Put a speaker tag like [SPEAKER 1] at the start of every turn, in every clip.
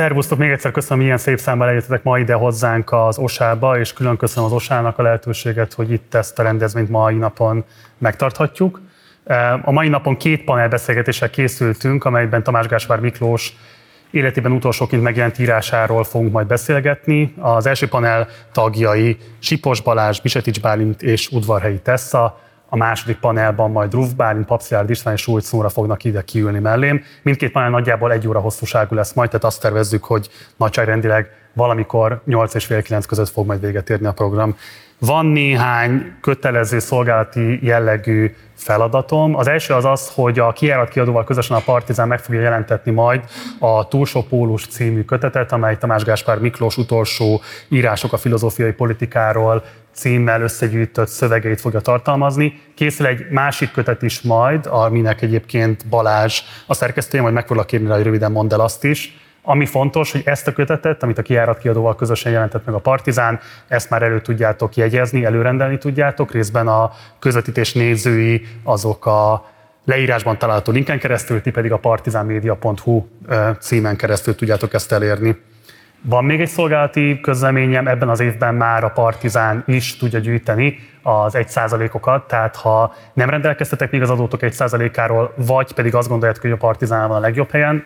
[SPEAKER 1] szervusztok! Még egyszer köszönöm, ilyen szép számban eljöttetek ma ide hozzánk az Osába, és külön köszönöm az Osának a lehetőséget, hogy itt ezt a rendezvényt mai napon megtarthatjuk. A mai napon két panelbeszélgetéssel készültünk, amelyben Tamás Gáspár Miklós életében utolsóként megjelent írásáról fogunk majd beszélgetni. Az első panel tagjai Sipos Balázs, Bisetics Bálint és Udvarhelyi Tessa, a második panelban majd Ruf Bálint, Papszilárd István és Sújc Nóra fognak ide kiülni mellém. Mindkét panel nagyjából egy óra hosszúságú lesz majd, tehát azt tervezzük, hogy nagyságrendileg valamikor 8 és fél 9 között fog majd véget érni a program. Van néhány kötelező szolgálati jellegű feladatom. Az első az az, hogy a kiárat kiadóval közösen a Partizán meg fogja jelentetni majd a Túlsó Pólus című kötetet, amely Tamás Gáspár Miklós utolsó írások a filozófiai politikáról címmel összegyűjtött szövegeit fogja tartalmazni. Készül egy másik kötet is majd, aminek egyébként Balázs a szerkesztője, majd meg foglak kérni hogy röviden mondd el azt is. Ami fontos, hogy ezt a kötetet, amit a kiárat kiadóval közösen jelentett meg a Partizán, ezt már elő tudjátok jegyezni, előrendelni tudjátok. Részben a közvetítés nézői azok a leírásban található linken keresztül, ti pedig a partizánmedia.hu címen keresztül tudjátok ezt elérni. Van még egy szolgálati közleményem, ebben az évben már a Partizán is tudja gyűjteni az 1%-okat, tehát ha nem rendelkeztetek még az adótok 1%-áról, vagy pedig azt gondoljátok, hogy a Partizán van a legjobb helyen,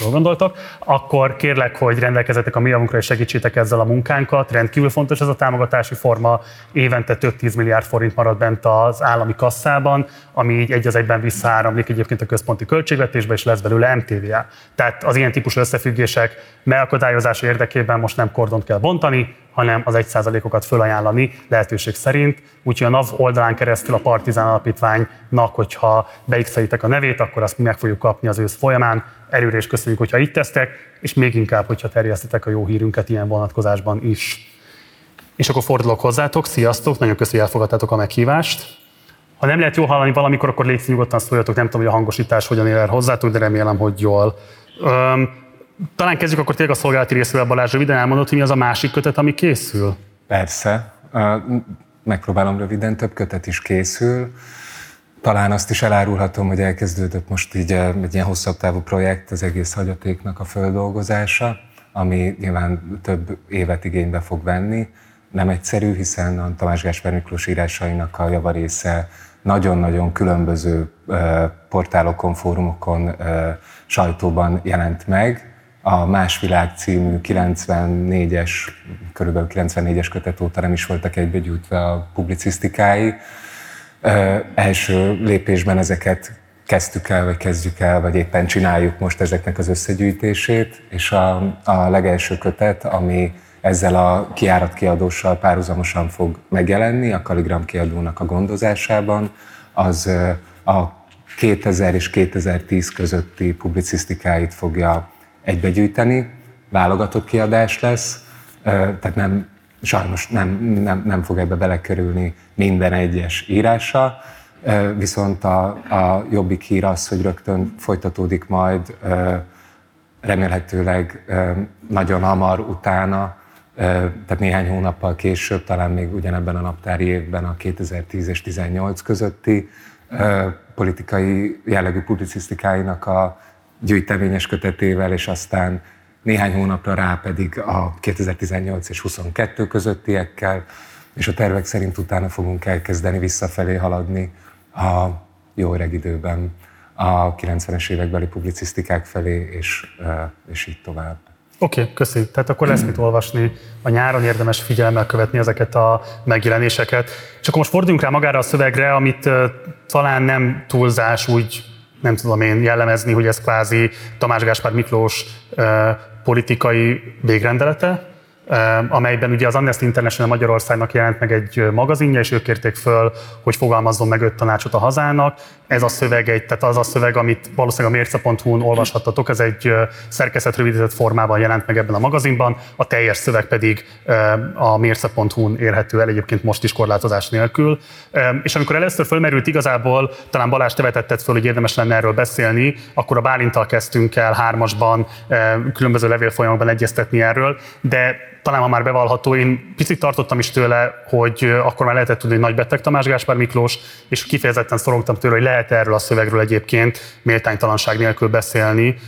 [SPEAKER 1] jól gondoltok, akkor kérlek, hogy rendelkezetek a mi javunkra és segítsétek ezzel a munkánkat. Rendkívül fontos ez a támogatási forma. Évente több 10 milliárd forint marad bent az állami kasszában, ami így egy az egyben visszaáramlik egyébként a központi költségvetésbe, és lesz belőle MTVA. Tehát az ilyen típusú összefüggések megakadályozása érdekében most nem kordont kell bontani, hanem az 1%-okat fölajánlani lehetőség szerint. Úgyhogy a NAV oldalán keresztül a Partizán Alapítványnak, hogyha beixelitek a nevét, akkor azt mi meg fogjuk kapni az ősz folyamán. Előre is köszönjük, hogyha itt tesztek, és még inkább, hogyha terjesztetek a jó hírünket ilyen vonatkozásban is. És akkor fordulok hozzátok, sziasztok, nagyon köszönjük, hogy elfogadtátok a meghívást. Ha nem lehet jól hallani valamikor, akkor légy nyugodtan szóljatok, nem tudom, hogy a hangosítás hogyan ér el hozzátok, de remélem, hogy jól. Öm, talán kezdjük akkor tényleg a szolgálati részével, Balázs, röviden elmondod, hogy mi az a másik kötet, ami készül?
[SPEAKER 2] Persze. Megpróbálom röviden, több kötet is készül. Talán azt is elárulhatom, hogy elkezdődött most így egy ilyen hosszabb távú projekt, az egész hagyatéknak a földolgozása, ami nyilván több évet igénybe fog venni. Nem egyszerű, hiszen a Tamás Gáspár Miklós írásainak a javarésze nagyon-nagyon különböző portálokon, fórumokon, sajtóban jelent meg, a Más Világ című 94-es, körülbelül 94-es kötet óta nem is voltak egybegyűjtve a publicisztikái. Első lépésben ezeket kezdtük el, vagy kezdjük el, vagy éppen csináljuk most ezeknek az összegyűjtését, és a, a legelső kötet, ami ezzel a kiárat kiadóssal párhuzamosan fog megjelenni, a Kaligram kiadónak a gondozásában, az a 2000 és 2010 közötti publicisztikáit fogja egybegyűjteni, válogatott kiadás lesz, tehát nem, sajnos nem, nem, nem fog ebbe belekerülni minden egyes írása, viszont a, a jobbik hír az, hogy rögtön folytatódik majd remélhetőleg nagyon hamar utána, tehát néhány hónappal később, talán még ugyanebben a naptári évben a 2010 és 18 közötti politikai jellegű publicisztikáinak a gyűjteményes kötetével, és aztán néhány hónapra rá pedig a 2018 és 22 közöttiekkel, és a tervek szerint utána fogunk elkezdeni visszafelé haladni a jó öreg időben a 90-es évekbeli publicisztikák felé, és, és így tovább.
[SPEAKER 1] Oké, okay, köszi. Tehát akkor lesz mit olvasni a nyáron, érdemes figyelemmel követni ezeket a megjelenéseket. És akkor most forduljunk rá magára a szövegre, amit talán nem túlzás úgy nem tudom én jellemezni, hogy ez kvázi Tamás Gáspár Miklós politikai végrendelete, amelyben ugye az Amnesty International Magyarországnak jelent meg egy magazinja, és ők kérték föl, hogy fogalmazzon meg öt tanácsot a hazának. Ez a szöveg, egy, tehát az a szöveg, amit valószínűleg a mérce.hu-n olvashattatok, ez egy szerkezet rövidített formában jelent meg ebben a magazinban, a teljes szöveg pedig a mérce.hu-n érhető el egyébként most is korlátozás nélkül. És amikor először fölmerült igazából, talán Balázs te föl, hogy érdemes lenne erről beszélni, akkor a Bálintal kezdtünk el hármasban különböző levélfolyamokban egyeztetni erről, de talán már bevallható, én picit tartottam is tőle, hogy akkor már lehetett tudni, hogy nagy beteg Tamás Gáspár Miklós, és kifejezetten szorongtam tőle, hogy lehet erről a szövegről egyébként méltánytalanság nélkül beszélni.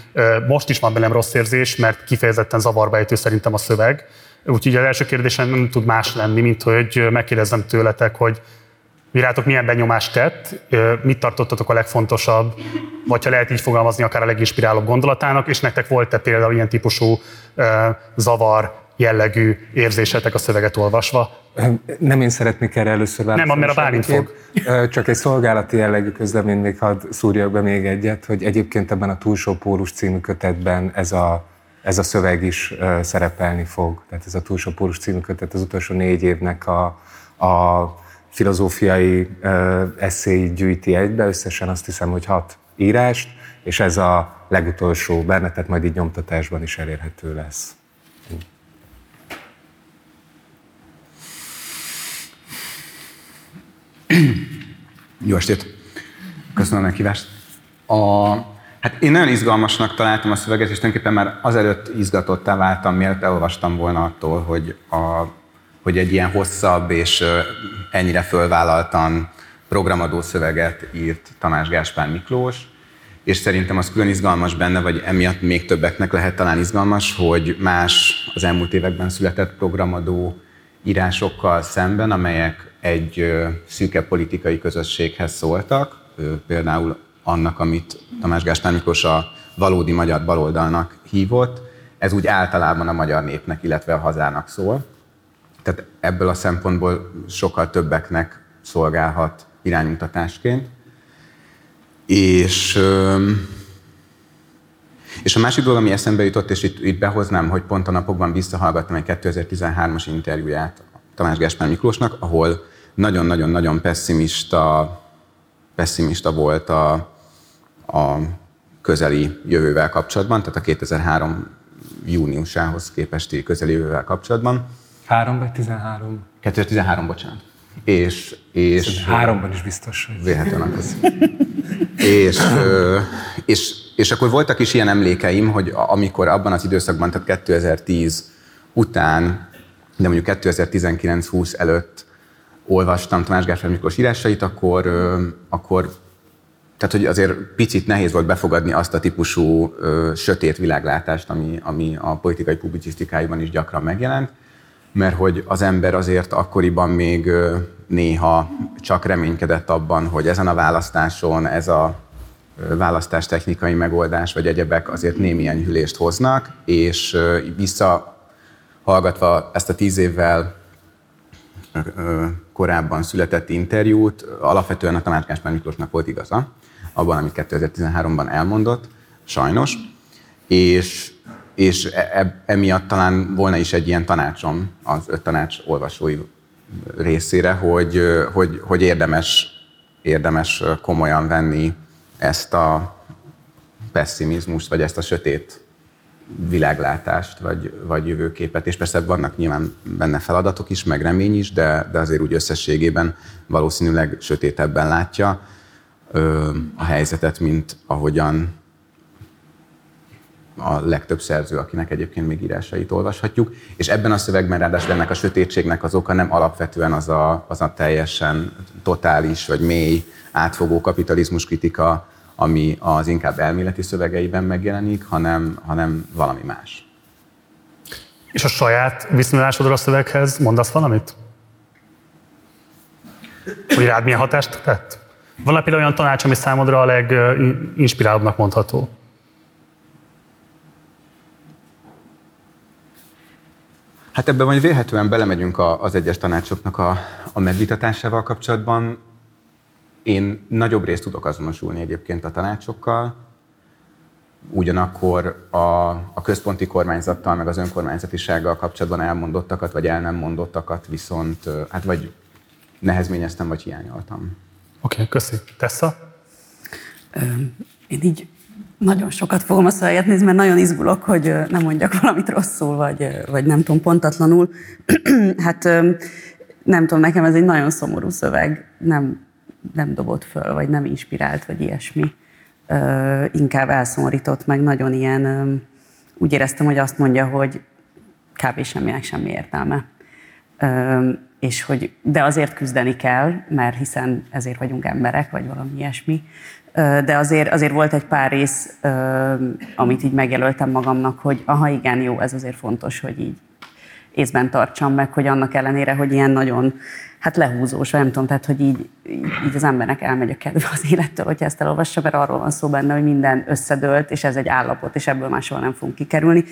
[SPEAKER 1] Most is van bennem rossz érzés, mert kifejezetten zavarba ejtő szerintem a szöveg. Úgyhogy az első kérdésem nem tud más lenni, mint hogy megkérdezem tőletek, hogy Virátok milyen benyomást tett, mit tartottatok a legfontosabb, vagy ha lehet így fogalmazni, akár a leginspirálóbb gondolatának, és nektek volt-e például ilyen típusú zavar, jellegű érzésetek a szöveget olvasva?
[SPEAKER 2] Nem én szeretnék erre először
[SPEAKER 1] válaszolni. Nem, mert a Bálint fog.
[SPEAKER 2] Csak egy szolgálati jellegű közlemény, még hadd szúrjak be még egyet, hogy egyébként ebben a Túlsó Pólus című kötetben ez a, ez a szöveg is szerepelni fog. Tehát ez a Túlsó Pólus című kötet az utolsó négy évnek a, a filozófiai eszélyt gyűjti egybe, összesen azt hiszem, hogy hat írást, és ez a legutolsó benne, tehát majd így nyomtatásban is elérhető lesz.
[SPEAKER 3] Jó estét! Köszönöm a meghívást. A, hát én nagyon izgalmasnak találtam a szöveget, és tulajdonképpen már azelőtt izgatottá váltam, mielőtt elolvastam volna attól, hogy, a, hogy egy ilyen hosszabb és ennyire fölvállaltan programadó szöveget írt Tamás Gáspár Miklós, és szerintem az külön izgalmas benne, vagy emiatt még többeknek lehet talán izgalmas, hogy más az elmúlt években született programadó írásokkal szemben, amelyek egy szűke politikai közösséghez szóltak, például annak, amit Tamás Gáspár Miklós a valódi magyar baloldalnak hívott, ez úgy általában a magyar népnek, illetve a hazának szól. Tehát ebből a szempontból sokkal többeknek szolgálhat iránymutatásként. És, és a másik dolog, ami eszembe jutott, és itt, itt behoznám, hogy pont a napokban visszahallgattam egy 2013-as interjúját Tamás Gáspár Miklósnak, ahol nagyon-nagyon-nagyon pessimista, pessimista volt a, a közeli jövővel kapcsolatban, tehát a 2003 júniusához képesti közeli jövővel kapcsolatban.
[SPEAKER 2] 3 vagy 13?
[SPEAKER 3] 2013, bocsánat. És, és
[SPEAKER 2] háromban is biztos.
[SPEAKER 3] Hogy... Véletlenül az. és, és, és akkor voltak is ilyen emlékeim, hogy amikor abban az időszakban, tehát 2010 után, de mondjuk 2019-20 előtt olvastam Tamás Gáspár Miklós írásait, akkor, akkor tehát, hogy azért picit nehéz volt befogadni azt a típusú ö, sötét világlátást, ami, ami a politikai publicisztikáiban is gyakran megjelent mert hogy az ember azért akkoriban még néha csak reménykedett abban, hogy ezen a választáson ez a választás technikai megoldás vagy egyebek azért némi enyhülést hoznak, és visszahallgatva ezt a tíz évvel korábban született interjút, alapvetően a Tamács Gáspár Miklósnak volt igaza, abban, amit 2013-ban elmondott, sajnos, és és e, e, emiatt talán volna is egy ilyen tanácsom az öt tanács olvasói részére, hogy, hogy, hogy érdemes, érdemes komolyan venni ezt a pessimizmust, vagy ezt a sötét világlátást, vagy, vagy jövőképet, és persze vannak nyilván benne feladatok is, meg remény is, de, de azért úgy összességében valószínűleg sötétebben látja ö, a helyzetet, mint ahogyan a legtöbb szerző, akinek egyébként még írásait olvashatjuk, és ebben a szövegben ráadásul ennek a sötétségnek az oka nem alapvetően az a, az a teljesen totális vagy mély átfogó kapitalizmus kritika, ami az inkább elméleti szövegeiben megjelenik, hanem, hanem valami más.
[SPEAKER 1] És a saját viszonyulásodra a szöveghez mondasz valamit? Hogy rád milyen hatást tett? Van például olyan tanács, ami számodra a leginspirálóbbnak mondható?
[SPEAKER 3] Hát ebben majd vélhetően belemegyünk az egyes tanácsoknak a, a megvitatásával kapcsolatban. Én nagyobb részt tudok azonosulni egyébként a tanácsokkal, ugyanakkor a, a központi kormányzattal, meg az önkormányzatisággal kapcsolatban elmondottakat, vagy el nem mondottakat viszont, hát vagy nehezményeztem, vagy hiányoltam.
[SPEAKER 1] Oké, okay, köszi. Tessa?
[SPEAKER 4] Én így nagyon sokat fogom a szöveget nézni, mert nagyon izgulok, hogy nem mondjak valamit rosszul, vagy, vagy nem tudom, pontatlanul. hát nem tudom, nekem ez egy nagyon szomorú szöveg, nem, nem dobott föl, vagy nem inspirált, vagy ilyesmi. Inkább elszomorított, meg nagyon ilyen, úgy éreztem, hogy azt mondja, hogy kb. semminek semmi értelme. És hogy, de azért küzdeni kell, mert hiszen ezért vagyunk emberek, vagy valami ilyesmi. De azért, azért volt egy pár rész, amit így megjelöltem magamnak, hogy aha igen, jó, ez azért fontos, hogy így észben tartsam meg, hogy annak ellenére, hogy ilyen nagyon hát lehúzós, vagy nem tudom, tehát hogy így, így az embernek elmegy a kedve az élettől, hogyha ezt elolvassa, mert arról van szó benne, hogy minden összedőlt, és ez egy állapot, és ebből máshol nem fogunk kikerülni.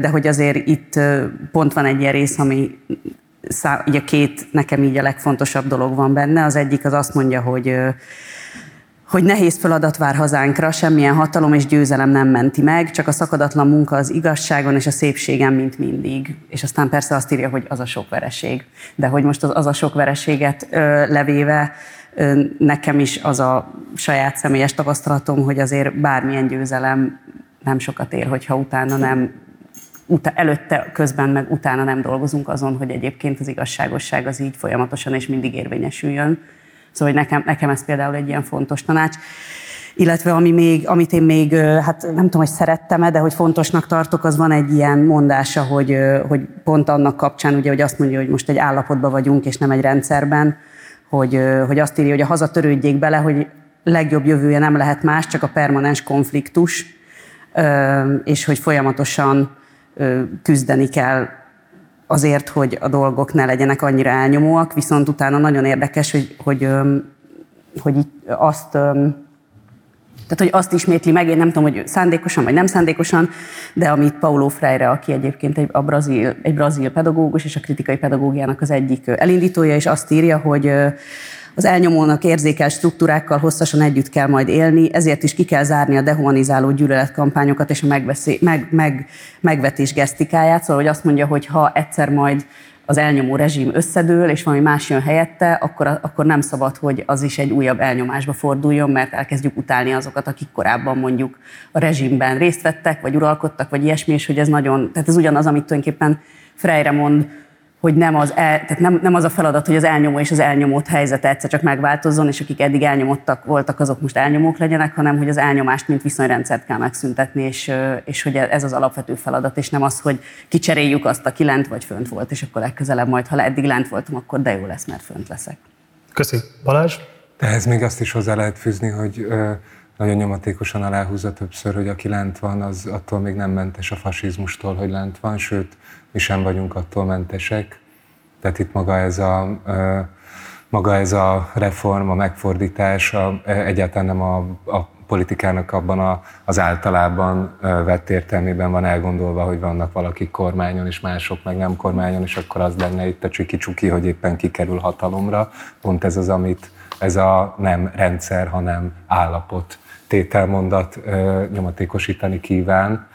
[SPEAKER 4] De hogy azért itt pont van egy ilyen rész, ami így a két nekem így a legfontosabb dolog van benne. Az egyik az azt mondja, hogy hogy nehéz feladat vár hazánkra, semmilyen hatalom és győzelem nem menti meg, csak a szakadatlan munka az igazságon és a szépségen, mint mindig. És aztán persze azt írja, hogy az a sok vereség. De hogy most az, az a sok vereséget ö, levéve, ö, nekem is az a saját személyes tapasztalatom, hogy azért bármilyen győzelem nem sokat ér, hogyha utána nem utána, előtte, közben meg utána nem dolgozunk azon, hogy egyébként az igazságosság az így folyamatosan és mindig érvényesüljön Szóval nekem, nekem ez például egy ilyen fontos tanács. Illetve ami még, amit én még, hát nem tudom, hogy szerettem-e, de hogy fontosnak tartok, az van egy ilyen mondása, hogy, hogy pont annak kapcsán, ugye, hogy azt mondja, hogy most egy állapotban vagyunk, és nem egy rendszerben, hogy, hogy azt írja, hogy a haza törődjék bele, hogy legjobb jövője nem lehet más, csak a permanens konfliktus, és hogy folyamatosan küzdeni kell azért, hogy a dolgok ne legyenek annyira elnyomóak, viszont utána nagyon érdekes, hogy, hogy, hogy azt, tehát, hogy azt ismétli meg, én nem tudom, hogy szándékosan vagy nem szándékosan, de amit Paulo Freire, aki egyébként egy, a brazil, egy brazil pedagógus és a kritikai pedagógiának az egyik elindítója, és azt írja, hogy az elnyomónak érzékel struktúrákkal hosszasan együtt kell majd élni, ezért is ki kell zárni a dehumanizáló gyűlöletkampányokat és a megveszé, meg, meg, megvetés gesztikáját. Szóval, hogy azt mondja, hogy ha egyszer majd az elnyomó rezsim összedől, és valami más jön helyette, akkor, akkor nem szabad, hogy az is egy újabb elnyomásba forduljon, mert elkezdjük utálni azokat, akik korábban mondjuk a rezsimben részt vettek, vagy uralkodtak, vagy ilyesmi, és hogy ez nagyon, tehát ez ugyanaz, amit tulajdonképpen Freire mond, hogy nem az, el, tehát nem, nem az a feladat, hogy az elnyomó és az elnyomott helyzete egyszer csak megváltozzon, és akik eddig elnyomottak voltak, azok most elnyomók legyenek, hanem hogy az elnyomást, mint viszonyrendszert kell megszüntetni, és, és hogy ez az alapvető feladat, és nem az, hogy kicseréljük azt, aki lent vagy fönt volt, és akkor legközelebb majd, ha eddig lent voltam, akkor de jó lesz, mert fönt leszek.
[SPEAKER 1] Köszi. Balázs?
[SPEAKER 2] ez még azt is hozzá lehet fűzni, hogy nagyon nyomatékosan aláhúzza többször, hogy aki lent van, az attól még nem mentes a fasizmustól, hogy lent van, sőt, mi sem vagyunk attól mentesek. Tehát itt maga ez a, maga ez a reform, a megfordítás a, egyáltalán nem a, a politikának abban a, az általában vett értelmében van elgondolva, hogy vannak valaki kormányon, és mások meg nem kormányon, és akkor az lenne itt a csiki-csuki, hogy éppen kikerül hatalomra. Pont ez az, amit ez a nem rendszer, hanem állapot tételmondat nyomatékosítani kíván,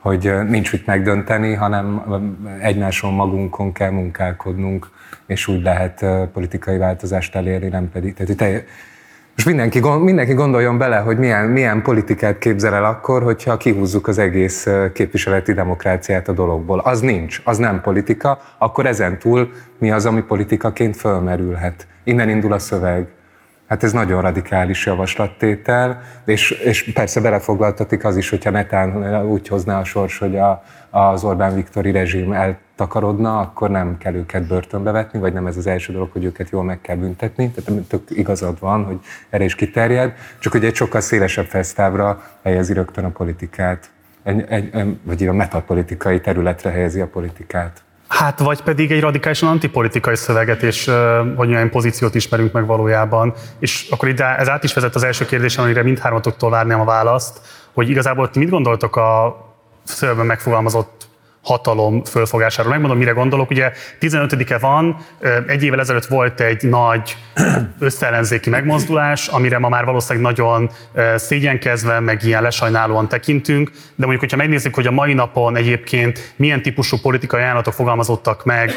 [SPEAKER 2] hogy nincs mit megdönteni, hanem egymáson magunkon kell munkálkodnunk, és úgy lehet politikai változást elérni, nem pedig. Tehát te, most mindenki, mindenki gondoljon bele, hogy milyen, milyen politikát képzel el akkor, hogyha kihúzzuk az egész képviseleti demokráciát a dologból. Az nincs, az nem politika, akkor ezen túl mi az, ami politikaként fölmerülhet. Innen indul a szöveg. Hát ez nagyon radikális javaslattétel, és, és persze belefoglaltatik az is, hogyha netán úgy hozná a sors, hogy a, az Orbán Viktori rezsim eltakarodna, akkor nem kell őket börtönbe vetni, vagy nem ez az első dolog, hogy őket jól meg kell büntetni. Tehát tök igazad van, hogy erre is kiterjed, csak hogy egy sokkal szélesebb fesztávra helyezi rögtön a politikát, egy, egy, vagy a metapolitikai területre helyezi a politikát.
[SPEAKER 1] Hát, vagy pedig egy radikálisan antipolitikai szöveget, és hogy milyen pozíciót ismerünk meg valójában. És akkor ide, ez át is vezet az első kérdésem, amire mindhármatoktól várnám a választ, hogy igazából ti mit gondoltok a szövegben megfogalmazott hatalom fölfogásáról. Megmondom, mire gondolok. Ugye 15-e van, egy évvel ezelőtt volt egy nagy összeellenzéki megmozdulás, amire ma már valószínűleg nagyon szégyenkezve, meg ilyen lesajnálóan tekintünk, de mondjuk, hogyha megnézzük, hogy a mai napon egyébként milyen típusú politikai ajánlatok fogalmazottak meg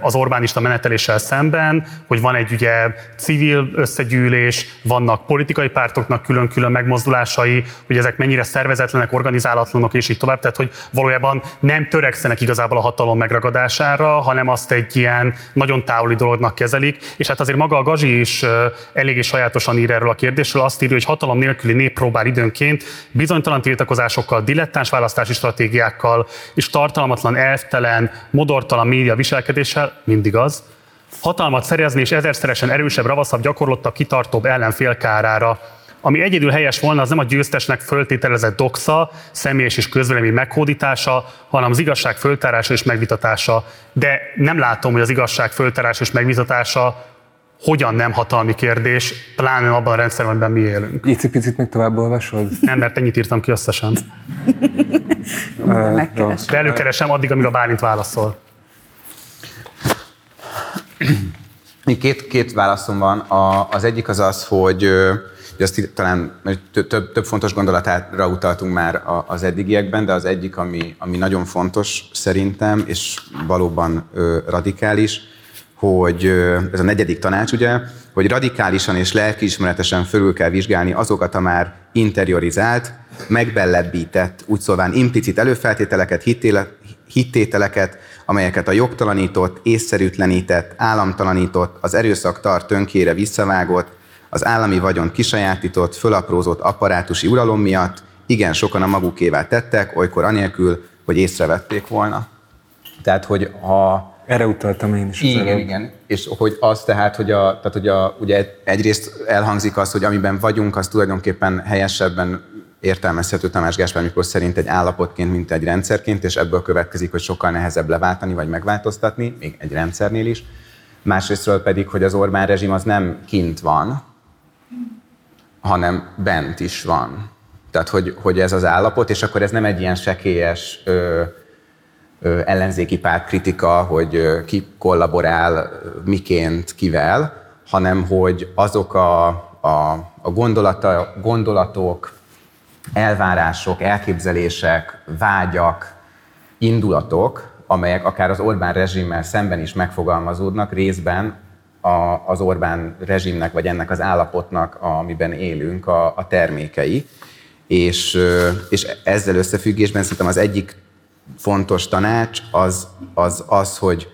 [SPEAKER 1] az Orbánista meneteléssel szemben, hogy van egy ugye civil összegyűlés, vannak politikai pártoknak külön-külön megmozdulásai, hogy ezek mennyire szervezetlenek, organizálatlanok, és így tovább. Tehát, hogy valójában nem törekszenek igazából a hatalom megragadására, hanem azt egy ilyen nagyon távoli dolognak kezelik, és hát azért maga a Gazsi is eléggé sajátosan ír erről a kérdésről, azt írja, hogy hatalom nélküli nép próbál időnként bizonytalan tiltakozásokkal, dilettáns választási stratégiákkal és tartalmatlan, elvtelen, modortalan média viselkedéssel, mindig az, hatalmat szerezni és ezerszeresen erősebb, ravaszabb, gyakorlottak, kitartóbb ellenfél kárára. Ami egyedül helyes volna, az nem a győztesnek föltételezett doxa, személyes és közvélemény meghódítása, hanem az igazság föltárása és megvitatása. De nem látom, hogy az igazság föltárása és megvitatása hogyan nem hatalmi kérdés, pláne abban a rendszerben, amiben mi élünk.
[SPEAKER 2] Icipicit még tovább olvasod?
[SPEAKER 1] Nem, mert ennyit írtam ki összesen.
[SPEAKER 4] Megkeresem.
[SPEAKER 1] De előkeresem addig, amíg a Bálint válaszol.
[SPEAKER 3] Két, két válaszom van. A, az egyik az az, hogy hogy azt itt talán több, több, fontos gondolatára utaltunk már az eddigiekben, de az egyik, ami, ami nagyon fontos szerintem, és valóban ö, radikális, hogy ö, ez a negyedik tanács, ugye, hogy radikálisan és lelkiismeretesen fölül kell vizsgálni azokat a már interiorizált, megbellabbített, úgy szólván implicit előfeltételeket, hittéle, hittételeket, amelyeket a jogtalanított, észszerűtlenített, államtalanított, az erőszak tart tönkére visszavágott, az állami vagyon kisajátított, fölaprózott apparátusi uralom miatt igen sokan a magukévá tettek, olykor anélkül, hogy észrevették volna. Tehát, hogy ha
[SPEAKER 2] Erre utaltam én is.
[SPEAKER 3] igen,
[SPEAKER 2] előbb.
[SPEAKER 3] igen. És hogy az tehát, hogy, a, tehát, hogy a, ugye egyrészt elhangzik az, hogy amiben vagyunk, az tulajdonképpen helyesebben értelmezhető Tamás Gáspár Miklós szerint egy állapotként, mint egy rendszerként, és ebből következik, hogy sokkal nehezebb leváltani vagy megváltoztatni, még egy rendszernél is. Másrésztről pedig, hogy az Orbán rezsim az nem kint van, hanem bent is van. Tehát, hogy, hogy ez az állapot, és akkor ez nem egy ilyen sekélyes ö, ö, ellenzéki pártkritika, hogy ö, ki kollaborál miként, kivel, hanem hogy azok a, a, a gondolata, gondolatok, elvárások, elképzelések, vágyak, indulatok, amelyek akár az Orbán rezsimmel szemben is megfogalmazódnak, részben a, az Orbán rezsimnek, vagy ennek az állapotnak, amiben élünk, a, a termékei. És, és ezzel összefüggésben szerintem az egyik fontos tanács az az, az hogy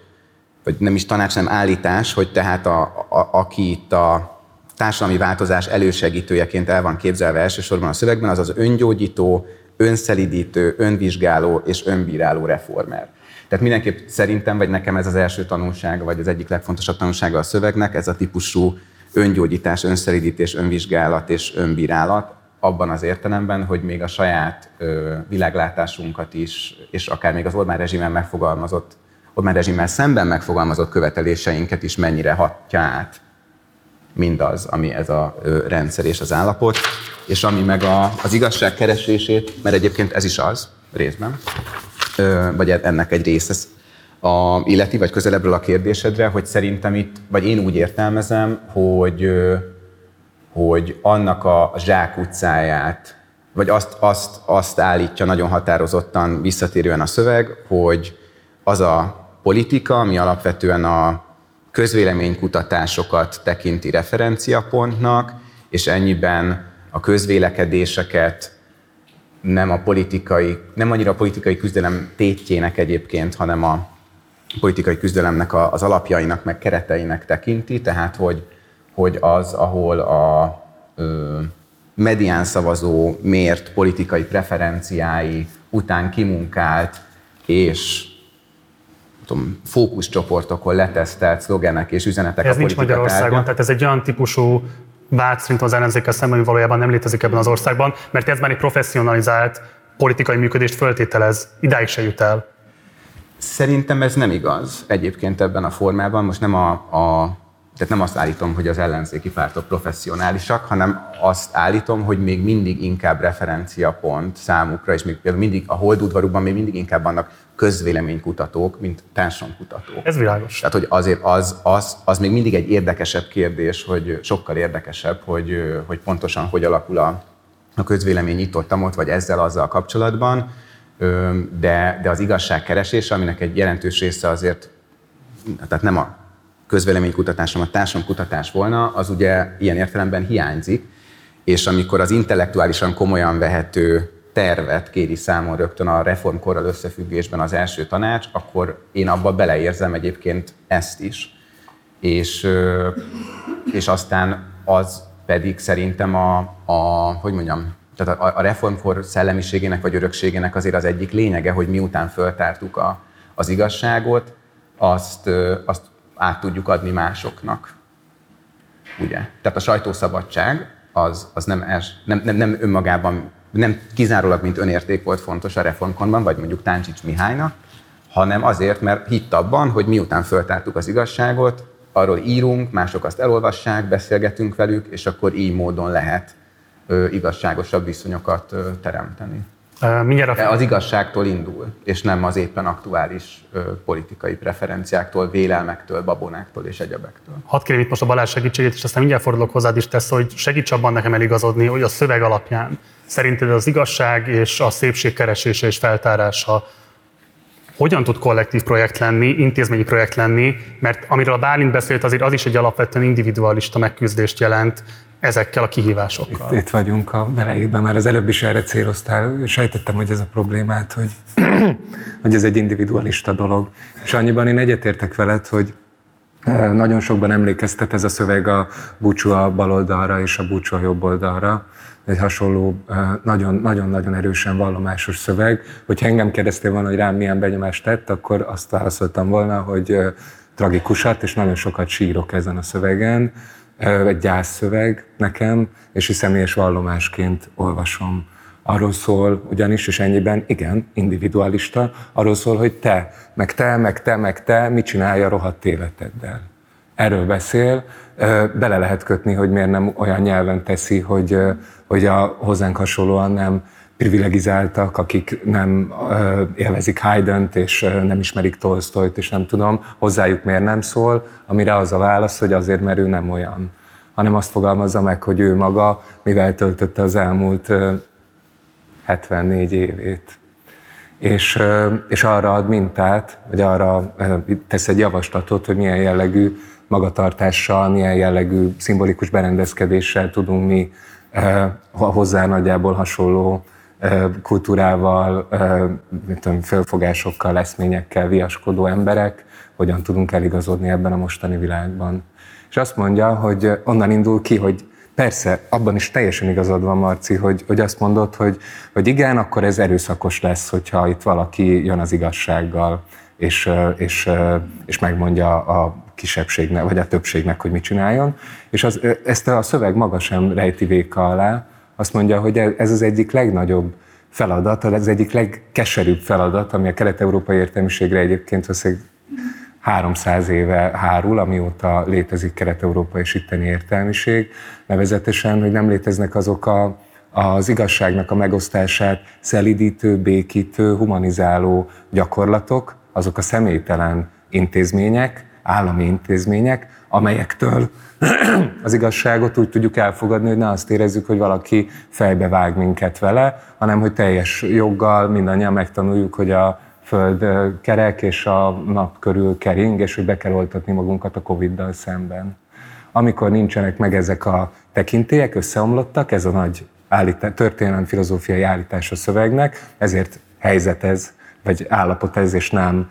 [SPEAKER 3] vagy nem is tanács, nem állítás, hogy tehát a, a, aki itt a társadalmi változás elősegítőjeként el van képzelve elsősorban a szövegben, az az öngyógyító, önszelidítő, önvizsgáló és önbíráló reformer. Tehát mindenképp szerintem, vagy nekem ez az első tanulsága, vagy az egyik legfontosabb tanulsága a szövegnek, ez a típusú öngyógyítás, önszelidítés, önvizsgálat és önbírálat, abban az értelemben, hogy még a saját ö, világlátásunkat is, és akár még az Orbán rezsimen megfogalmazott, Orbán rezsimmel szemben megfogalmazott követeléseinket is mennyire hatja át mindaz, ami ez a ö, rendszer és az állapot, és ami meg a, az igazság keresését, mert egyébként ez is az, részben, vagy ennek egy része, a, illeti, vagy közelebbről a kérdésedre, hogy szerintem itt, vagy én úgy értelmezem, hogy, hogy annak a zsák utcáját, vagy azt, azt, azt állítja nagyon határozottan visszatérően a szöveg, hogy az a politika, ami alapvetően a közvéleménykutatásokat tekinti referenciapontnak, és ennyiben a közvélekedéseket nem a politikai, nem annyira a politikai küzdelem tétjének egyébként, hanem a politikai küzdelemnek a- az alapjainak, meg kereteinek tekinti, tehát hogy, hogy az, ahol a ö, medián szavazó mért politikai preferenciái után kimunkált és tudom, fókuszcsoportokon letesztelt szlogenek és üzenetek
[SPEAKER 1] Ez
[SPEAKER 3] a
[SPEAKER 1] nincs Magyarországon, tehát ez egy olyan típusú vád szerintem az ellenzékkel szemben, valójában nem létezik ebben az országban, mert ez már egy professzionalizált politikai működést föltételez. Idáig se jut el.
[SPEAKER 3] Szerintem ez nem igaz egyébként ebben a formában. Most nem a, a tehát nem azt állítom, hogy az ellenzéki pártok professzionálisak, hanem azt állítom, hogy még mindig inkább referenciapont számukra, és még például mindig a holdudvarukban még mindig inkább vannak közvéleménykutatók, mint társadalomkutatók.
[SPEAKER 1] Ez világos.
[SPEAKER 3] Tehát, hogy azért az, az, az még mindig egy érdekesebb kérdés, hogy sokkal érdekesebb, hogy, hogy pontosan hogy alakul a, a közvélemény nyitottam ott, vagy ezzel azzal kapcsolatban, de, de az igazságkeresés, aminek egy jelentős része azért, tehát nem a közvéleménykutatás, hanem a társadalomkutatás volna, az ugye ilyen értelemben hiányzik, és amikor az intellektuálisan komolyan vehető tervet kéri számon rögtön a reformkorral összefüggésben az első tanács, akkor én abba beleérzem egyébként ezt is. És, és aztán az pedig szerintem a, a hogy mondjam, tehát a, a reformkor szellemiségének vagy örökségének azért az egyik lényege, hogy miután föltártuk a, az igazságot, azt, azt át tudjuk adni másoknak. Ugye? Tehát a sajtószabadság az, az nem, els, nem, nem, nem önmagában, nem kizárólag, mint önérték volt fontos a reformkonban, vagy mondjuk Táncsics Mihálynak, hanem azért, mert hitt abban, hogy miután föltártuk az igazságot, arról írunk, mások azt elolvassák, beszélgetünk velük, és akkor így módon lehet ö, igazságosabb viszonyokat ö, teremteni. Mindjárt a... Az igazságtól indul, és nem az éppen aktuális ö, politikai preferenciáktól, vélelmektől, babonáktól és egyebektől.
[SPEAKER 1] Hadd kérjem itt most a Balázs segítségét, és aztán mindjárt fordulok hozzád is tesz, hogy segíts abban nekem eligazodni, hogy a szöveg alapján szerinted az igazság és a szépség keresése és feltárása hogyan tud kollektív projekt lenni, intézményi projekt lenni, mert amiről a Bálint beszélt, azért az is egy alapvetően individualista megküzdést jelent, ezekkel a kihívásokkal.
[SPEAKER 2] Itt, itt vagyunk a belejében, már az előbb is erre céloztál, sejtettem, hogy ez a problémát, hogy, hogy ez egy individualista dolog. És annyiban én egyetértek veled, hogy eh, nagyon sokban emlékeztet ez a szöveg a búcsú a baloldalra és a búcsú a jobb oldalra. Egy hasonló, nagyon-nagyon eh, erősen vallomásos szöveg. Hogyha engem kérdeztél volna, hogy rám milyen benyomást tett, akkor azt válaszoltam volna, hogy eh, tragikusat, és nagyon sokat sírok ezen a szövegen egy gyászszöveg nekem, és is személyes vallomásként olvasom. Arról szól ugyanis, és ennyiben igen, individualista, arról szól, hogy te, meg te, meg te, meg te, mit csinálja a rohadt életeddel. Erről beszél, bele lehet kötni, hogy miért nem olyan nyelven teszi, hogy, hogy a hozzánk hasonlóan nem privilegizáltak, akik nem élvezik Haydn-t, és nem ismerik Tolstoyt, és nem tudom, hozzájuk miért nem szól, amire az a válasz, hogy azért, mert ő nem olyan. Hanem azt fogalmazza meg, hogy ő maga mivel töltötte az elmúlt 74 évét. És, és arra ad mintát, vagy arra tesz egy javaslatot, hogy milyen jellegű magatartással, milyen jellegű szimbolikus berendezkedéssel tudunk mi hozzá nagyjából hasonló kultúrával, tudom, fölfogásokkal, eszményekkel viaskodó emberek, hogyan tudunk eligazodni ebben a mostani világban. És azt mondja, hogy onnan indul ki, hogy persze, abban is teljesen igazad van, Marci, hogy, hogy azt mondod, hogy, hogy igen, akkor ez erőszakos lesz, hogyha itt valaki jön az igazsággal, és, és, és megmondja a kisebbségnek, vagy a többségnek, hogy mit csináljon. És az, ezt a szöveg maga sem rejti véka alá, azt mondja, hogy ez az egyik legnagyobb feladat, ez egyik legkeserűbb feladat, ami a kelet-európai értelmiségre egyébként valószínűleg 300 éve hárul, amióta létezik kelet-európai és itteni értelmiség, nevezetesen, hogy nem léteznek azok a, az igazságnak a megosztását szelidítő, békítő, humanizáló gyakorlatok, azok a személytelen intézmények, állami intézmények, amelyektől az igazságot úgy tudjuk elfogadni, hogy ne azt érezzük, hogy valaki fejbe vág minket vele, hanem hogy teljes joggal mindannyian megtanuljuk, hogy a föld kerek és a nap körül kering, és hogy be kell oltatni magunkat a Covid-dal szemben. Amikor nincsenek meg ezek a tekintélyek, összeomlottak, ez a nagy állítás, történelem filozófiai állítás a szövegnek, ezért helyzet ez, vagy állapot ez, és nem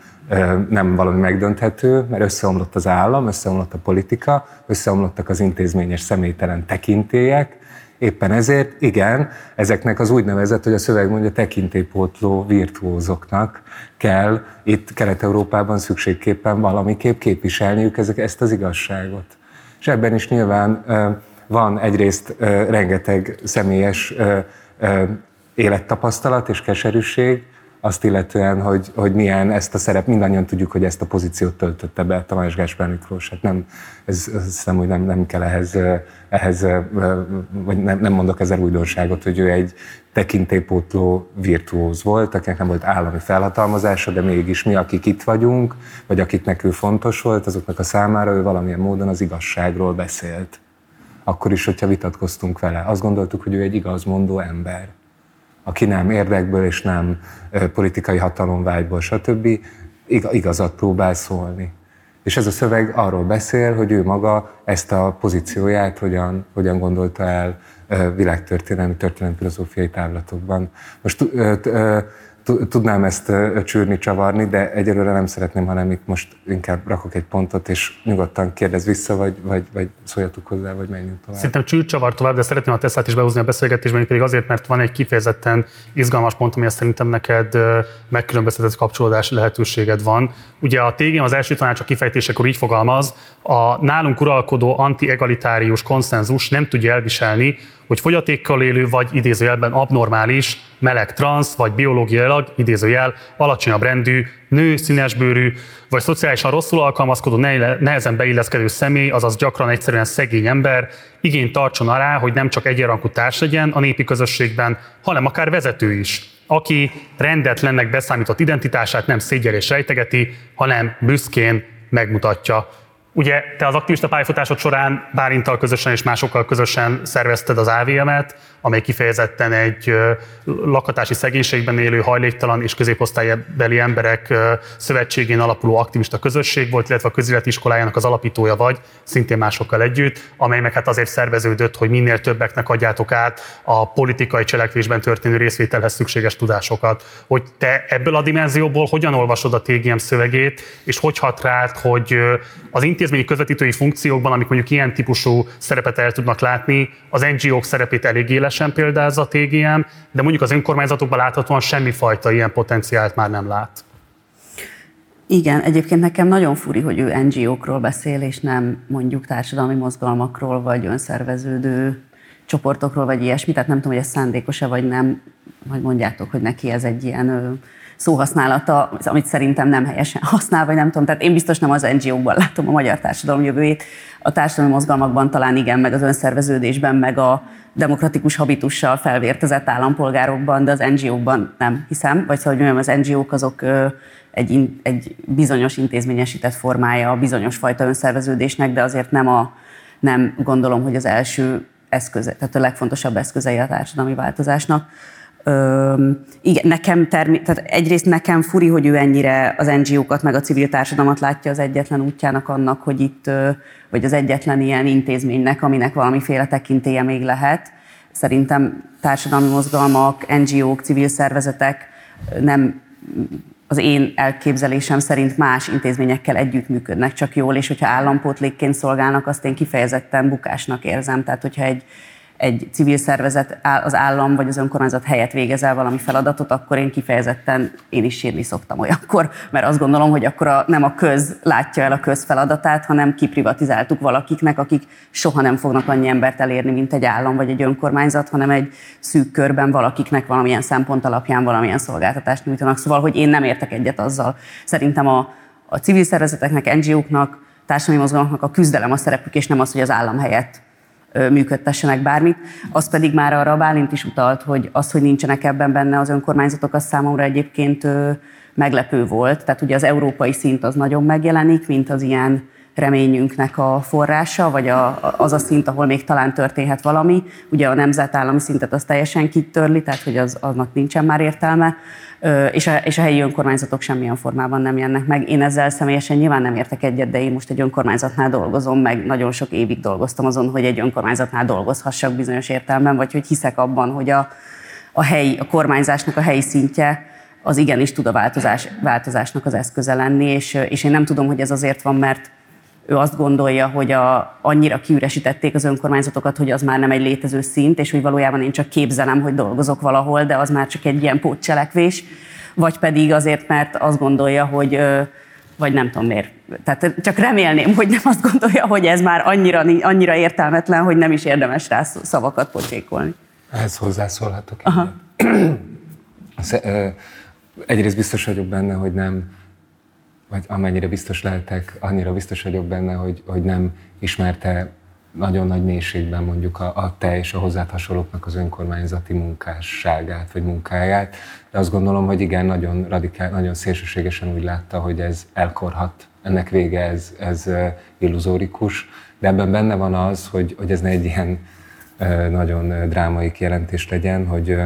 [SPEAKER 2] nem valami megdönthető, mert összeomlott az állam, összeomlott a politika, összeomlottak az intézményes személytelen tekintélyek, Éppen ezért, igen, ezeknek az úgynevezett, hogy a szöveg mondja, tekintélypótló virtuózoknak kell itt Kelet-Európában szükségképpen valamiképp képviselniük ezek, ezt az igazságot. És ebben is nyilván van egyrészt rengeteg személyes élettapasztalat és keserűség, azt illetően, hogy, hogy milyen ezt a szerep, mindannyian tudjuk, hogy ezt a pozíciót töltötte be Tamás Gáspár Miklós. Hát nem, ez, ez hiszem, hogy nem, nem kell ehhez, ehhez, vagy nem, nem mondok ezzel újdonságot, hogy ő egy tekintélypótló virtuóz volt, akinek nem volt állami felhatalmazása, de mégis mi, akik itt vagyunk, vagy akiknek ő fontos volt, azoknak a számára ő valamilyen módon az igazságról beszélt. Akkor is, hogyha vitatkoztunk vele. Azt gondoltuk, hogy ő egy igazmondó ember aki nem érdekből és nem politikai hatalomvágyból, stb. igazat próbál szólni. És ez a szöveg arról beszél, hogy ő maga ezt a pozícióját hogyan, hogyan gondolta el világtörténelmi, történelmi filozófiai távlatokban. Most tudnám ezt csűrni, csavarni, de egyelőre nem szeretném, hanem itt most inkább rakok egy pontot, és nyugodtan kérdez vissza, vagy, vagy, vagy szóljatok hozzá, vagy menjünk tovább.
[SPEAKER 1] Szerintem csűrcsavar tovább, de szeretném a Teslát is behozni a beszélgetésben, pedig azért, mert van egy kifejezetten izgalmas pont, ami szerintem neked megkülönböztetett kapcsolódási lehetőséged van. Ugye a TGM az első tanács a kifejtésekor így fogalmaz, a nálunk uralkodó anti-egalitárius konszenzus nem tudja elviselni, hogy fogyatékkal élő vagy idézőjelben abnormális, meleg transz, vagy biológiailag idézőjel alacsonyabb rendű, nő, színesbőrű, vagy szociálisan rosszul alkalmazkodó, nehezen beilleszkedő személy, azaz gyakran egyszerűen szegény ember, igényt tartson alá, hogy nem csak egyenrankú társ legyen a népi közösségben, hanem akár vezető is, aki rendetlennek beszámított identitását nem szégyel és rejtegeti, hanem büszkén megmutatja. Ugye te az aktivista pályafutásod során Bálintal közösen és másokkal közösen szervezted az AVM-et, amely kifejezetten egy lakatási szegénységben élő, hajléktalan és középosztálybeli emberek szövetségén alapuló aktivista közösség volt, illetve a közéleti iskolájának az alapítója vagy, szintén másokkal együtt, amely meg hát azért szerveződött, hogy minél többeknek adjátok át a politikai cselekvésben történő részvételhez szükséges tudásokat. Hogy te ebből a dimenzióból hogyan olvasod a TGM szövegét, és hogy hat rád, hogy az intézményi közvetítői funkciókban, amik mondjuk ilyen típusú szerepet el tudnak látni, az NGO-k szerepét elég élesen példázza a TGM, de mondjuk az önkormányzatokban láthatóan semmifajta ilyen potenciált már nem lát.
[SPEAKER 4] Igen, egyébként nekem nagyon furi, hogy ő NGO-król beszél, és nem mondjuk társadalmi mozgalmakról, vagy önszerveződő csoportokról, vagy ilyesmi. Tehát nem tudom, hogy ez szándékos-e, vagy nem. Majd mondjátok, hogy neki ez egy ilyen szóhasználata, amit szerintem nem helyesen használ, vagy nem tudom. Tehát én biztos nem az NGO-kban látom a magyar társadalom jövőjét. A társadalmi mozgalmakban talán igen, meg az önszerveződésben, meg a demokratikus habitussal felvértezett állampolgárokban, de az NGO-kban nem hiszem. Vagy szóval, hogy mondjam, az NGO-k azok egy, egy bizonyos intézményesített formája a bizonyos fajta önszerveződésnek, de azért nem, a, nem gondolom, hogy az első eszköze, tehát a legfontosabb eszközei a társadalmi változásnak. Ö, igen, nekem termi- tehát egyrészt nekem furi, hogy ő ennyire az NGO-kat meg a civil társadalmat látja az egyetlen útjának annak, hogy itt, vagy az egyetlen ilyen intézménynek, aminek valamiféle tekintélye még lehet. Szerintem társadalmi mozgalmak, NGO-k, civil szervezetek nem az én elképzelésem szerint más intézményekkel együttműködnek csak jól, és hogyha állampótlékként szolgálnak, azt én kifejezetten bukásnak érzem. Tehát, hogyha egy egy civil szervezet az állam vagy az önkormányzat helyett végez el valami feladatot, akkor én kifejezetten én is sírni szoktam olyankor, mert azt gondolom, hogy akkor a, nem a köz látja el a köz feladatát, hanem kiprivatizáltuk valakiknek, akik soha nem fognak annyi embert elérni, mint egy állam vagy egy önkormányzat, hanem egy szűk körben valakiknek valamilyen szempont alapján valamilyen szolgáltatást nyújtanak. Szóval, hogy én nem értek egyet azzal. Szerintem a, a civil szervezeteknek, NGO-knak, társadalmi mozgalmaknak a küzdelem a szerepük, és nem az, hogy az állam helyett működtessenek bármit. Az pedig már arra a Bálint is utalt, hogy az, hogy nincsenek ebben benne az önkormányzatok, az számomra egyébként meglepő volt. Tehát ugye az európai szint az nagyon megjelenik, mint az ilyen reményünknek a forrása, vagy a, az a szint, ahol még talán történhet valami. Ugye a nemzetállami szintet az teljesen kitörli, tehát hogy az, aznak nincsen már értelme, és a, és a helyi önkormányzatok semmilyen formában nem jönnek meg. Én ezzel személyesen nyilván nem értek egyet, de én most egy önkormányzatnál dolgozom, meg nagyon sok évig dolgoztam azon, hogy egy önkormányzatnál dolgozhassak bizonyos értelemben, vagy hogy hiszek abban, hogy a, a helyi, a kormányzásnak a helyi szintje az igenis tud a változás, változásnak az eszköze lenni, és, és én nem tudom, hogy ez azért van, mert ő azt gondolja, hogy a, annyira kiüresítették az önkormányzatokat, hogy az már nem egy létező szint, és hogy valójában én csak képzelem, hogy dolgozok valahol, de az már csak egy ilyen pótcselekvés, vagy pedig azért, mert azt gondolja, hogy vagy nem tudom miért. Tehát csak remélném, hogy nem azt gondolja, hogy ez már annyira, annyira értelmetlen, hogy nem is érdemes rá szavakat pocsékolni.
[SPEAKER 2] Ehhez hozzászólhatok. Aha. Egyrészt biztos vagyok benne, hogy nem vagy amennyire biztos lehetek, annyira biztos vagyok benne, hogy, hogy nem ismerte nagyon nagy mélységben mondjuk a, a te és a hozzád hasonlóknak az önkormányzati munkásságát vagy munkáját, de azt gondolom, hogy igen, nagyon radikál, nagyon szélsőségesen úgy látta, hogy ez elkorhat, ennek vége ez, ez illuzórikus, de ebben benne van az, hogy, hogy ez ne egy ilyen nagyon drámai kijelentés legyen, hogy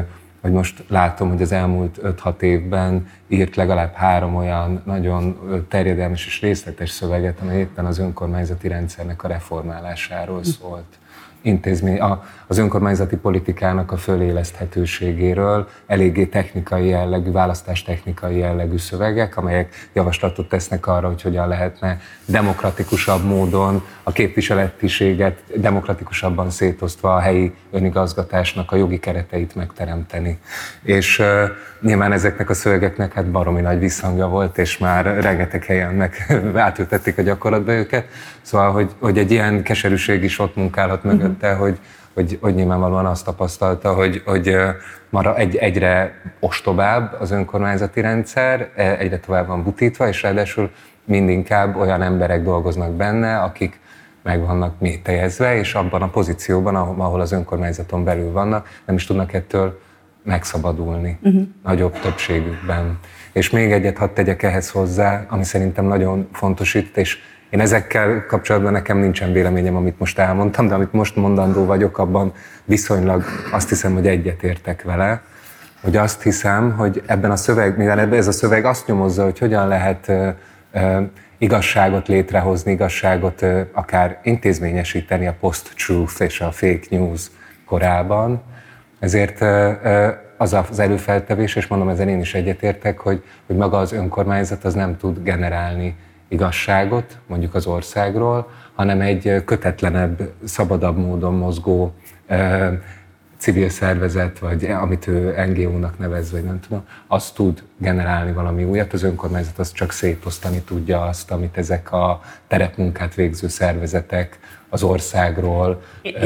[SPEAKER 2] hogy most látom, hogy az elmúlt 5-6 évben írt legalább három olyan nagyon terjedelmes és részletes szöveget, amely éppen az önkormányzati rendszernek a reformálásáról szólt intézmény, a, az önkormányzati politikának a föléleszthetőségéről eléggé technikai jellegű, választás technikai jellegű szövegek, amelyek javaslatot tesznek arra, hogy hogyan lehetne demokratikusabb módon a képviseletiséget demokratikusabban szétosztva a helyi önigazgatásnak a jogi kereteit megteremteni. És uh, nyilván ezeknek a szövegeknek hát baromi nagy visszhangja volt, és már rengeteg helyen meg átültették a gyakorlatba őket. Szóval, hogy, hogy egy ilyen keserűség is ott munkálhat mögötte, uh-huh. hogy, hogy, hogy nyilvánvalóan azt tapasztalta, hogy, hogy mara egy, egyre ostobább az önkormányzati rendszer, egyre tovább van butítva, és ráadásul mindinkább olyan emberek dolgoznak benne, akik meg vannak métejezve, és abban a pozícióban, ahol az önkormányzaton belül vannak, nem is tudnak ettől megszabadulni uh-huh. nagyobb többségükben. És még egyet hadd tegyek ehhez hozzá, ami szerintem nagyon fontos itt, és én ezekkel kapcsolatban nekem nincsen véleményem, amit most elmondtam, de amit most mondandó vagyok, abban viszonylag azt hiszem, hogy egyetértek vele, hogy azt hiszem, hogy ebben a szöveg, mivel ebben ez a szöveg azt nyomozza, hogy hogyan lehet igazságot létrehozni, igazságot akár intézményesíteni a post-truth és a fake news korában, ezért az az előfeltevés, és mondom, ezen én is egyetértek, hogy, hogy maga az önkormányzat az nem tud generálni igazságot, mondjuk az országról, hanem egy kötetlenebb, szabadabb módon mozgó civil szervezet, vagy amit ő NGO-nak nevez, vagy nem tudom, az tud generálni valami újat, az önkormányzat az csak szétosztani tudja azt, amit ezek a terepmunkát végző szervezetek az országról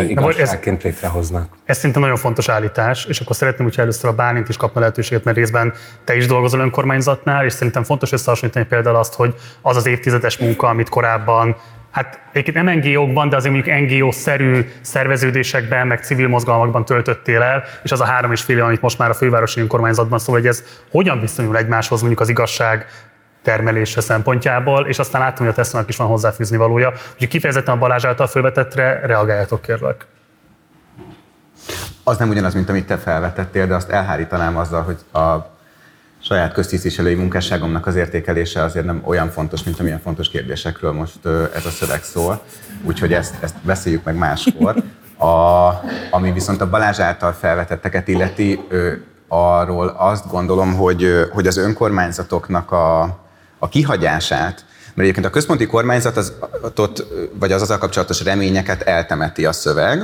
[SPEAKER 2] igazságként létrehoznak.
[SPEAKER 1] Ez szinte nagyon fontos állítás, és akkor szeretném, hogyha először a Bálint is kapna lehetőséget, mert részben te is dolgozol önkormányzatnál, és szerintem fontos összehasonlítani például azt, hogy az az évtizedes munka, amit korábban hát egyébként nem NGO-kban, de azért mondjuk NGO-szerű szerveződésekben, meg civil mozgalmakban töltöttél el, és az a három és fél amit most már a fővárosi önkormányzatban szól, hogy ez hogyan viszonyul egymáshoz mondjuk az igazság termelése szempontjából, és aztán láttam, hogy a Tesla-nak is van hozzáfűzni valója. Úgyhogy kifejezetten a Balázs által felvetettre reagáljatok kérlek.
[SPEAKER 3] Az nem ugyanaz, mint amit te felvetettél, de azt elhárítanám azzal, hogy a saját köztisztviselői munkásságomnak az értékelése azért nem olyan fontos, mint amilyen fontos kérdésekről most ez a szöveg szól. Úgyhogy ezt, ezt beszéljük meg máskor. A, ami viszont a Balázs által felvetetteket illeti, arról azt gondolom, hogy, hogy az önkormányzatoknak a, a kihagyását, mert egyébként a központi kormányzat az, ott, vagy az azzal kapcsolatos reményeket eltemeti a szöveg,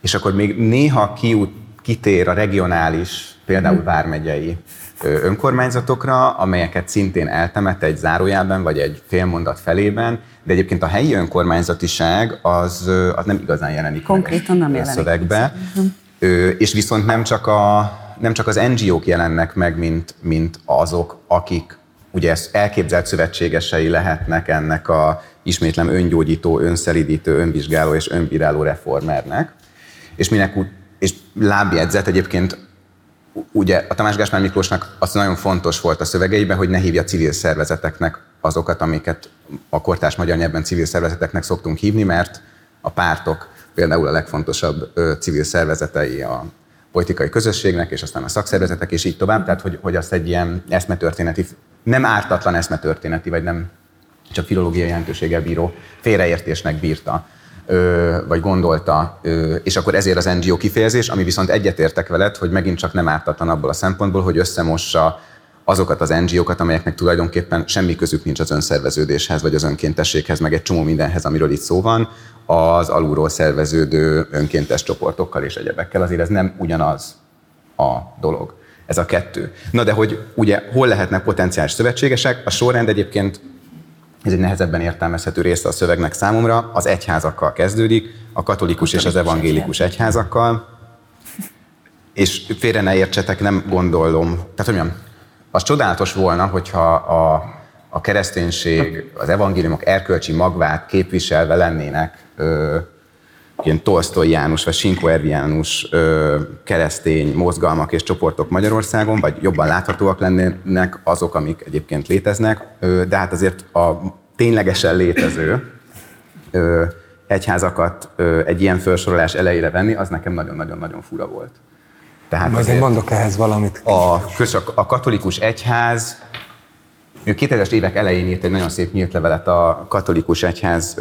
[SPEAKER 3] és akkor még néha kiút, kitér a regionális, például vármegyei önkormányzatokra, amelyeket szintén eltemet egy zárójában vagy egy félmondat felében, de egyébként a helyi önkormányzatiság az, az nem igazán jelenik
[SPEAKER 4] Konkrétan nem
[SPEAKER 3] jelenik szövegbe. És viszont nem csak, a, nem csak az NGO-k jelennek meg, mint, mint azok, akik ugye elképzelt szövetségesei lehetnek ennek a ismétlem öngyógyító, önszelidítő, önvizsgáló és önbíráló reformernek. És minek és lábjegyzet egyébként ugye a Tamás Gáspár Miklósnak az nagyon fontos volt a szövegeiben, hogy ne hívja civil szervezeteknek azokat, amiket a kortás magyar nyelven civil szervezeteknek szoktunk hívni, mert a pártok például a legfontosabb civil szervezetei a politikai közösségnek, és aztán a szakszervezetek, és így tovább. Tehát, hogy, hogy azt egy ilyen eszmetörténeti, nem ártatlan eszmetörténeti, vagy nem csak filológiai jelentőséggel bíró félreértésnek bírta vagy gondolta, és akkor ezért az NGO kifejezés, ami viszont egyetértek veled, hogy megint csak nem ártatlan abból a szempontból, hogy összemossa azokat az NGO-kat, amelyeknek tulajdonképpen semmi közük nincs az önszerveződéshez, vagy az önkéntességhez, meg egy csomó mindenhez, amiről itt szó van, az alulról szerveződő önkéntes csoportokkal és egyebekkel. Azért ez nem ugyanaz a dolog. Ez a kettő. Na de hogy ugye hol lehetnek potenciális szövetségesek? A sorrend egyébként ez egy nehezebben értelmezhető része a szövegnek számomra, az egyházakkal kezdődik, a katolikus és az evangélikus egyházakkal, és félre ne értsetek, nem gondolom, tehát hogy mondjam, az csodálatos volna, hogyha a, a kereszténység, az evangéliumok erkölcsi magvát képviselve lennének ö, ilyen Tolstoy János vagy Sinko Ervi János ö, keresztény mozgalmak és csoportok Magyarországon, vagy jobban láthatóak lennének azok, amik egyébként léteznek, de hát azért a ténylegesen létező egyházakat egy ilyen felsorolás elejére venni, az nekem nagyon-nagyon-nagyon fura volt. Tehát
[SPEAKER 2] Majd én mondok ehhez valamit.
[SPEAKER 3] a, a katolikus egyház ő 2000-es évek elején írt egy nagyon szép nyílt levelet a katolikus egyház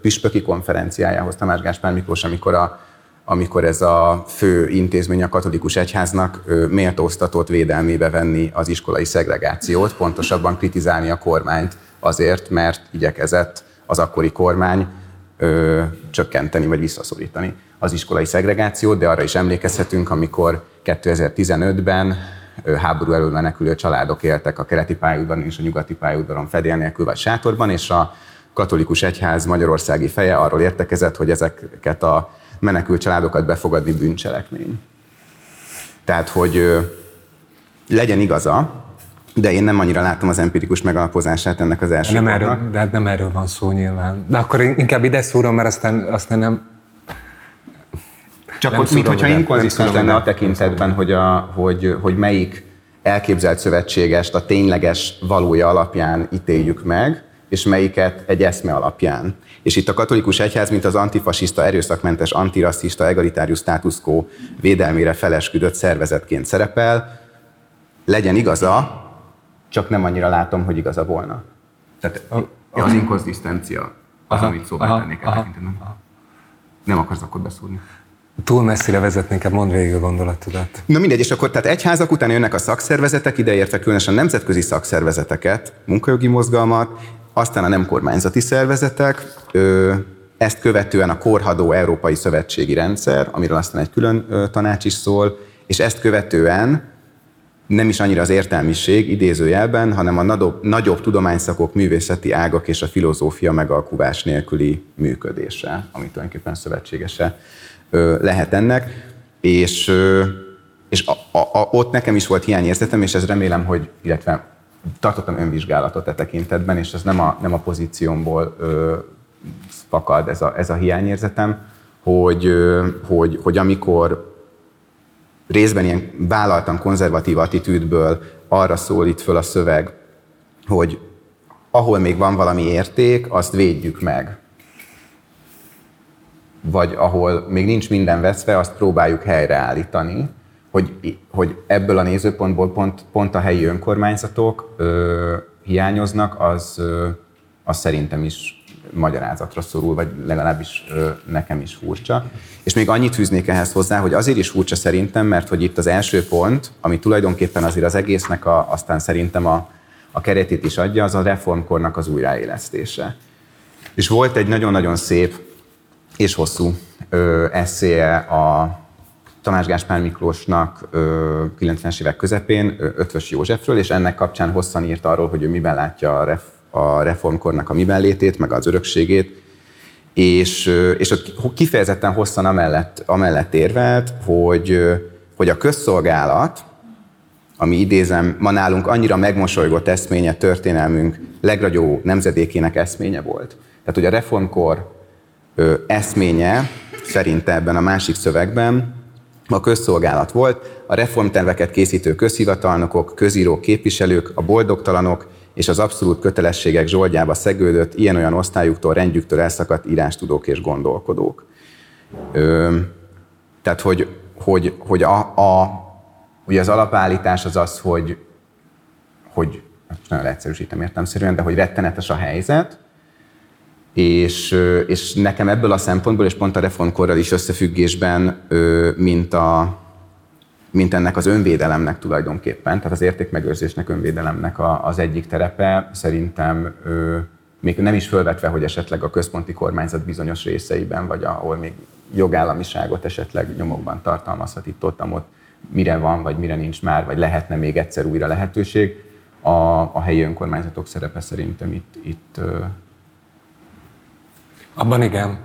[SPEAKER 3] püspöki konferenciájához, Tamás Gáspár Miklós, amikor, a, amikor ez a fő intézmény a katolikus egyháznak méltóztatott védelmébe venni az iskolai szegregációt, pontosabban kritizálni a kormányt azért, mert igyekezett az akkori kormány ö, csökkenteni vagy visszaszorítani az iskolai szegregációt, de arra is emlékezhetünk, amikor 2015-ben ö, háború elől menekülő családok éltek a keleti pályaudvaron és a nyugati pályaudvaron fedél nélkül vagy sátorban, és a katolikus egyház magyarországi feje arról értekezett, hogy ezeket a menekült családokat befogadni bűncselekmény. Tehát, hogy legyen igaza, de én nem annyira látom az empirikus megalapozását ennek az első
[SPEAKER 2] Nem erről, de hát nem erről van szó nyilván. De akkor inkább ide szúrom, mert aztán, aztán nem...
[SPEAKER 3] Csak
[SPEAKER 2] Nem
[SPEAKER 3] ott, mint hogyha inkonzisztens lenne a tekintetben, hogy, a, hogy, hogy melyik elképzelt szövetségest a tényleges valója alapján ítéljük meg, és melyiket egy eszme alapján. És itt a katolikus egyház, mint az antifasiszta, erőszakmentes, antirasszista, egalitárius status quo védelmére felesküdött szervezetként szerepel, legyen igaza, csak nem annyira látom, hogy igaza volna. Tehát az inkonzisztencia az,
[SPEAKER 2] Aha,
[SPEAKER 3] amit szóvá
[SPEAKER 2] aha,
[SPEAKER 3] tennék e
[SPEAKER 2] aha.
[SPEAKER 3] Nem akarsz akkor beszúrni.
[SPEAKER 2] Túl messzire vezetnék, inkább mondd végig a gondolatodat.
[SPEAKER 3] Na mindegy, és akkor tehát egyházak után jönnek a szakszervezetek, ideértve különösen nemzetközi szakszervezeteket, munkajogi mozgalmat, aztán a nem kormányzati szervezetek, ö, ezt követően a korhadó Európai Szövetségi Rendszer, amiről aztán egy külön ö, tanács is szól, és ezt követően nem is annyira az értelmiség idézőjelben, hanem a nagyobb, nagyobb tudományszakok, művészeti ágak és a filozófia megalkuvás nélküli működése, ami tulajdonképpen szövetségese lehet ennek. És, és a, a, a, ott nekem is volt hiányérzetem, és ez remélem, hogy, illetve tartottam önvizsgálatot e tekintetben, és ez nem a, nem a pozíciómból fakad ez a, ez a hiányérzetem, hogy, ö, hogy, hogy amikor részben ilyen vállaltan konzervatív attitűdből arra szólít föl a szöveg, hogy ahol még van valami érték, azt védjük meg. Vagy ahol még nincs minden veszve, azt próbáljuk helyreállítani. Hogy, hogy ebből a nézőpontból pont, pont a helyi önkormányzatok ö, hiányoznak, az, ö, az szerintem is magyarázatra szorul, vagy legalábbis ö, nekem is furcsa. És még annyit fűznék ehhez hozzá, hogy azért is furcsa szerintem, mert hogy itt az első pont, ami tulajdonképpen azért az egésznek a, aztán szerintem a, a keretét is adja, az a reformkornak az újraélesztése. És volt egy nagyon-nagyon szép és hosszú ö, eszéje a Tamás Gáspár Miklósnak ö, 90-es évek közepén ö, Ötvös Józsefről, és ennek kapcsán hosszan írt arról, hogy ő miben látja a, ref, a reformkornak a miben létét, meg az örökségét, és, ö, és ott kifejezetten hosszan amellett, amellett érvelt, hogy, ö, hogy a közszolgálat, ami idézem, ma nálunk annyira megmosolygott eszménye történelmünk legragyó nemzedékének eszménye volt. Tehát, hogy a reformkor ö, eszménye szerinte ebben a másik szövegben a közszolgálat volt, a reformterveket készítő közhivatalnokok, közírók, képviselők, a boldogtalanok és az abszolút kötelességek zsoldjába szegődött ilyen-olyan osztályuktól, rendjüktől elszakadt írástudók és gondolkodók. Ö, tehát, hogy, hogy, hogy a, a, ugye az alapállítás az az, hogy, hogy most nagyon egyszerűsítem értelmszerűen, de hogy rettenetes a helyzet, és, és nekem ebből a szempontból, és pont a reformkorral is összefüggésben, mint, a, mint ennek az önvédelemnek tulajdonképpen, tehát az értékmegőrzésnek, önvédelemnek a, az egyik terepe, szerintem még nem is fölvetve, hogy esetleg a központi kormányzat bizonyos részeiben, vagy ahol még jogállamiságot esetleg nyomokban tartalmazhat itt ott, ott mire van, vagy mire nincs már, vagy lehetne még egyszer újra lehetőség. A, a helyi önkormányzatok szerepe szerintem itt, itt
[SPEAKER 2] Abban igen.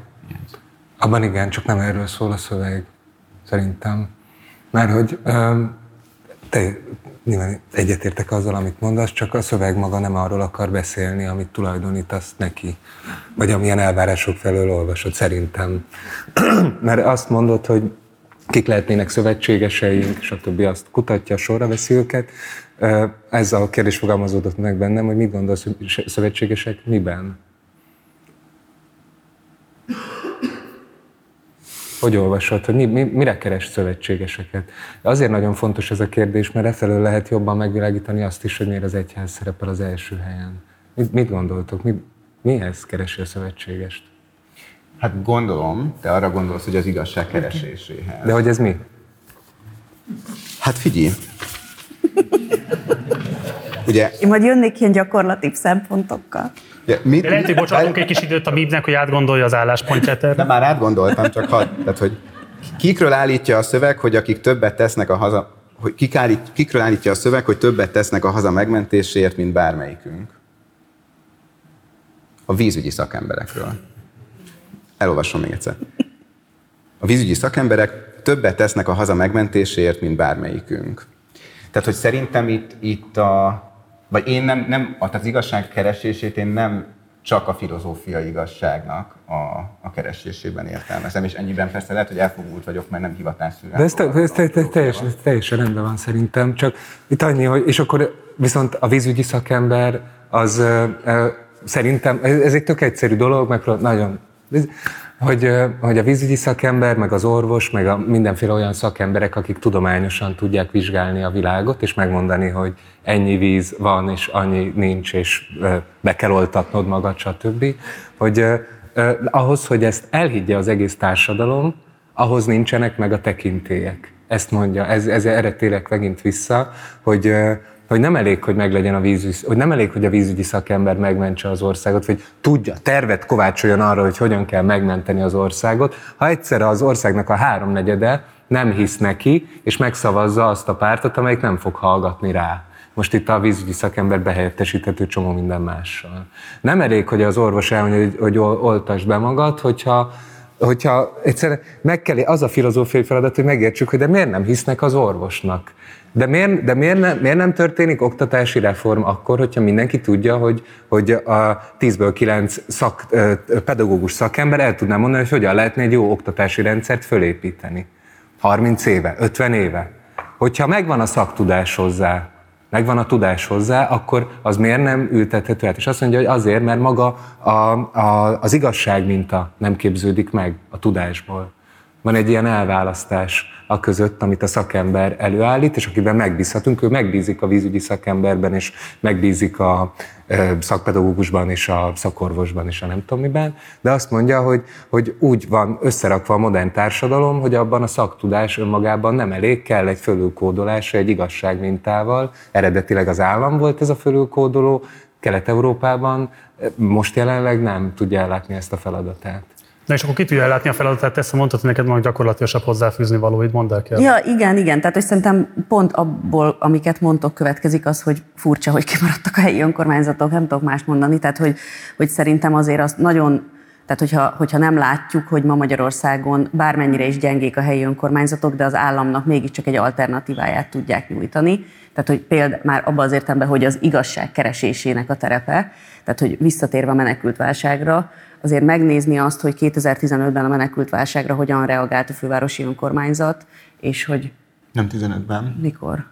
[SPEAKER 2] Abban igen, csak nem erről szól a szöveg, szerintem. Mert hogy te nyilván egyetértek azzal, amit mondasz, csak a szöveg maga nem arról akar beszélni, amit tulajdonítasz neki, vagy amilyen elvárások felől olvasod, szerintem. Mert azt mondod, hogy kik lehetnének szövetségeseink, stb. azt kutatja, sorra veszi őket. Ez a kérdés fogalmazódott meg bennem, hogy mit gondolsz, hogy szövetségesek miben? Hogy olvasod, hogy mi, mi, mire keres szövetségeseket? Azért nagyon fontos ez a kérdés, mert efelől lehet jobban megvilágítani azt is, hogy miért az egyház szerepel az első helyen. Mit, mit gondoltok? Mi, mihez keresi a szövetségest?
[SPEAKER 3] Hát gondolom, te arra gondolsz, hogy az igazság kereséséhez.
[SPEAKER 2] De hogy ez mi?
[SPEAKER 3] Hát figyelj. Ugye,
[SPEAKER 4] Én majd jönnék ilyen gyakorlati szempontokkal.
[SPEAKER 3] Ugye mit,
[SPEAKER 1] De lehet, hogy bocsánatunk egy kis időt a Bibnek, hogy átgondolja az álláspontját
[SPEAKER 3] De
[SPEAKER 1] erre.
[SPEAKER 3] már átgondoltam, csak hadd, tehát, hogy kikről állítja a szöveg, hogy akik többet tesznek a haza, hogy kik állít, kikről állítja a szöveg, hogy többet tesznek a haza megmentéséért, mint bármelyikünk. A vízügyi szakemberekről. Elolvasom még egyszer. A vízügyi szakemberek többet tesznek a haza megmentéséért, mint bármelyikünk. Tehát, hogy szerintem itt, itt a, vagy én nem, nem, tehát az igazság keresését én nem csak a filozófia igazságnak a, a keresésében értelmezem, és ennyiben persze lehet, hogy elfogult vagyok, mert nem hivatásszerűen.
[SPEAKER 2] De ez, te, ez, te, te, teljesen, ez teljesen rendben van szerintem, csak itt annyi, hogy, és akkor viszont a vízügyi szakember az ö, ö, szerintem, ez, ez egy tök egyszerű dolog, meg nagyon, hogy, hogy a vízügyi szakember, meg az orvos, meg a mindenféle olyan szakemberek, akik tudományosan tudják vizsgálni a világot, és megmondani, hogy ennyi víz van, és annyi nincs, és be kell oltatnod magad, stb. Hogy ahhoz, hogy ezt elhiggye az egész társadalom, ahhoz nincsenek meg a tekintélyek. Ezt mondja, ez, ez erre térek megint vissza, hogy, hogy nem elég, hogy meglegyen a vízügy, hogy nem elég, hogy a vízügyi szakember megmentse az országot, vagy tudja, tervet kovácsoljon arra, hogy hogyan kell megmenteni az országot, ha egyszerre az országnak a háromnegyede nem hisz neki, és megszavazza azt a pártot, amelyik nem fog hallgatni rá. Most itt a vízügyi szakember behelyettesíthető csomó minden mással. Nem elég, hogy az orvos elmondja, hogy, hogy ol- oltasd be magad, hogyha hogyha egyszerűen meg kell, az a filozófiai feladat, hogy megértsük, hogy de miért nem hisznek az orvosnak. De miért, de miért, nem, miért nem történik oktatási reform akkor, hogyha mindenki tudja, hogy, hogy a 10-ből 9 szak, pedagógus szakember el tudná mondani, hogy hogyan lehetne egy jó oktatási rendszert fölépíteni. 30 éve, 50 éve. Hogyha megvan a szaktudás hozzá, megvan a tudás hozzá, akkor az miért nem ültethető át? És azt mondja, hogy azért, mert maga a, a, az igazság minta nem képződik meg a tudásból. Van egy ilyen elválasztás a között, amit a szakember előállít, és akiben megbízhatunk, ő megbízik a vízügyi szakemberben, és megbízik a szakpedagógusban, és a szakorvosban, és a nem tudom miben, de azt mondja, hogy, hogy úgy van összerakva a modern társadalom, hogy abban a szaktudás önmagában nem elég, kell egy fölülkódolása egy igazságmintával. Eredetileg az állam volt ez a fölülkódoló, Kelet-Európában most jelenleg nem tudja ellátni ezt a feladatát.
[SPEAKER 1] Na és akkor ki tudja ellátni a feladatát, ezt mondtad, hogy neked van gyakorlatilag hozzáfűzni valóid, mondd el kell.
[SPEAKER 4] Ja, igen, igen. Tehát, hogy szerintem pont abból, amiket mondtok, következik az, hogy furcsa, hogy kimaradtak a helyi önkormányzatok, nem tudok más mondani. Tehát, hogy, hogy szerintem azért azt nagyon tehát, hogyha, hogyha nem látjuk, hogy ma Magyarországon bármennyire is gyengék a helyi önkormányzatok, de az államnak mégiscsak egy alternatíváját tudják nyújtani. Tehát, hogy például már abban az értelemben, hogy az igazság keresésének a terepe, tehát, hogy visszatérve a menekült válságra, azért megnézni azt, hogy 2015-ben a menekült válságra hogyan reagált a fővárosi önkormányzat, és hogy
[SPEAKER 3] Nem 15-ben,
[SPEAKER 4] mikor?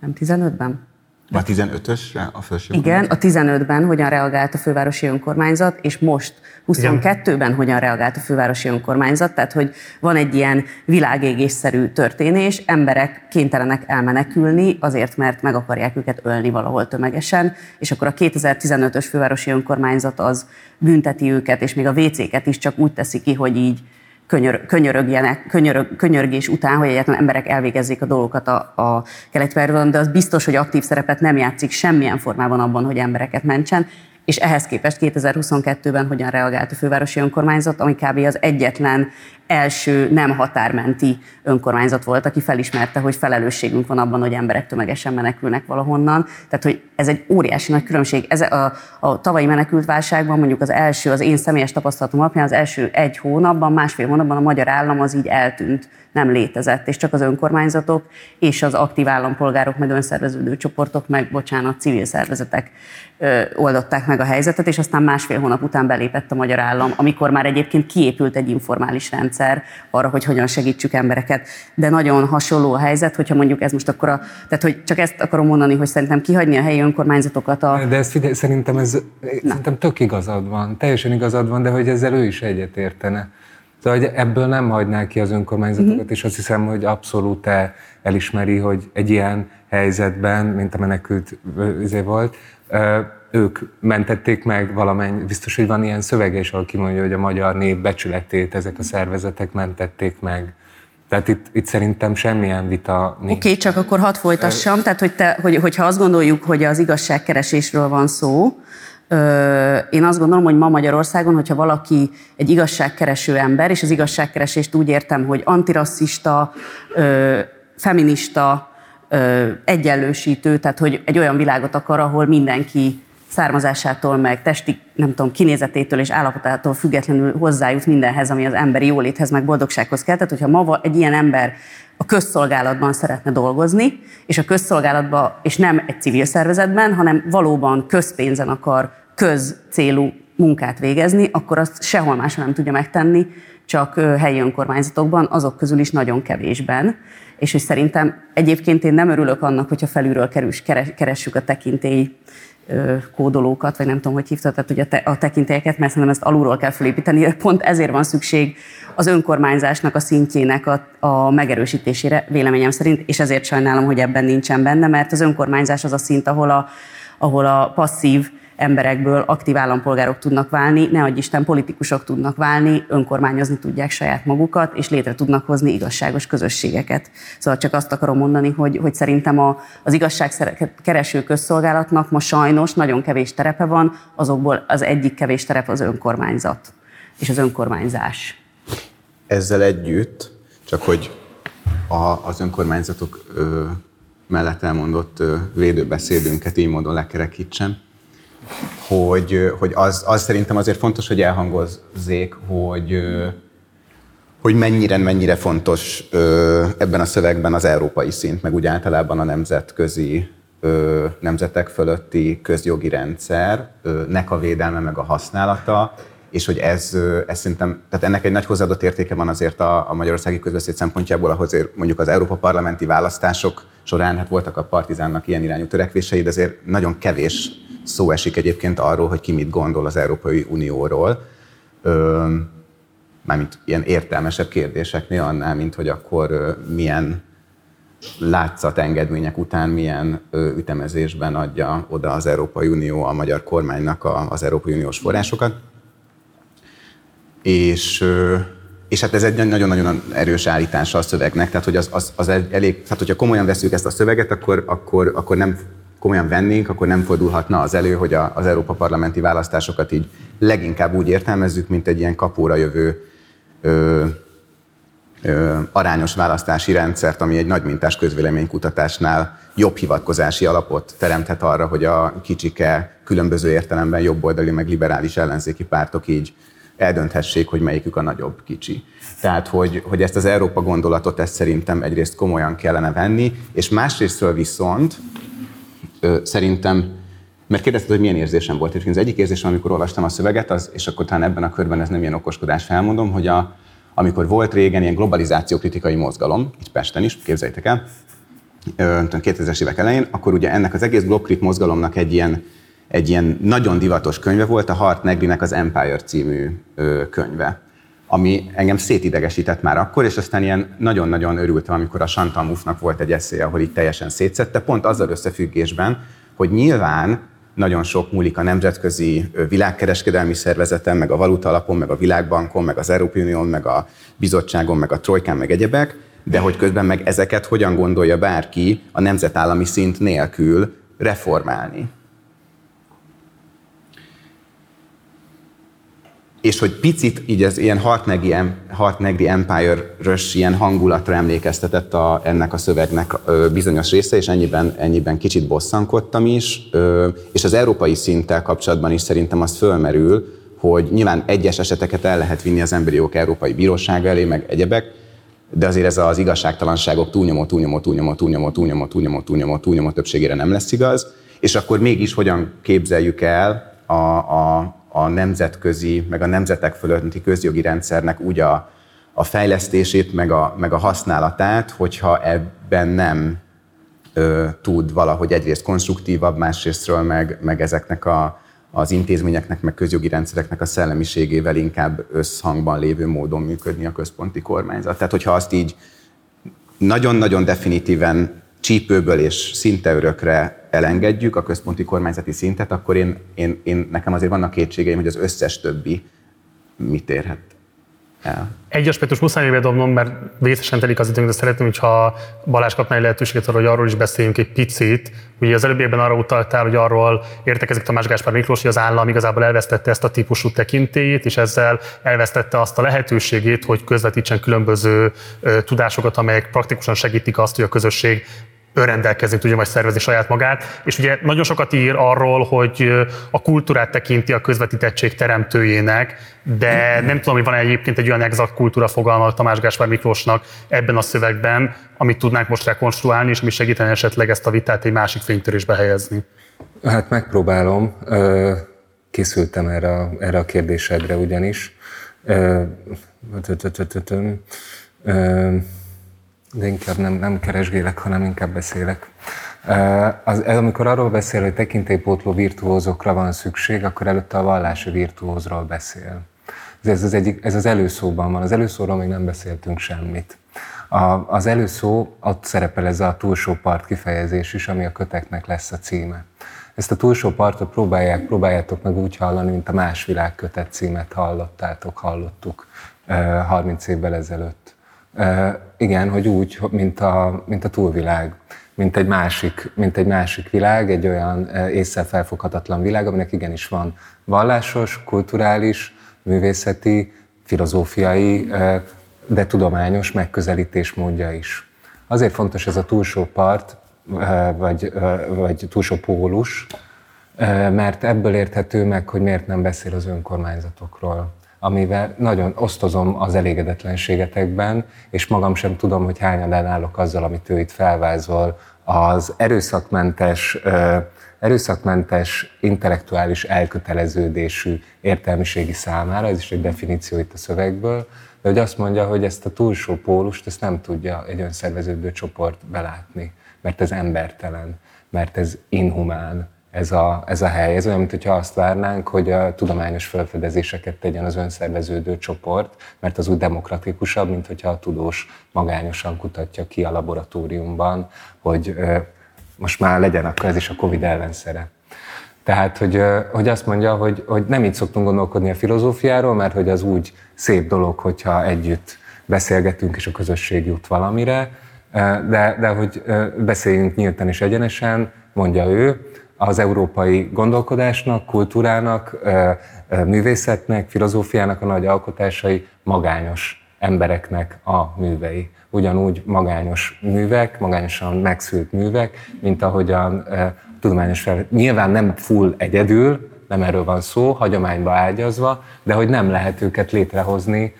[SPEAKER 4] Nem 15-ben?
[SPEAKER 3] A 15-ösre a felső.
[SPEAKER 4] Igen, a 15-ben hogyan reagált a fővárosi önkormányzat, és most 22-ben hogyan reagált a fővárosi önkormányzat, tehát hogy van egy ilyen világégésszerű történés, emberek kénytelenek elmenekülni azért, mert meg akarják őket ölni valahol tömegesen, és akkor a 2015-ös fővárosi önkormányzat az bünteti őket, és még a WC-ket is csak úgy teszi ki, hogy így könyör, könyörögjenek, könyörög, könyörgés után, hogy egyáltalán emberek elvégezzék a dolgokat a, a keleti de az biztos, hogy aktív szerepet nem játszik semmilyen formában abban, hogy embereket mentsen. És ehhez képest 2022-ben hogyan reagált a fővárosi önkormányzat, ami kb. az egyetlen első nem határmenti önkormányzat volt, aki felismerte, hogy felelősségünk van abban, hogy emberek tömegesen menekülnek valahonnan. Tehát, hogy ez egy óriási nagy különbség. Ez a, a tavalyi menekült válságban mondjuk az első, az én személyes tapasztalatom alapján az első egy hónapban, másfél hónapban a magyar állam az így eltűnt, nem létezett, és csak az önkormányzatok és az aktív állampolgárok, meg önszerveződő csoportok, meg bocsánat, civil szervezetek ö, oldották meg a helyzetet, és aztán másfél hónap után belépett a magyar állam, amikor már egyébként kiépült egy informális rendszer arra, hogy hogyan segítsük embereket. De nagyon hasonló a helyzet, hogyha mondjuk ez most akkor a, tehát hogy csak ezt akarom mondani, hogy szerintem kihagyni a helyi önkormányzatokat a,
[SPEAKER 2] De ez figyelj, szerintem ez, szerintem tök igazad van, teljesen igazad van, de hogy ezzel ő is egyetértene. De hogy ebből nem hagyná ki az önkormányzatokat, uh-huh. és azt hiszem, hogy abszolút elismeri, hogy egy ilyen helyzetben, mint a menekült izé volt, ők mentették meg valamennyi, biztos, hogy van ilyen szövege is, ahol kimondja, hogy a magyar nép becsületét ezek a szervezetek mentették meg. Tehát itt, itt szerintem semmilyen vita nincs.
[SPEAKER 4] Oké, okay, csak akkor hadd folytassam. Tehát, hogy te, hogy, hogyha azt gondoljuk, hogy az igazságkeresésről van szó, én azt gondolom, hogy ma Magyarországon, hogyha valaki egy igazságkereső ember, és az igazságkeresést úgy értem, hogy antirasszista, feminista, egyenlősítő, tehát hogy egy olyan világot akar, ahol mindenki származásától, meg testi, nem tudom, kinézetétől és állapotától függetlenül hozzájut mindenhez, ami az emberi jóléthez, meg boldogsághoz kell. Tehát, hogyha ma egy ilyen ember a közszolgálatban szeretne dolgozni, és a közszolgálatban, és nem egy civil szervezetben, hanem valóban közpénzen akar közcélú munkát végezni, akkor azt sehol máshol nem tudja megtenni, csak helyi önkormányzatokban, azok közül is nagyon kevésben. És hogy szerintem egyébként én nem örülök annak, hogyha felülről kerüls, keressük a tekintély kódolókat, vagy nem tudom, hogy hívtad, tehát ugye a tekintélyeket, mert szerintem ezt alulról kell felépíteni. Pont ezért van szükség az önkormányzásnak a szintjének a, a megerősítésére, véleményem szerint, és ezért sajnálom, hogy ebben nincsen benne, mert az önkormányzás az a szint, ahol a, ahol a passzív emberekből aktív állampolgárok tudnak válni, ne adj Isten politikusok tudnak válni, önkormányozni tudják saját magukat, és létre tudnak hozni igazságos közösségeket. Szóval csak azt akarom mondani, hogy, hogy szerintem a, az igazságkereső közszolgálatnak ma sajnos nagyon kevés terepe van, azokból az egyik kevés terep az önkormányzat és az önkormányzás.
[SPEAKER 3] Ezzel együtt, csak hogy a, az önkormányzatok ö, mellett elmondott ö, védőbeszédünket így módon lekerekítsem, hogy, hogy az, az szerintem azért fontos, hogy elhangozzék, hogy, hogy mennyire, mennyire fontos ebben a szövegben az európai szint, meg úgy általában a nemzetközi nemzetek fölötti közjogi rendszernek a védelme, meg a használata, és hogy ez, ez szerintem, tehát ennek egy nagy hozzáadott értéke van azért a, a magyarországi közbeszéd szempontjából, ahhoz mondjuk az Európa parlamenti választások során, hát voltak a partizánnak ilyen irányú törekvései, de azért nagyon kevés szó esik egyébként arról, hogy ki mit gondol az Európai Unióról. Mármint ilyen értelmesebb kérdéseknél annál, mint hogy akkor milyen látszat engedmények után milyen ütemezésben adja oda az Európai Unió a magyar kormánynak az Európai Uniós forrásokat. És, és hát ez egy nagyon-nagyon erős állítása a szövegnek, tehát hogy az, az, az elég, tehát hogyha komolyan veszük ezt a szöveget, akkor, akkor, akkor nem komolyan vennénk, akkor nem fordulhatna az elő, hogy a, az Európa parlamenti választásokat így leginkább úgy értelmezzük, mint egy ilyen kapóra jövő ö, ö, arányos választási rendszert, ami egy nagymintás közvéleménykutatásnál jobb hivatkozási alapot teremthet arra, hogy a kicsike különböző értelemben jobboldali meg liberális ellenzéki pártok így eldönthessék, hogy melyikük a nagyobb kicsi. Tehát, hogy, hogy ezt az Európa gondolatot ezt szerintem egyrészt komolyan kellene venni, és másrésztről viszont szerintem, mert kérdezted, hogy milyen érzésem volt. És az egyik érzésem, amikor olvastam a szöveget, az, és akkor talán ebben a körben ez nem ilyen okoskodás felmondom, hogy a, amikor volt régen ilyen globalizáció kritikai mozgalom, itt Pesten is, képzeljétek el, 2000-es évek elején, akkor ugye ennek az egész globkrit mozgalomnak egy ilyen, egy ilyen nagyon divatos könyve volt, a Hart Negrinek az Empire című könyve ami engem szétidegesített már akkor, és aztán ilyen nagyon-nagyon örültem, amikor a Chantal Mouffe-nak volt egy eszély, ahol itt teljesen szétszette, pont azzal összefüggésben, hogy nyilván nagyon sok múlik a nemzetközi világkereskedelmi szervezeten, meg a valuta alapon, meg a világbankon, meg az Európai Unión, meg a bizottságon, meg a trojkán, meg egyebek, de hogy közben meg ezeket hogyan gondolja bárki a nemzetállami szint nélkül reformálni. És hogy picit így az ilyen Hartnegri Empire-ös ilyen hangulatra emlékeztetett a, ennek a szövegnek ö, bizonyos része, és ennyiben, ennyiben kicsit bosszankodtam is, ö, és az európai szinttel kapcsolatban is szerintem az fölmerül, hogy nyilván egyes eseteket el lehet vinni az emberi jogok Európai Bíróság elé, meg egyebek, de azért ez az igazságtalanságok túlnyomó, túlnyomó, túlnyomó, túlnyomó, túlnyomó, túlnyomó, túlnyomó, túlnyomó többségére nem lesz igaz, és akkor mégis hogyan képzeljük el a, a, a nemzetközi, meg a nemzetek fölötti közjogi rendszernek úgy a, a fejlesztését, meg a, meg a használatát, hogyha ebben nem ö, tud valahogy egyrészt konstruktívabb, másrésztről meg, meg ezeknek a, az intézményeknek, meg közjogi rendszereknek a szellemiségével inkább összhangban lévő módon működni a központi kormányzat. Tehát, hogyha azt így nagyon-nagyon definitíven csípőből és szinte örökre elengedjük a központi kormányzati szintet, akkor én, én, én, nekem azért vannak kétségeim, hogy az összes többi mit érhet el.
[SPEAKER 1] Egy aspektus muszáj bedobnom, mert vészesen telik az időnk, de szeretném, hogyha Balázs kapná egy lehetőséget arra, hogy arról is beszéljünk egy picit. Ugye az előbbiekben arra utaltál, hogy arról értekezik Tamás Gáspár Miklós, hogy az állam igazából elvesztette ezt a típusú tekintélyét, és ezzel elvesztette azt a lehetőségét, hogy közvetítsen különböző tudásokat, amelyek praktikusan segítik azt, hogy a közösség önrendelkezni tudja majd szervezni saját magát. És ugye nagyon sokat ír arról, hogy a kultúrát tekinti a közvetítettség teremtőjének, de nem tudom, hogy van egyébként egy olyan exakt kultúra fogalma Tamás Gáspár Miklósnak ebben a szövegben, amit tudnánk most rekonstruálni, és mi segíteni esetleg ezt a vitát egy másik fénytörésbe helyezni.
[SPEAKER 2] Hát megpróbálom. Készültem erre, a, erre a kérdésedre ugyanis de inkább nem, nem keresgélek, hanem inkább beszélek. Az, amikor arról beszél, hogy tekintélypótló virtuózokra van szükség, akkor előtte a vallási virtuózról beszél. Ez az, egyik, ez az előszóban van. Az előszóról még nem beszéltünk semmit. A, az előszó, ott szerepel ez a túlsó part kifejezés is, ami a köteknek lesz a címe. Ezt a túlsó partot próbálják, próbáljátok meg úgy hallani, mint a Más világ kötet címet hallottátok, hallottuk 30 évvel ezelőtt igen, hogy úgy, mint a, mint a túlvilág, mint egy, másik, mint egy másik világ, egy olyan észre felfoghatatlan világ, aminek igenis van vallásos, kulturális, művészeti, filozófiai, de tudományos megközelítés módja is. Azért fontos ez a túlsó part, vagy, vagy túlsó pólus, mert ebből érthető meg, hogy miért nem beszél az önkormányzatokról amivel nagyon osztozom az elégedetlenségetekben, és magam sem tudom, hogy hányan ellenállok azzal, amit ő itt felvázol, az erőszakmentes, erőszakmentes intellektuális elköteleződésű értelmiségi számára, ez is egy definíció itt a szövegből, de hogy azt mondja, hogy ezt a túlsó pólust, ezt nem tudja egy önszerveződő csoport belátni, mert ez embertelen, mert ez inhumán, ez a, ez a hely. Ez olyan, mintha azt várnánk, hogy a tudományos felfedezéseket tegyen az önszerveződő csoport, mert az úgy demokratikusabb, mint hogyha a tudós magányosan kutatja ki a laboratóriumban, hogy most már legyen akkor ez is a Covid ellenszere. Tehát, hogy, hogy azt mondja, hogy, hogy nem így szoktunk gondolkodni a filozófiáról, mert hogy az úgy szép dolog, hogyha együtt beszélgetünk és a közösség jut valamire, de, de hogy beszéljünk nyíltan és egyenesen, mondja ő, az európai gondolkodásnak, kultúrának, művészetnek, filozófiának a nagy alkotásai magányos embereknek a művei. Ugyanúgy magányos művek, magányosan megszült művek, mint ahogyan tudományos fel... Nyilván nem full egyedül, nem erről van szó, hagyományba ágyazva, de hogy nem lehet őket létrehozni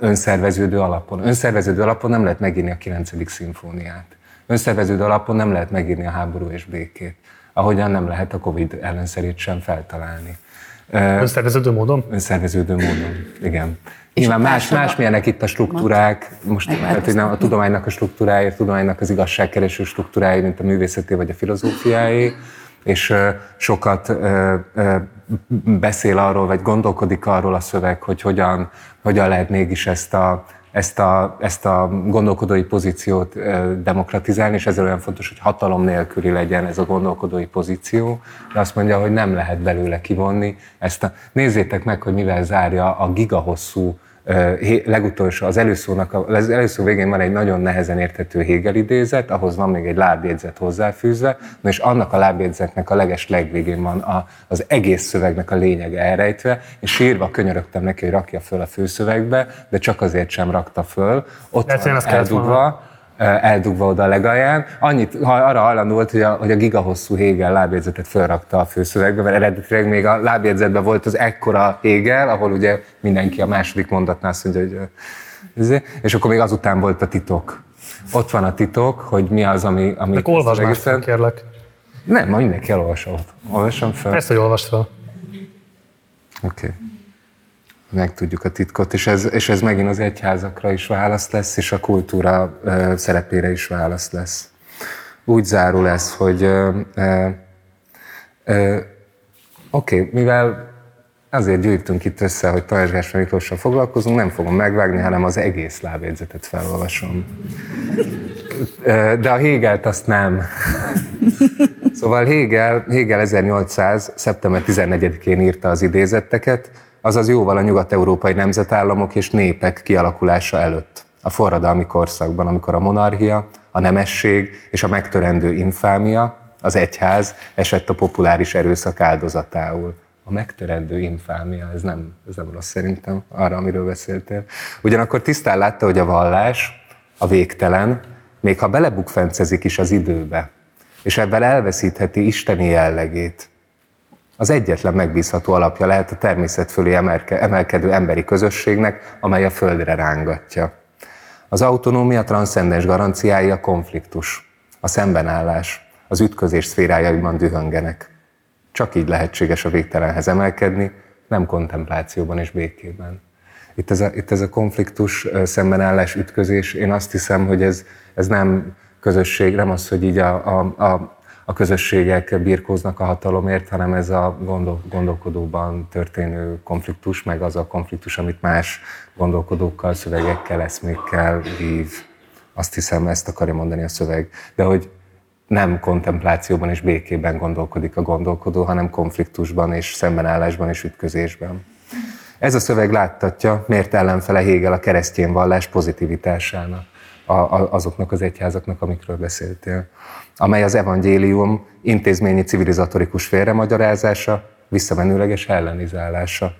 [SPEAKER 2] önszerveződő alapon. Önszerveződő alapon nem lehet megírni a 9. szimfóniát. Önszerveződő alapon nem lehet megírni a háború és békét ahogyan nem lehet a Covid ellenszerét sem feltalálni.
[SPEAKER 1] Önszerveződő módon?
[SPEAKER 2] Önszerveződő módon, igen. Nyilván más, más milyenek itt a struktúrák, most tehát, hogy nem a tudománynak a struktúrája, a tudománynak az igazságkereső struktúrája, mint a művészeté vagy a filozófiáé, és sokat beszél arról, vagy gondolkodik arról a szöveg, hogy hogyan, hogyan lehet mégis ezt a, ezt a, ezt a gondolkodói pozíciót demokratizálni, és ezzel olyan fontos, hogy hatalom nélküli legyen ez a gondolkodói pozíció, de azt mondja, hogy nem lehet belőle kivonni ezt a... Nézzétek meg, hogy mivel zárja a gigahosszú legutolsó, az előszónak, az előszó végén van egy nagyon nehezen érthető Hegel idézet, ahhoz van még egy lábjegyzet hozzáfűzve, na és annak a lábjegyzetnek a leges legvégén van a, az egész szövegnek a lényege elrejtve, és sírva könyörögtem neki, hogy rakja föl a főszövegbe, de csak azért sem rakta föl. Ott Lehet, van eldugva, eldugva oda a legalján. Annyit, ha arra hajlandó volt, hogy a, hogy a gigahosszú Hegel lábjegyzetet felrakta a főszövegbe, mert eredetileg még a lábjegyzetben volt az ekkora Hegel, ahol ugye mindenki a második mondatnál azt mondja, hogy izé, és akkor még azután volt a titok. Ott van a titok, hogy mi az, ami... ami
[SPEAKER 1] De olvasd fel, kérlek.
[SPEAKER 2] Nem, ma mindenki elolvassa. Olvasom fel.
[SPEAKER 1] Ezt, hogy olvasd fel.
[SPEAKER 2] Oké. Okay megtudjuk a titkot, és ez, és ez megint az egyházakra is válasz lesz, és a kultúra ö, szerepére is válasz lesz. Úgy zárul ez, hogy Oké, okay, mivel azért gyűjtünk itt össze, hogy Tamás Gáspár Miklóssal foglalkozunk, nem fogom megvágni, hanem az egész lábjegyzetet felolvasom. De a Hegelt azt nem. Szóval Hegel, Hegel 1800. szeptember 14-én írta az idézetteket, azaz jóval a nyugat-európai nemzetállamok és népek kialakulása előtt. A forradalmi korszakban, amikor a monarchia, a nemesség és a megtörendő infámia, az egyház esett a populáris erőszak áldozatául. A megtörendő infámia, ez nem, ez nem rossz szerintem, arra, amiről beszéltél. Ugyanakkor tisztán látta, hogy a vallás, a végtelen, még ha belebukfencezik is az időbe, és ebben elveszítheti isteni jellegét, az egyetlen megbízható alapja lehet a természet fölé emelkedő emberi közösségnek, amely a földre rángatja. Az autonómia transzcendens garanciái a konfliktus, a szembenállás, az ütközés szférájaiban dühöngenek. Csak így lehetséges a végtelenhez emelkedni, nem kontemplációban és békében. Itt ez a, itt ez a konfliktus, szembenállás, ütközés, én azt hiszem, hogy ez, ez nem közösség, nem az, hogy így a, a, a, a közösségek birkóznak a hatalomért, hanem ez a gondol, gondolkodóban történő konfliktus, meg az a konfliktus, amit más gondolkodókkal, szövegekkel, eszmékkel vív. Azt hiszem, ezt akarja mondani a szöveg. De hogy nem kontemplációban és békében gondolkodik a gondolkodó, hanem konfliktusban és szembenállásban és ütközésben. Ez a szöveg láttatja, miért ellenfele Hegel a keresztény vallás pozitivitásának, a, a, azoknak az egyházaknak, amikről beszéltél, amely az evangélium intézményi civilizatorikus félremagyarázása, visszamenőleges ellenizálása.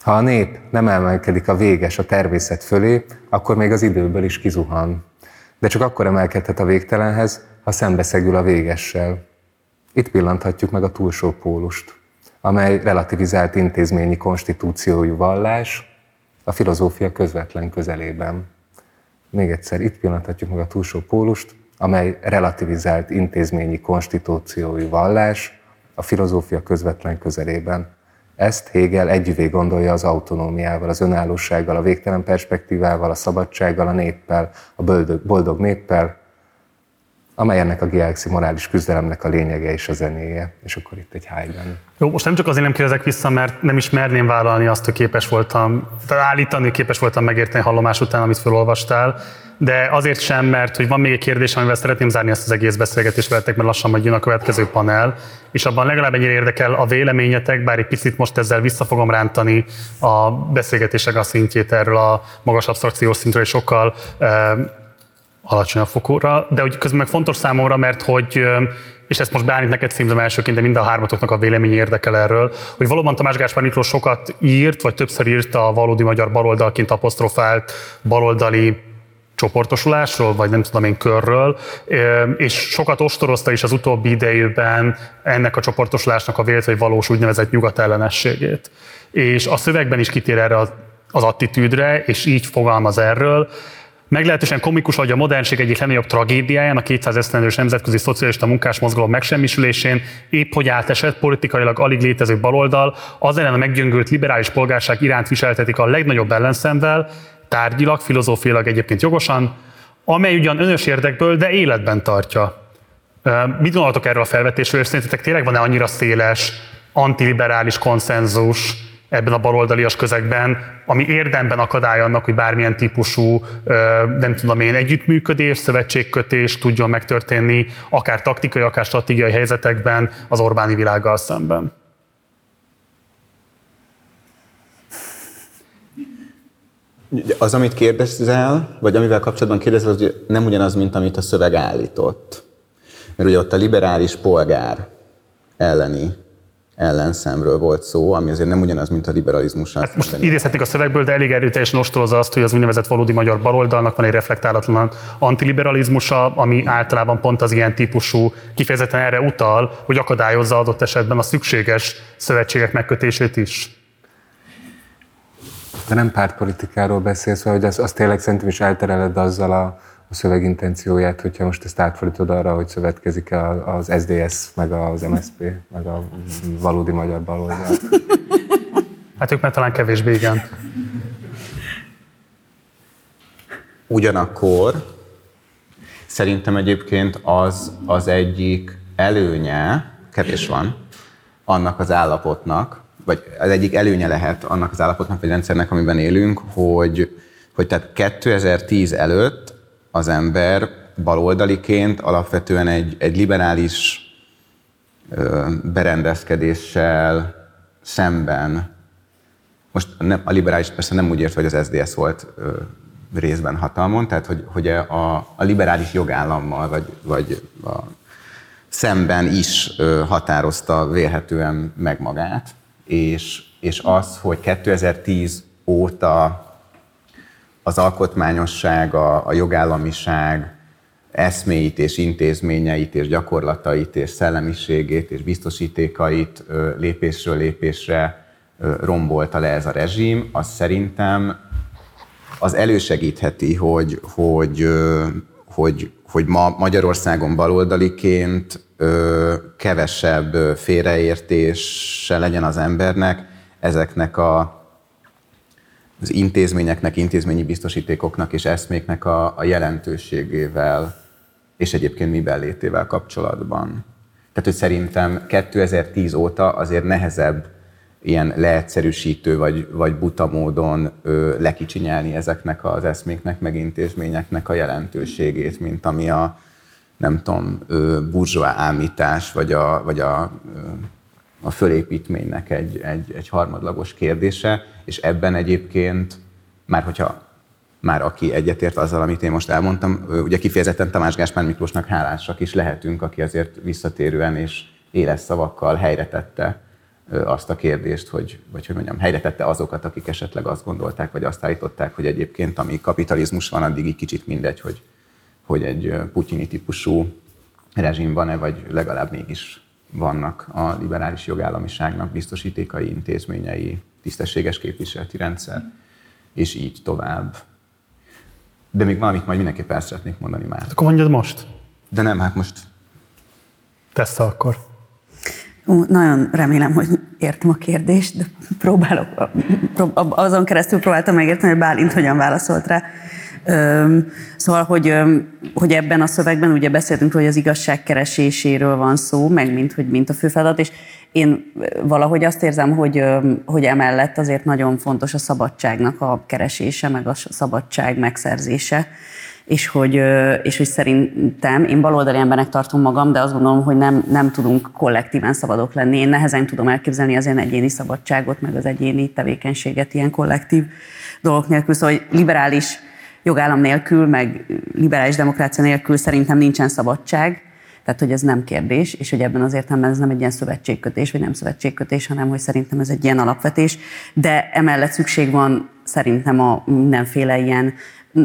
[SPEAKER 2] Ha a nép nem emelkedik a véges a természet fölé, akkor még az időből is kizuhan. De csak akkor emelkedhet a végtelenhez, ha szembeszegül a végessel. Itt pillanthatjuk meg a túlsó pólust, amely relativizált intézményi konstitúciójú vallás a filozófia közvetlen közelében. Még egyszer, itt pillanthatjuk meg a túlsó pólust, amely relativizált intézményi konstitúciójú vallás a filozófia közvetlen közelében. Ezt Hegel együvé gondolja az autonómiával, az önállósággal, a végtelen perspektívával, a szabadsággal, a néppel, a boldog, boldog néppel, amely ennek a galaxi morális küzdelemnek a lényege és a zenéje. És akkor itt egy Haydn.
[SPEAKER 1] Jó, most nem csak azért nem kérdezek vissza, mert nem is merném vállalni azt, hogy képes voltam, állítani, képes voltam megérteni hallomás után, amit felolvastál, de azért sem, mert hogy van még egy kérdés, amivel szeretném zárni ezt az egész beszélgetést veletek, mert lassan majd jön a következő panel, és abban legalább ennyire érdekel a véleményetek, bár egy picit most ezzel vissza fogom rántani a beszélgetések a szintjét erről a magas absztrakciós szintről, és sokkal alacsonyabb fokúra, de hogy közben meg fontos számomra, mert hogy és ezt most beállít neked címzem elsőként, de mind a hármatoknak a vélemény érdekel erről, hogy valóban Tamás Gáspár Miklós sokat írt, vagy többször írt a valódi magyar baloldalként apostrofált baloldali csoportosulásról, vagy nem tudom én körről, és sokat ostorozta is az utóbbi idejében ennek a csoportosulásnak a vélt, vagy valós úgynevezett nyugat ellenességét. És a szövegben is kitér erre az attitűdre, és így fogalmaz erről, Meglehetősen komikus, hogy a modernség egyik legnagyobb tragédiáján, a 200 esztendős nemzetközi szocialista munkásmozgalom megsemmisülésén épp hogy átesett politikailag alig létező baloldal, az ellen a meggyöngült liberális polgárság iránt viseltetik a legnagyobb ellenszemvel, tárgyilag, filozófiailag egyébként jogosan, amely ugyan önös érdekből, de életben tartja. Mit gondoltok erről a felvetésről, és szerintetek tényleg van-e annyira széles, antiliberális konszenzus, ebben a baloldalias közegben, ami érdemben akadály annak, hogy bármilyen típusú, nem tudom én, együttműködés, szövetségkötés tudjon megtörténni, akár taktikai, akár stratégiai helyzetekben az Orbáni világgal szemben.
[SPEAKER 3] Az, amit kérdezel, vagy amivel kapcsolatban kérdezel, az nem ugyanaz, mint amit a szöveg állított. Mert ugye ott a liberális polgár elleni ellenszemről volt szó, ami azért nem ugyanaz, mint a liberalizmus.
[SPEAKER 1] Hát most idézhetnék a szövegből, de elég erőteljesen ostorozza azt, hogy az úgynevezett valódi magyar baloldalnak van egy reflektálatlan antiliberalizmusa, ami általában pont az ilyen típusú kifejezetten erre utal, hogy akadályozza adott esetben a szükséges szövetségek megkötését is.
[SPEAKER 2] De nem pártpolitikáról beszélsz, hogy az, az tényleg szerintem is eltereled azzal a a szöveg intencióját, hogyha most ezt átfordítod arra, hogy szövetkezik az SDS, meg az MSP, meg a valódi magyar baloldal.
[SPEAKER 1] Hát ők már talán kevésbé igen.
[SPEAKER 3] Ugyanakkor szerintem egyébként az az egyik előnye, kevés van, annak az állapotnak, vagy az egyik előnye lehet annak az állapotnak, vagy rendszernek, amiben élünk, hogy, hogy tehát 2010 előtt az ember baloldaliként alapvetően egy, egy liberális ö, berendezkedéssel szemben, most nem, a liberális persze nem úgy ért, hogy az SDS volt ö, részben hatalmon, tehát hogy, hogy a, a liberális jogállammal, vagy, vagy a szemben is ö, határozta vélhetően meg magát, és, és az, hogy 2010 óta az alkotmányosság, a, a jogállamiság eszméit és intézményeit és gyakorlatait és szellemiségét és biztosítékait lépésről lépésre rombolta le ez a rezsim, az szerintem az elősegítheti, hogy, hogy, hogy, hogy ma Magyarországon baloldaliként kevesebb félreértése legyen az embernek ezeknek a, az intézményeknek, intézményi biztosítékoknak és eszméknek a, a jelentőségével és egyébként mi bellétével kapcsolatban. Tehát, hogy szerintem 2010 óta azért nehezebb ilyen leegyszerűsítő vagy, vagy buta módon ö, lekicsinyelni ezeknek az eszméknek, meg intézményeknek a jelentőségét, mint ami a, nem tudom, burzsóá ámítás, vagy a, vagy a, a fölépítménynek egy, egy, egy harmadlagos kérdése, és ebben egyébként, már hogyha már aki egyetért azzal, amit én most elmondtam, ugye kifejezetten Tamás Gáspár Miklósnak hálásak is lehetünk, aki azért visszatérően és éles szavakkal helyre tette azt a kérdést, hogy, vagy hogy mondjam, helyre tette azokat, akik esetleg azt gondolták, vagy azt állították, hogy egyébként ami kapitalizmus van, addig így kicsit mindegy, hogy, hogy egy putyini típusú rezsim van-e, vagy legalább mégis vannak a liberális jogállamiságnak biztosítékai intézményei, tisztességes képviseleti rendszer, és így tovább. De még valamit majd mindenképp el szeretnék mondani már.
[SPEAKER 1] Akkor mondjad most.
[SPEAKER 3] De nem, hát most...
[SPEAKER 1] Tesz akkor.
[SPEAKER 4] Ú, nagyon remélem, hogy értem a kérdést, de próbálok, azon keresztül próbáltam megérteni, hogy Bálint hogyan válaszolt rá. Szóval, hogy, hogy ebben a szövegben ugye beszéltünk, hogy az igazság kereséséről van szó, meg mint, hogy mint a fő feladat, és én valahogy azt érzem, hogy, hogy emellett azért nagyon fontos a szabadságnak a keresése, meg a szabadság megszerzése, és hogy, és hogy szerintem, én baloldali embernek tartom magam, de azt gondolom, hogy nem, nem tudunk kollektíven szabadok lenni. Én nehezen tudom elképzelni az én egyéni szabadságot, meg az egyéni tevékenységet ilyen kollektív dolgok nélkül. Szóval, hogy liberális jogállam nélkül, meg liberális demokrácia nélkül szerintem nincsen szabadság, tehát hogy ez nem kérdés, és hogy ebben az értelemben ez nem egy ilyen szövetségkötés, vagy nem szövetségkötés, hanem hogy szerintem ez egy ilyen alapvetés, de emellett szükség van szerintem a mindenféle ilyen,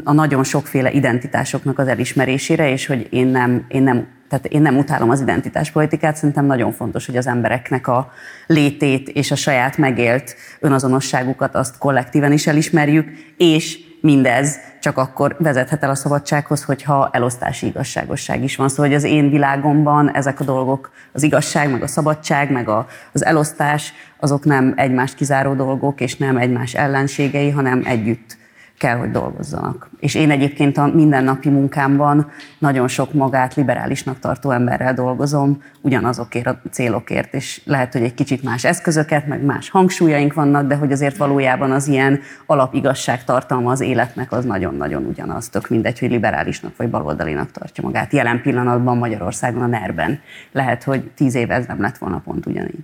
[SPEAKER 4] a nagyon sokféle identitásoknak az elismerésére, és hogy én nem, én nem tehát én nem utálom az identitáspolitikát, szerintem nagyon fontos, hogy az embereknek a létét és a saját megélt önazonosságukat azt kollektíven is elismerjük, és mindez csak akkor vezethet el a szabadsághoz, hogyha elosztási igazságosság is van. Szóval, hogy az én világomban ezek a dolgok, az igazság, meg a szabadság, meg a, az elosztás, azok nem egymást kizáró dolgok, és nem egymás ellenségei, hanem együtt kell, hogy dolgozzanak. És én egyébként a mindennapi munkámban nagyon sok magát liberálisnak tartó emberrel dolgozom, ugyanazokért a célokért, és lehet, hogy egy kicsit más eszközöket, meg más hangsúlyaink vannak, de hogy azért valójában az ilyen alapigazság tartalma az életnek az nagyon-nagyon ugyanaz, tök mindegy, hogy liberálisnak vagy baloldalinak tartja magát. Jelen pillanatban Magyarországon a NER-ben. Lehet, hogy tíz éve ez nem lett volna pont ugyanígy.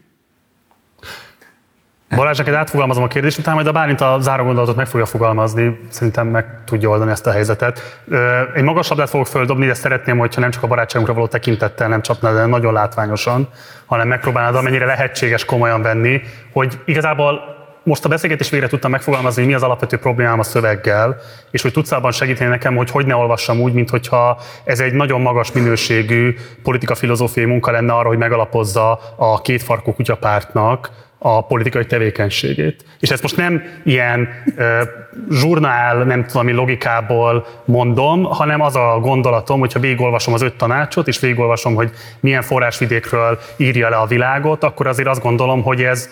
[SPEAKER 1] Balázs, neked átfogalmazom a kérdést, utána majd a Bálint a záró gondolatot meg fogja fogalmazni, szerintem meg tudja oldani ezt a helyzetet. Egy magas labdát fogok földobni, de szeretném, hogyha nem csak a barátságunkra való tekintettel nem csapnád de nagyon látványosan, hanem megpróbálnád amennyire lehetséges komolyan venni, hogy igazából most a beszélgetés végre tudtam megfogalmazni, hogy mi az alapvető problémám a szöveggel, és hogy tudsz abban segíteni nekem, hogy hogy ne olvassam úgy, mint hogyha ez egy nagyon magas minőségű politika-filozófiai munka lenne arra, hogy megalapozza a kétfarkú kutyapártnak a politikai tevékenységét. És ezt most nem ilyen uh, zsurnál, nem tudom, ami logikából mondom, hanem az a gondolatom, hogyha végigolvasom az öt tanácsot, és végigolvasom, hogy milyen forrásvidékről írja le a világot, akkor azért azt gondolom, hogy ez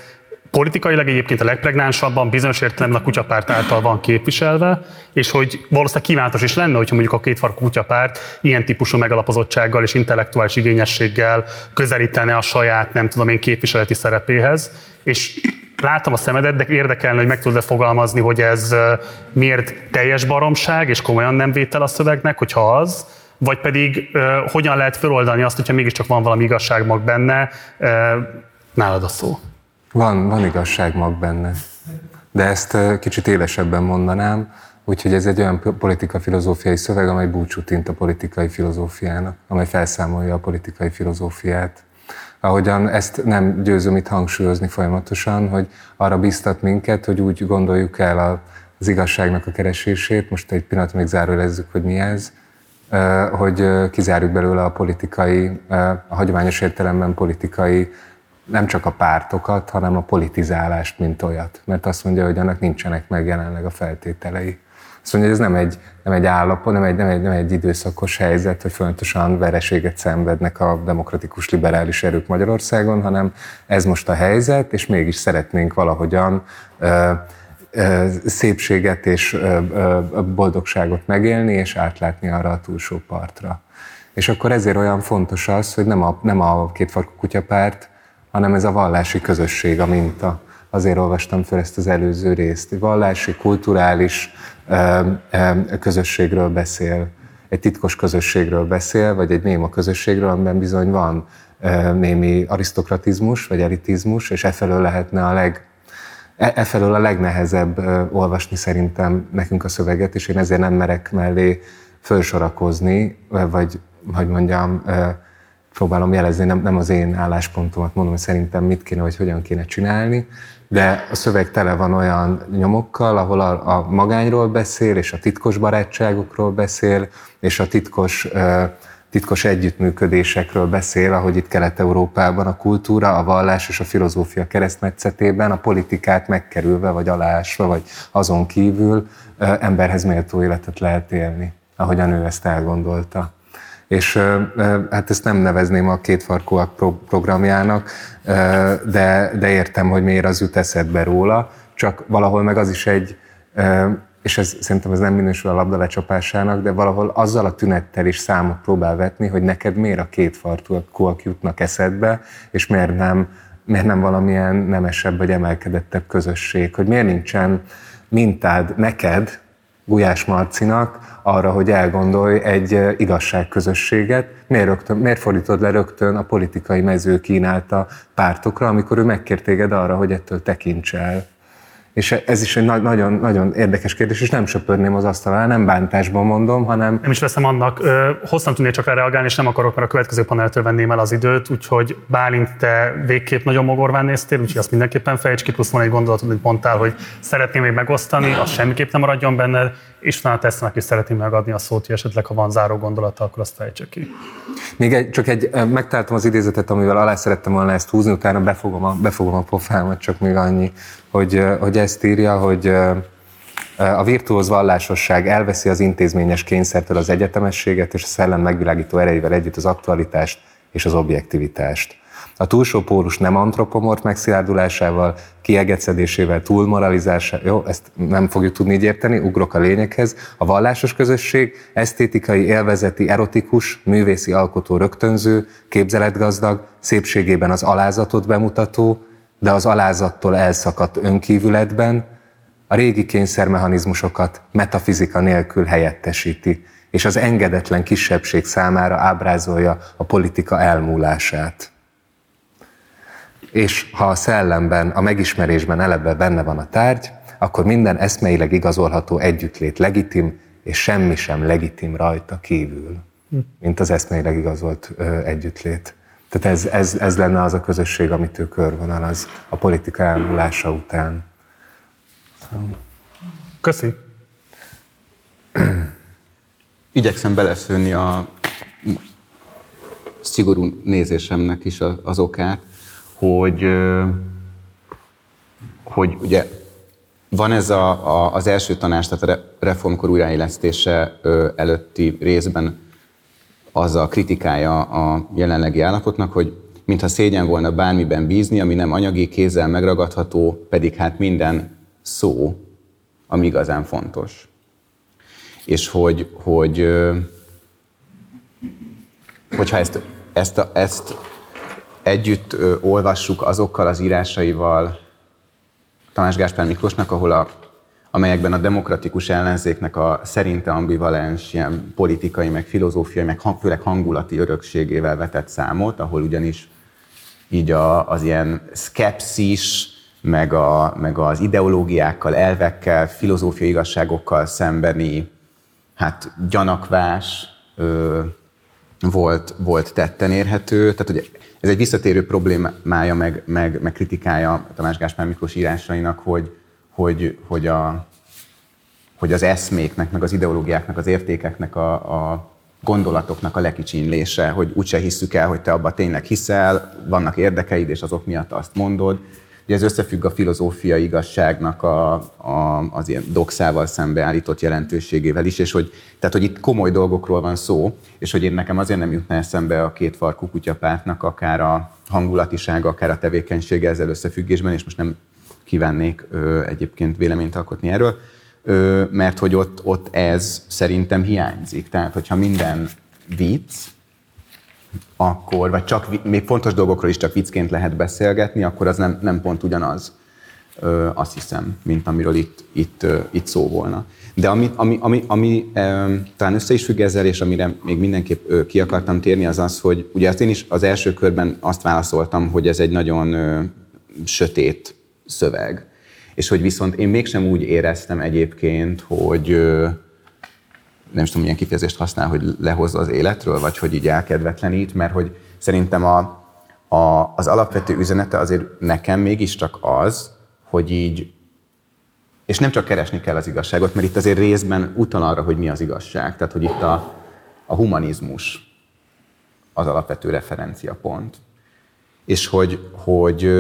[SPEAKER 1] politikailag egyébként a legpregnánsabban bizonyos értelemben a kutyapárt által van képviselve, és hogy valószínűleg kívánatos is lenne, hogyha mondjuk a kétfarkú kutyapárt ilyen típusú megalapozottsággal és intellektuális igényességgel közelítene a saját, nem tudom én, képviseleti szerepéhez, és látom a szemedet, de érdekelne, hogy meg tudod fogalmazni, hogy ez miért teljes baromság, és komolyan nem vétel a szövegnek, hogyha az, vagy pedig hogyan lehet feloldani azt, hogyha mégiscsak van valami igazságmag benne, nálad a szó.
[SPEAKER 2] Van, van igazságmag benne, de ezt kicsit élesebben mondanám, úgyhogy ez egy olyan politika-filozófiai szöveg, amely búcsút int a politikai filozófiának, amely felszámolja a politikai filozófiát. Ahogyan ezt nem győzöm itt hangsúlyozni folyamatosan, hogy arra biztat minket, hogy úgy gondoljuk el az igazságnak a keresését, most egy pillanat még zárólezzük, hogy mi ez, hogy kizárjuk belőle a politikai, a hagyományos értelemben politikai, nem csak a pártokat, hanem a politizálást, mint olyat. Mert azt mondja, hogy annak nincsenek meg jelenleg a feltételei. Azt mondja, hogy ez nem egy, nem egy állapot, nem egy, nem, egy, nem egy időszakos helyzet, hogy folyamatosan vereséget szenvednek a demokratikus liberális erők Magyarországon, hanem ez most a helyzet, és mégis szeretnénk valahogyan ö, ö, szépséget és ö, ö, boldogságot megélni, és átlátni arra a túlsó partra. És akkor ezért olyan fontos az, hogy nem a, nem a kétfarkú kutyapárt, hanem ez a vallási közösség a minta. Azért olvastam fel ezt az előző részt. Vallási, kulturális, közösségről beszél, egy titkos közösségről beszél, vagy egy néma közösségről, amiben bizony van némi arisztokratizmus, vagy elitizmus, és efelől lehetne a leg, e, efelől a legnehezebb olvasni szerintem nekünk a szöveget, és én ezért nem merek mellé fölsorakozni, vagy, hogy mondjam, próbálom jelezni, nem, nem az én álláspontomat mondom, hogy szerintem mit kéne, vagy hogyan kéne csinálni, de a szöveg tele van olyan nyomokkal, ahol a, a magányról beszél, és a titkos barátságokról beszél, és a titkos, titkos együttműködésekről beszél, ahogy itt Kelet-Európában a kultúra, a vallás és a filozófia keresztmetszetében a politikát megkerülve, vagy alásva, vagy azon kívül emberhez méltó életet lehet élni, ahogy a nő ezt elgondolta és hát ezt nem nevezném a kétfarkúak programjának, de, de értem, hogy miért az jut eszedbe róla, csak valahol meg az is egy, és ez, szerintem ez nem minősül a labda lecsapásának, de valahol azzal a tünettel is számot próbál vetni, hogy neked miért a kétfarkúak jutnak eszedbe, és miért nem, miért nem valamilyen nemesebb vagy emelkedettebb közösség, hogy miért nincsen mintád neked, Gulyás Marcinak arra, hogy elgondolj egy igazságközösséget. Miért, rögtön, miért fordítod le rögtön a politikai mező kínálta pártokra, amikor ő megkért téged arra, hogy ettől tekints el? És ez is egy nagyon, nagyon érdekes kérdés, és nem söpörném az asztalra, nem bántásban mondom, hanem...
[SPEAKER 1] Nem is veszem annak. Hosszan tudnék csak reagálni, és nem akarok, mert a következő paneltől venném el az időt, úgyhogy Bálint, te végképp nagyon mogorván néztél, úgyhogy azt mindenképpen fejtsd ki, plusz van egy gondolatod, hogy mondtál, hogy szeretném még megosztani, az semmiképp nem maradjon benne, és utána tesznek is szeretném megadni a szót, hogy esetleg ha van záró gondolata, akkor azt fejtsük ki.
[SPEAKER 2] Még egy, csak egy, megtaláltam az idézetet, amivel alá szerettem volna ezt húzni, utána befogom a, befogom a pofámat, csak még annyi, hogy, hogy ezt írja, hogy a virtuóz vallásosság elveszi az intézményes kényszertől az egyetemességet, és a szellem megvilágító erejével együtt az aktualitást és az objektivitást. A túlsó pólus nem antropomorf megszilárdulásával, kiegecedésével, túlmoralizásával, jó, ezt nem fogjuk tudni így érteni, ugrok a lényeghez. A vallásos közösség esztétikai, élvezeti, erotikus, művészi alkotó rögtönző, képzeletgazdag, szépségében az alázatot bemutató, de az alázattól elszakadt önkívületben, a régi kényszermechanizmusokat metafizika nélkül helyettesíti, és az engedetlen kisebbség számára ábrázolja a politika elmúlását. És ha a szellemben, a megismerésben eleve benne van a tárgy, akkor minden eszmeileg igazolható együttlét legitim, és semmi sem legitim rajta kívül, mint az eszmeileg igazolt ö, együttlét. Tehát ez, ez, ez lenne az a közösség, amit ő körvonalaz a politika elmúlása után.
[SPEAKER 1] Köszi.
[SPEAKER 3] Igyekszem beleszőni a szigorú nézésemnek is az okát, hogy, hogy ugye van ez a, a, az első tanács, tehát a reformkor újraélesztése előtti részben az a kritikája a jelenlegi állapotnak, hogy mintha szégyen volna bármiben bízni, ami nem anyagi, kézzel megragadható, pedig hát minden szó, ami igazán fontos. És hogy, hogy hogyha ezt, ezt, a, ezt együtt olvassuk azokkal az írásaival Tamás Gáspár Miklósnak, ahol a, amelyekben a demokratikus ellenzéknek a szerinte ambivalens ilyen politikai, meg filozófiai, meg főleg hangulati örökségével vetett számot, ahol ugyanis így a, az ilyen szkepszis, meg, a, meg az ideológiákkal, elvekkel, filozófiai igazságokkal szembeni hát gyanakvás ö, volt, volt tetten érhető. Tehát, hogy ez egy visszatérő problémája, meg, meg, meg kritikája Tamás Gáspár Miklós írásainak, hogy, hogy, hogy, a, hogy az eszméknek, meg az ideológiáknak, az értékeknek a, a gondolatoknak a lekicsinlése, hogy úgyse hisszük el, hogy te abba tényleg hiszel, vannak érdekeid, és azok miatt azt mondod. Ugye ez összefügg a filozófiai igazságnak a, a, az ilyen doxával szembeállított jelentőségével is, és hogy, tehát, hogy itt komoly dolgokról van szó, és hogy én nekem azért nem jutna eszembe a két farkú kutyapártnak akár a hangulatisága, akár a tevékenysége ezzel összefüggésben, és most nem kívánnék ö, egyébként véleményt alkotni erről, ö, mert hogy ott, ott ez szerintem hiányzik. Tehát, hogyha minden vicc, akkor, vagy csak még fontos dolgokról is csak viccként lehet beszélgetni, akkor az nem, nem pont ugyanaz, ö, azt hiszem, mint amiről itt, itt, ö, itt szó volna. De ami, ami, ami, ami ö, talán össze is függ ezzel, és amire még mindenképp ö, ki akartam térni, az az, hogy ugye azt én is az első körben azt válaszoltam, hogy ez egy nagyon ö, sötét szöveg. És hogy viszont én mégsem úgy éreztem egyébként, hogy nem is tudom, milyen kifejezést használ, hogy lehozza az életről, vagy hogy így elkedvetlenít, mert hogy szerintem a, a, az alapvető üzenete azért nekem mégiscsak az, hogy így, és nem csak keresni kell az igazságot, mert itt azért részben utal arra, hogy mi az igazság. Tehát, hogy itt a, a humanizmus az alapvető referenciapont. És hogy, hogy,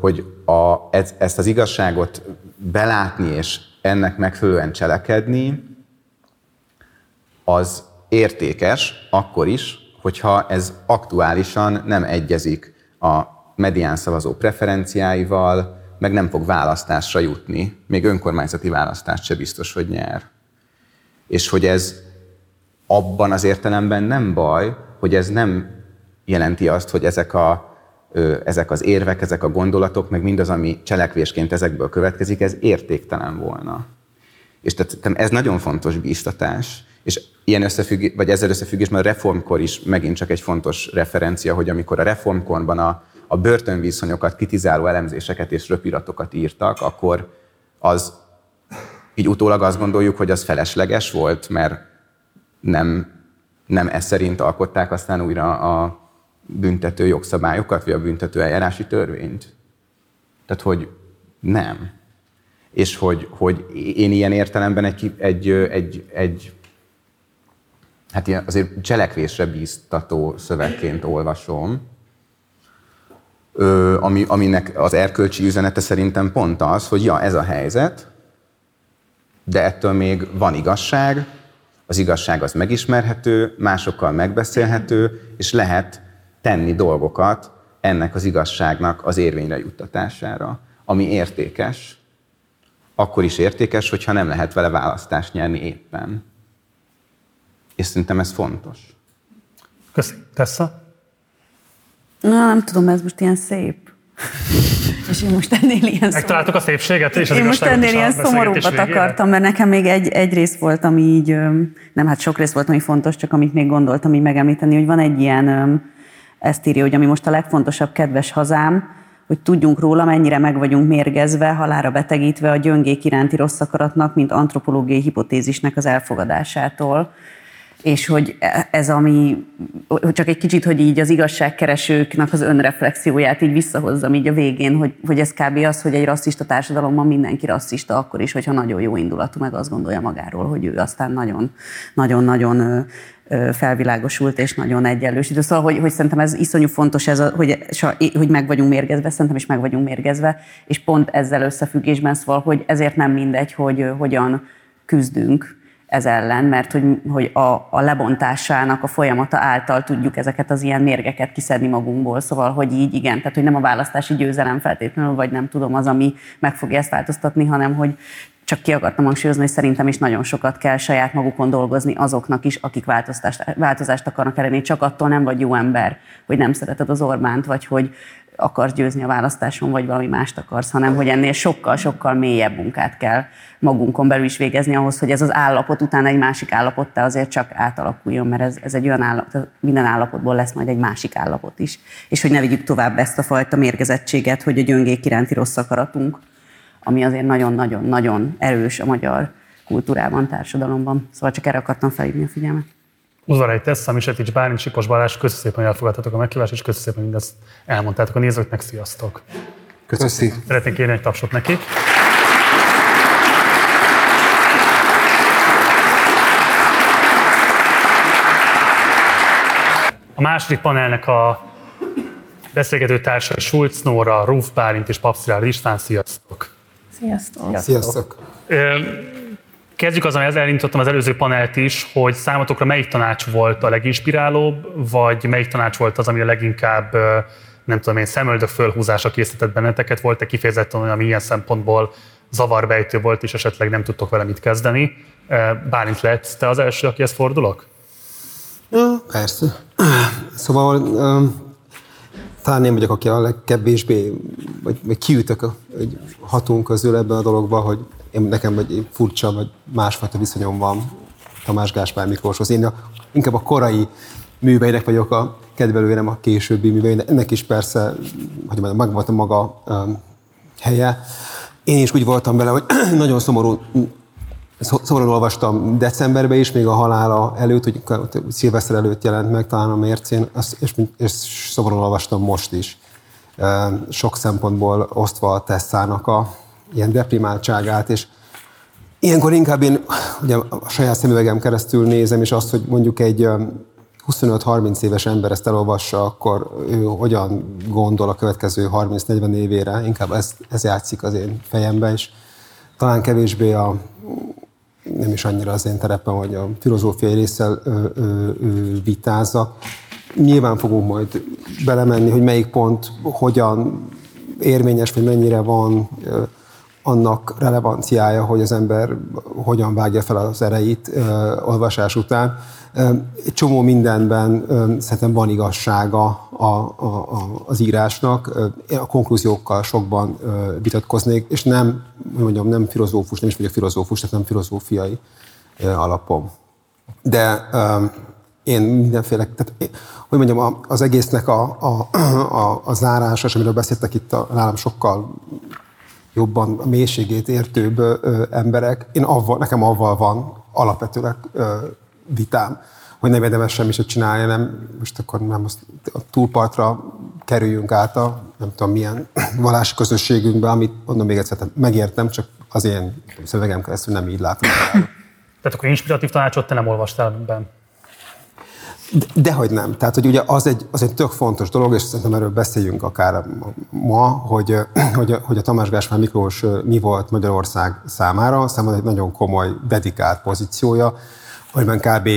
[SPEAKER 3] hogy a, ez, ezt az igazságot belátni és ennek megfelelően cselekedni, az értékes akkor is, hogyha ez aktuálisan nem egyezik a medián szavazó preferenciáival, meg nem fog választásra jutni. Még önkormányzati választást se biztos, hogy nyer. És hogy ez abban az értelemben nem baj, hogy ez nem jelenti azt, hogy ezek, a, ezek az érvek, ezek a gondolatok, meg mindaz, ami cselekvésként ezekből következik, ez értéktelen volna. És tehát ez nagyon fontos bíztatás. És ilyen összefügg, vagy ezzel összefüggésben a reformkor is megint csak egy fontos referencia, hogy amikor a reformkorban a, a börtönviszonyokat kritizáló elemzéseket és röpiratokat írtak, akkor az így utólag azt gondoljuk, hogy az felesleges volt, mert nem, nem ez szerint alkották aztán újra a büntető jogszabályokat, vagy a büntető eljárási törvényt. Tehát, hogy nem. És hogy, hogy én ilyen értelemben egy, egy, egy, egy hát ilyen azért cselekvésre bíztató szövegként olvasom, ö, ami, aminek az erkölcsi üzenete szerintem pont az, hogy ja, ez a helyzet, de ettől még van igazság, az igazság az megismerhető, másokkal megbeszélhető, és lehet tenni dolgokat ennek az igazságnak az érvényre juttatására, ami értékes, akkor is értékes, hogyha nem lehet vele választást nyerni éppen. És szerintem ez fontos.
[SPEAKER 1] Köszönöm. Tessa?
[SPEAKER 4] Na, nem tudom, ez most ilyen szép. és én most ennél ilyen
[SPEAKER 1] Megtaláltuk a szépséget és az
[SPEAKER 4] Én most ennél ilyen szomorúbbat akartam, mert nekem még egy, egy rész volt, ami így, nem hát sok rész volt, ami fontos, csak amit még gondoltam így megemlíteni, hogy van egy ilyen, ezt írja, hogy ami most a legfontosabb kedves hazám, hogy tudjunk róla, mennyire meg vagyunk mérgezve, halára betegítve a gyöngék iránti rossz akaratnak, mint antropológiai hipotézisnek az elfogadásától és hogy ez ami, hogy csak egy kicsit, hogy így az igazságkeresőknek az önreflexióját így visszahozzam így a végén, hogy, hogy ez kb. az, hogy egy rasszista társadalomban mindenki rasszista akkor is, hogyha nagyon jó indulatú, meg azt gondolja magáról, hogy ő aztán nagyon, nagyon-nagyon felvilágosult és nagyon egyenlősítő. Szóval, hogy, hogy szerintem ez iszonyú fontos, ez a, hogy, hogy meg vagyunk mérgezve, szerintem is meg vagyunk mérgezve, és pont ezzel összefüggésben szóval, hogy ezért nem mindegy, hogy hogyan küzdünk ez ellen, mert hogy, hogy a, a lebontásának a folyamata által tudjuk ezeket az ilyen mérgeket kiszedni magunkból, szóval, hogy így igen, tehát hogy nem a választási győzelem feltétlenül, vagy nem tudom az, ami meg fogja ezt változtatni, hanem hogy csak ki akartam hangsúlyozni, hogy szerintem is nagyon sokat kell saját magukon dolgozni azoknak is, akik változást, változást akarnak elérni. Csak attól nem vagy jó ember, hogy nem szereted az Orbánt, vagy hogy akarsz győzni a választáson, vagy valami mást akarsz, hanem hogy ennél sokkal-sokkal mélyebb munkát kell magunkon belül is végezni ahhoz, hogy ez az állapot után egy másik állapottá azért csak átalakuljon, mert ez, ez egy olyan állapot, minden állapotból lesz majd egy másik állapot is. És hogy ne vigyük tovább ezt a fajta mérgezettséget, hogy a gyöngék iránti rossz akaratunk, ami azért nagyon-nagyon-nagyon erős a magyar kultúrában, társadalomban. Szóval csak erre akartam felhívni a figyelmet.
[SPEAKER 1] Udvarai Tessa, Misetics Bálint, Sipos Balázs, köszönöm szépen, hogy elfogadtatok a meghívást, és köszönöm szépen, hogy mindezt elmondtátok a nézőknek. Sziasztok!
[SPEAKER 2] Köszönöm.
[SPEAKER 1] Szeretnék kérni egy tapsot neki. A második panelnek a beszélgető társai Schulz, Nóra, Ruf Bálint és Papszilárd István. Sziasztok!
[SPEAKER 5] Sziasztok!
[SPEAKER 2] Sziasztok!
[SPEAKER 1] Kezdjük azon, hogy elindítottam az előző panelt is, hogy számotokra melyik tanács volt a leginspirálóbb, vagy melyik tanács volt az, ami a leginkább, nem tudom én, szemöldök fölhúzása készített benneteket? Volt-e kifejezetten olyan, ami ilyen szempontból zavarbejtő volt, és esetleg nem tudtok vele mit kezdeni? Bálint lett te az első, aki ezt fordulok?
[SPEAKER 6] Ja, persze. Szóval um, talán én vagyok, aki a legkevésbé, vagy, vagy kiütök a, egy hatunk közül ebben a dologban, hogy én, nekem egy furcsa, vagy másfajta viszonyom van Tamás Gáspár Miklóshoz. Én a, inkább a korai műveinek vagyok a kedvelője, nem a későbbi műveinek. Ennek is persze, hogy mondjam, meg a maga um, helye. Én is úgy voltam vele, hogy nagyon szomorú Szomorúan olvastam decemberben is, még a halála előtt, hogy szilveszter előtt jelent meg talán a mércén, és, és szomorúan olvastam most is. Sok szempontból osztva a Tesszának a ilyen deprimáltságát, és ilyenkor inkább én ugye a saját szemüvegem keresztül nézem, és azt, hogy mondjuk egy 25-30 éves ember ezt elolvassa, akkor ő hogyan gondol a következő 30-40 évére, inkább ez, ez játszik az én fejemben, és talán kevésbé a, nem is annyira az én terepem, hogy a filozófiai résszel ö, ö, ö, vitázzak. Nyilván fogunk majd belemenni, hogy melyik pont hogyan érvényes, vagy mennyire van ö, annak relevanciája, hogy az ember hogyan vágja fel az ereit olvasás után. Egy csomó mindenben szerintem van igazsága a, a, a, az írásnak. A konklúziókkal sokban vitatkoznék, és nem, hogy mondjam, nem filozófus, nem is vagyok filozófus, tehát nem filozófiai alapom. De én mindenféle, tehát, hogy mondjam, az egésznek a, a, a, a zárása, amiről beszéltek itt a, nálam sokkal jobban a mélységét értőbb emberek, én avval, nekem avval van alapvetőleg vitám, hogy nem érdemes semmi se csinálni, nem, most akkor nem azt, a túlpartra kerüljünk át a nem tudom milyen vallási közösségünkbe, amit mondom még egyszer, megértem, csak az én szövegem keresztül nem így látom.
[SPEAKER 1] Tehát akkor inspiratív tanácsot te nem olvastál ebben?
[SPEAKER 6] De, dehogy nem. Tehát, hogy ugye az egy, az egy tök fontos dolog, és szerintem erről beszéljünk akár ma, hogy, hogy, hogy a Tamás Gáspár Miklós mi volt Magyarország számára. Számomra egy nagyon komoly, dedikált pozíciója amiben kb.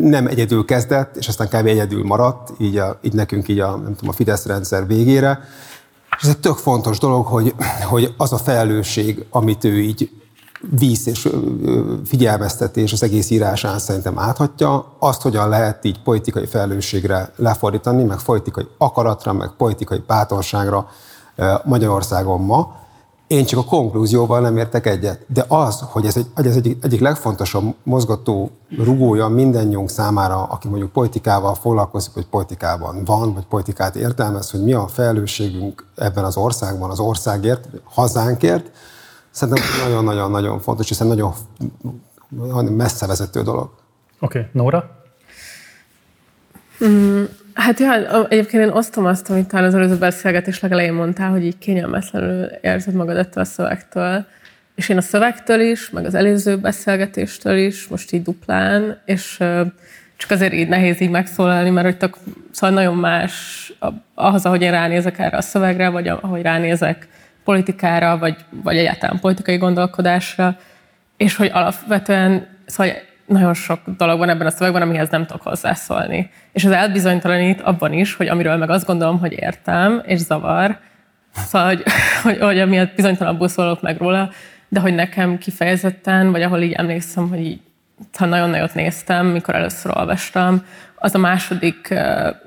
[SPEAKER 6] nem egyedül kezdett, és aztán kb. egyedül maradt, így, a, így nekünk így a, nem tudom, a Fidesz rendszer végére. És ez egy tök fontos dolog, hogy, hogy az a felelősség, amit ő így víz és figyelmeztetés az egész írásán szerintem áthatja, azt hogyan lehet így politikai felelősségre lefordítani, meg politikai akaratra, meg politikai bátorságra Magyarországon ma, én csak a konklúzióval nem értek egyet. De az, hogy ez, egy, hogy ez egyik, egyik legfontosabb mozgató rugója mindannyiunk számára, aki mondjuk politikával foglalkozik, vagy politikában van, vagy politikát értelmez, hogy mi a felelősségünk ebben az országban, az országért, hazánkért, szerintem nagyon-nagyon-nagyon fontos, hiszen nagyon, nagyon messze vezető dolog.
[SPEAKER 1] Oké, okay. Nóra?
[SPEAKER 5] Mm, Hát ja, egyébként én osztom azt, amit talán az előző beszélgetés legelején mondtál, hogy így kényelmetlenül érzed magad ettől a szövegtől. És én a szövegtől is, meg az előző beszélgetéstől is, most így duplán, és csak azért így nehéz így megszólalni, mert hogy tök, szóval nagyon más ahhoz, ahogy én ránézek erre a szövegre, vagy ahogy ránézek politikára, vagy, vagy egyáltalán politikai gondolkodásra, és hogy alapvetően szóval nagyon sok dolog van ebben a szövegben, amihez nem tudok hozzászólni. És ez elbizonytalanít abban is, hogy amiről meg azt gondolom, hogy értem, és zavar, szóval, hogy, hogy, hogy amiatt bizonytalanabbul szólok meg róla, de hogy nekem kifejezetten, vagy ahol így emlékszem, hogy így, ha nagyon nagyot néztem, mikor először olvastam, az a második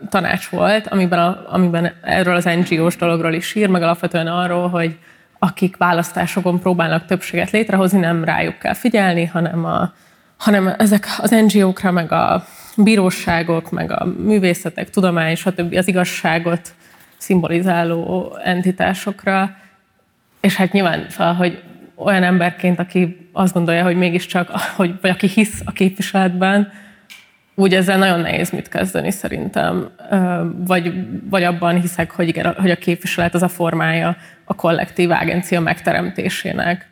[SPEAKER 5] tanács volt, amiben, a, amiben erről az NGO-s dologról is ír, meg alapvetően arról, hogy akik választásokon próbálnak többséget létrehozni, nem rájuk kell figyelni, hanem, a, hanem ezek az NGO-kra, meg a bíróságok, meg a művészetek, tudomány, stb. az igazságot szimbolizáló entitásokra, és hát nyilván, szóval, hogy olyan emberként, aki azt gondolja, hogy mégiscsak, hogy, vagy aki hisz a képviseletben, úgy ezzel nagyon nehéz mit kezdeni szerintem. Vagy, vagy abban hiszek, hogy, igen, hogy a képviselet az a formája a kollektív agencia megteremtésének,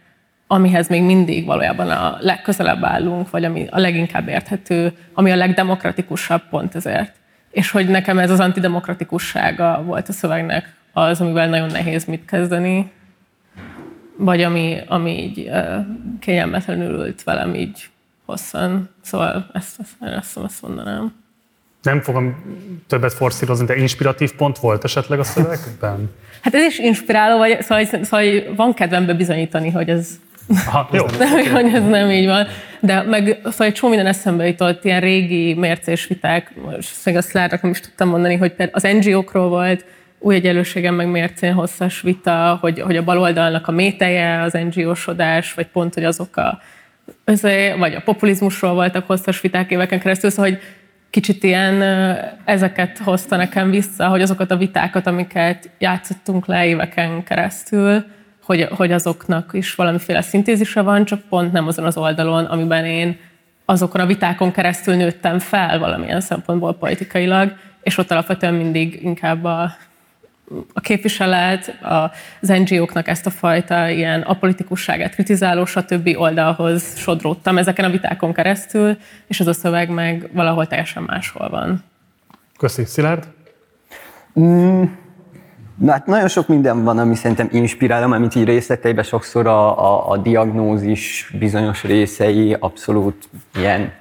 [SPEAKER 5] amihez még mindig valójában a legközelebb állunk, vagy ami a leginkább érthető, ami a legdemokratikusabb pont ezért. És hogy nekem ez az antidemokratikussága volt a szövegnek az, amivel nagyon nehéz mit kezdeni, vagy ami, ami így kényelmetlenül ült velem így hosszan. Szóval ezt, ezt, ezt, ezt mondanám.
[SPEAKER 1] Nem fogom többet forszírozni, de inspiratív pont volt esetleg a szövegben?
[SPEAKER 5] Hát ez is inspiráló, vagy, szóval, szóval van kedvembe bizonyítani, hogy ez,
[SPEAKER 1] Aha, jó.
[SPEAKER 5] nem, hogy ez nem így van. De meg szóval egy csomó minden eszembe jutott, ilyen régi mércés viták, most még azt Lárnak nem is tudtam mondani, hogy például az NGO-król volt, új egyenlőségem meg mércén hosszas vita, hogy, hogy a baloldalnak a méteje az NGO-sodás, vagy pont, hogy azok a vagy a populizmusról voltak hosszas viták éveken keresztül, szóval, hogy kicsit ilyen ezeket hozta nekem vissza, hogy azokat a vitákat, amiket játszottunk le éveken keresztül, hogy, hogy azoknak is valamiféle szintézise van, csak pont nem azon az oldalon, amiben én azokon a vitákon keresztül nőttem fel valamilyen szempontból politikailag, és ott alapvetően mindig inkább a a képviselet, az NGO-knak ezt a fajta ilyen apolitikusságát kritizáló, stb. oldalhoz sodródtam ezeken a vitákon keresztül, és az a szöveg meg valahol teljesen máshol van.
[SPEAKER 1] Köszi. Szilárd?
[SPEAKER 7] Mm, na, hát nagyon sok minden van, ami szerintem inspirálom, amit így részleteiben sokszor a, a, a diagnózis bizonyos részei abszolút ilyen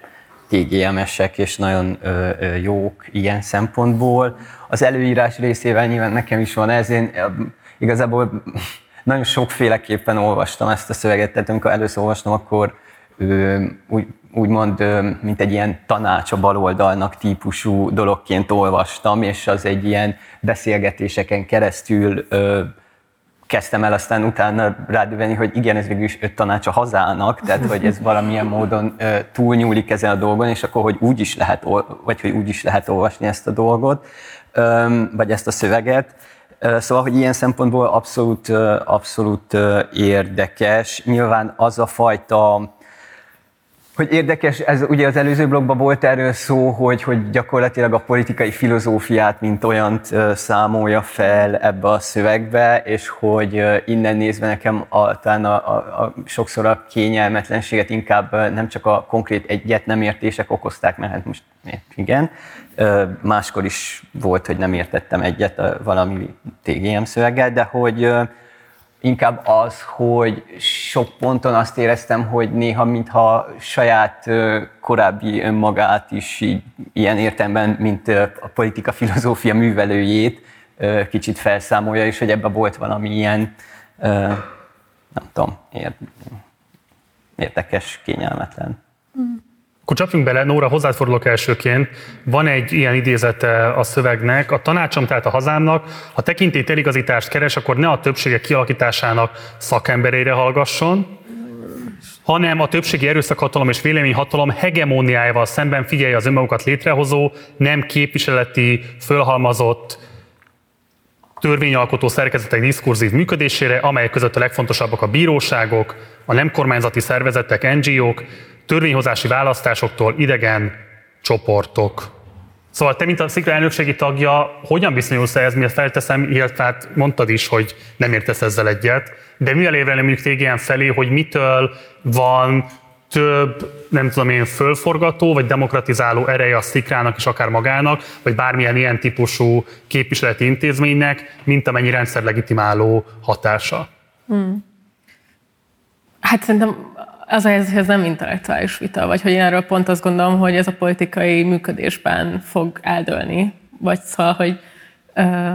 [SPEAKER 7] TGMS-ek, és nagyon ö, ö, jók ilyen szempontból. Az előírás részével nyilván nekem is van ez, én igazából nagyon sokféleképpen olvastam ezt a szöveget, tehát amikor először olvastam, akkor úgy, úgymond, mint egy ilyen tanács a baloldalnak típusú dologként olvastam, és az egy ilyen beszélgetéseken keresztül kezdtem el aztán utána rádövenni, hogy igen, ez végül is tanács a hazának, tehát hogy ez valamilyen módon túlnyúlik ezen a dolgon, és akkor hogy úgy is lehet, vagy hogy úgy is lehet olvasni ezt a dolgot, vagy ezt a szöveget. Szóval, hogy ilyen szempontból abszolút, abszolút érdekes. Nyilván az a fajta hogy érdekes, ez ugye az előző blogban volt erről szó, hogy, hogy gyakorlatilag a politikai filozófiát, mint olyant számolja fel ebbe a szövegbe, és hogy innen nézve nekem a, talán a, a, a, sokszor a kényelmetlenséget inkább nem csak a konkrét egyet nem értések okozták, mert hát most igen, máskor is volt, hogy nem értettem egyet valami TGM szöveggel, de hogy inkább az, hogy sok ponton azt éreztem, hogy néha mintha saját korábbi önmagát is így, ilyen értemben, mint a politika filozófia művelőjét kicsit felszámolja, és hogy ebben volt valami ilyen, nem tudom, érdekes, kényelmetlen. Mm.
[SPEAKER 1] Akkor csapjunk bele, Nóra, hozzád elsőként. Van egy ilyen idézete a szövegnek. A tanácsom, tehát a hazámnak, ha tekintély eligazítást keres, akkor ne a többsége kialakításának szakemberére hallgasson, hanem a többségi erőszakhatalom és véleményhatalom hegemóniájával szemben figyelje az önmagukat létrehozó, nem képviseleti, fölhalmazott törvényalkotó szerkezetek diskurzív működésére, amelyek között a legfontosabbak a bíróságok, a nem kormányzati szervezetek, NGO-k, törvényhozási választásoktól idegen csoportok. Szóval te, mint a szikra elnökségi tagja, hogyan viszonyulsz ehhez, miért felteszem, illetve hát mondtad is, hogy nem értesz ezzel egyet, de mivel érvelni mondjuk TGM felé, hogy mitől van több, nem tudom én, fölforgató vagy demokratizáló ereje a szikrának és akár magának, vagy bármilyen ilyen típusú képviseleti intézménynek, mint amennyi rendszer legitimáló hatása? Hmm.
[SPEAKER 5] Hát szerintem az ez nem intellektuális vita, vagy hogy én erről pont azt gondolom, hogy ez a politikai működésben fog eldőlni, vagy szóval, hogy ö,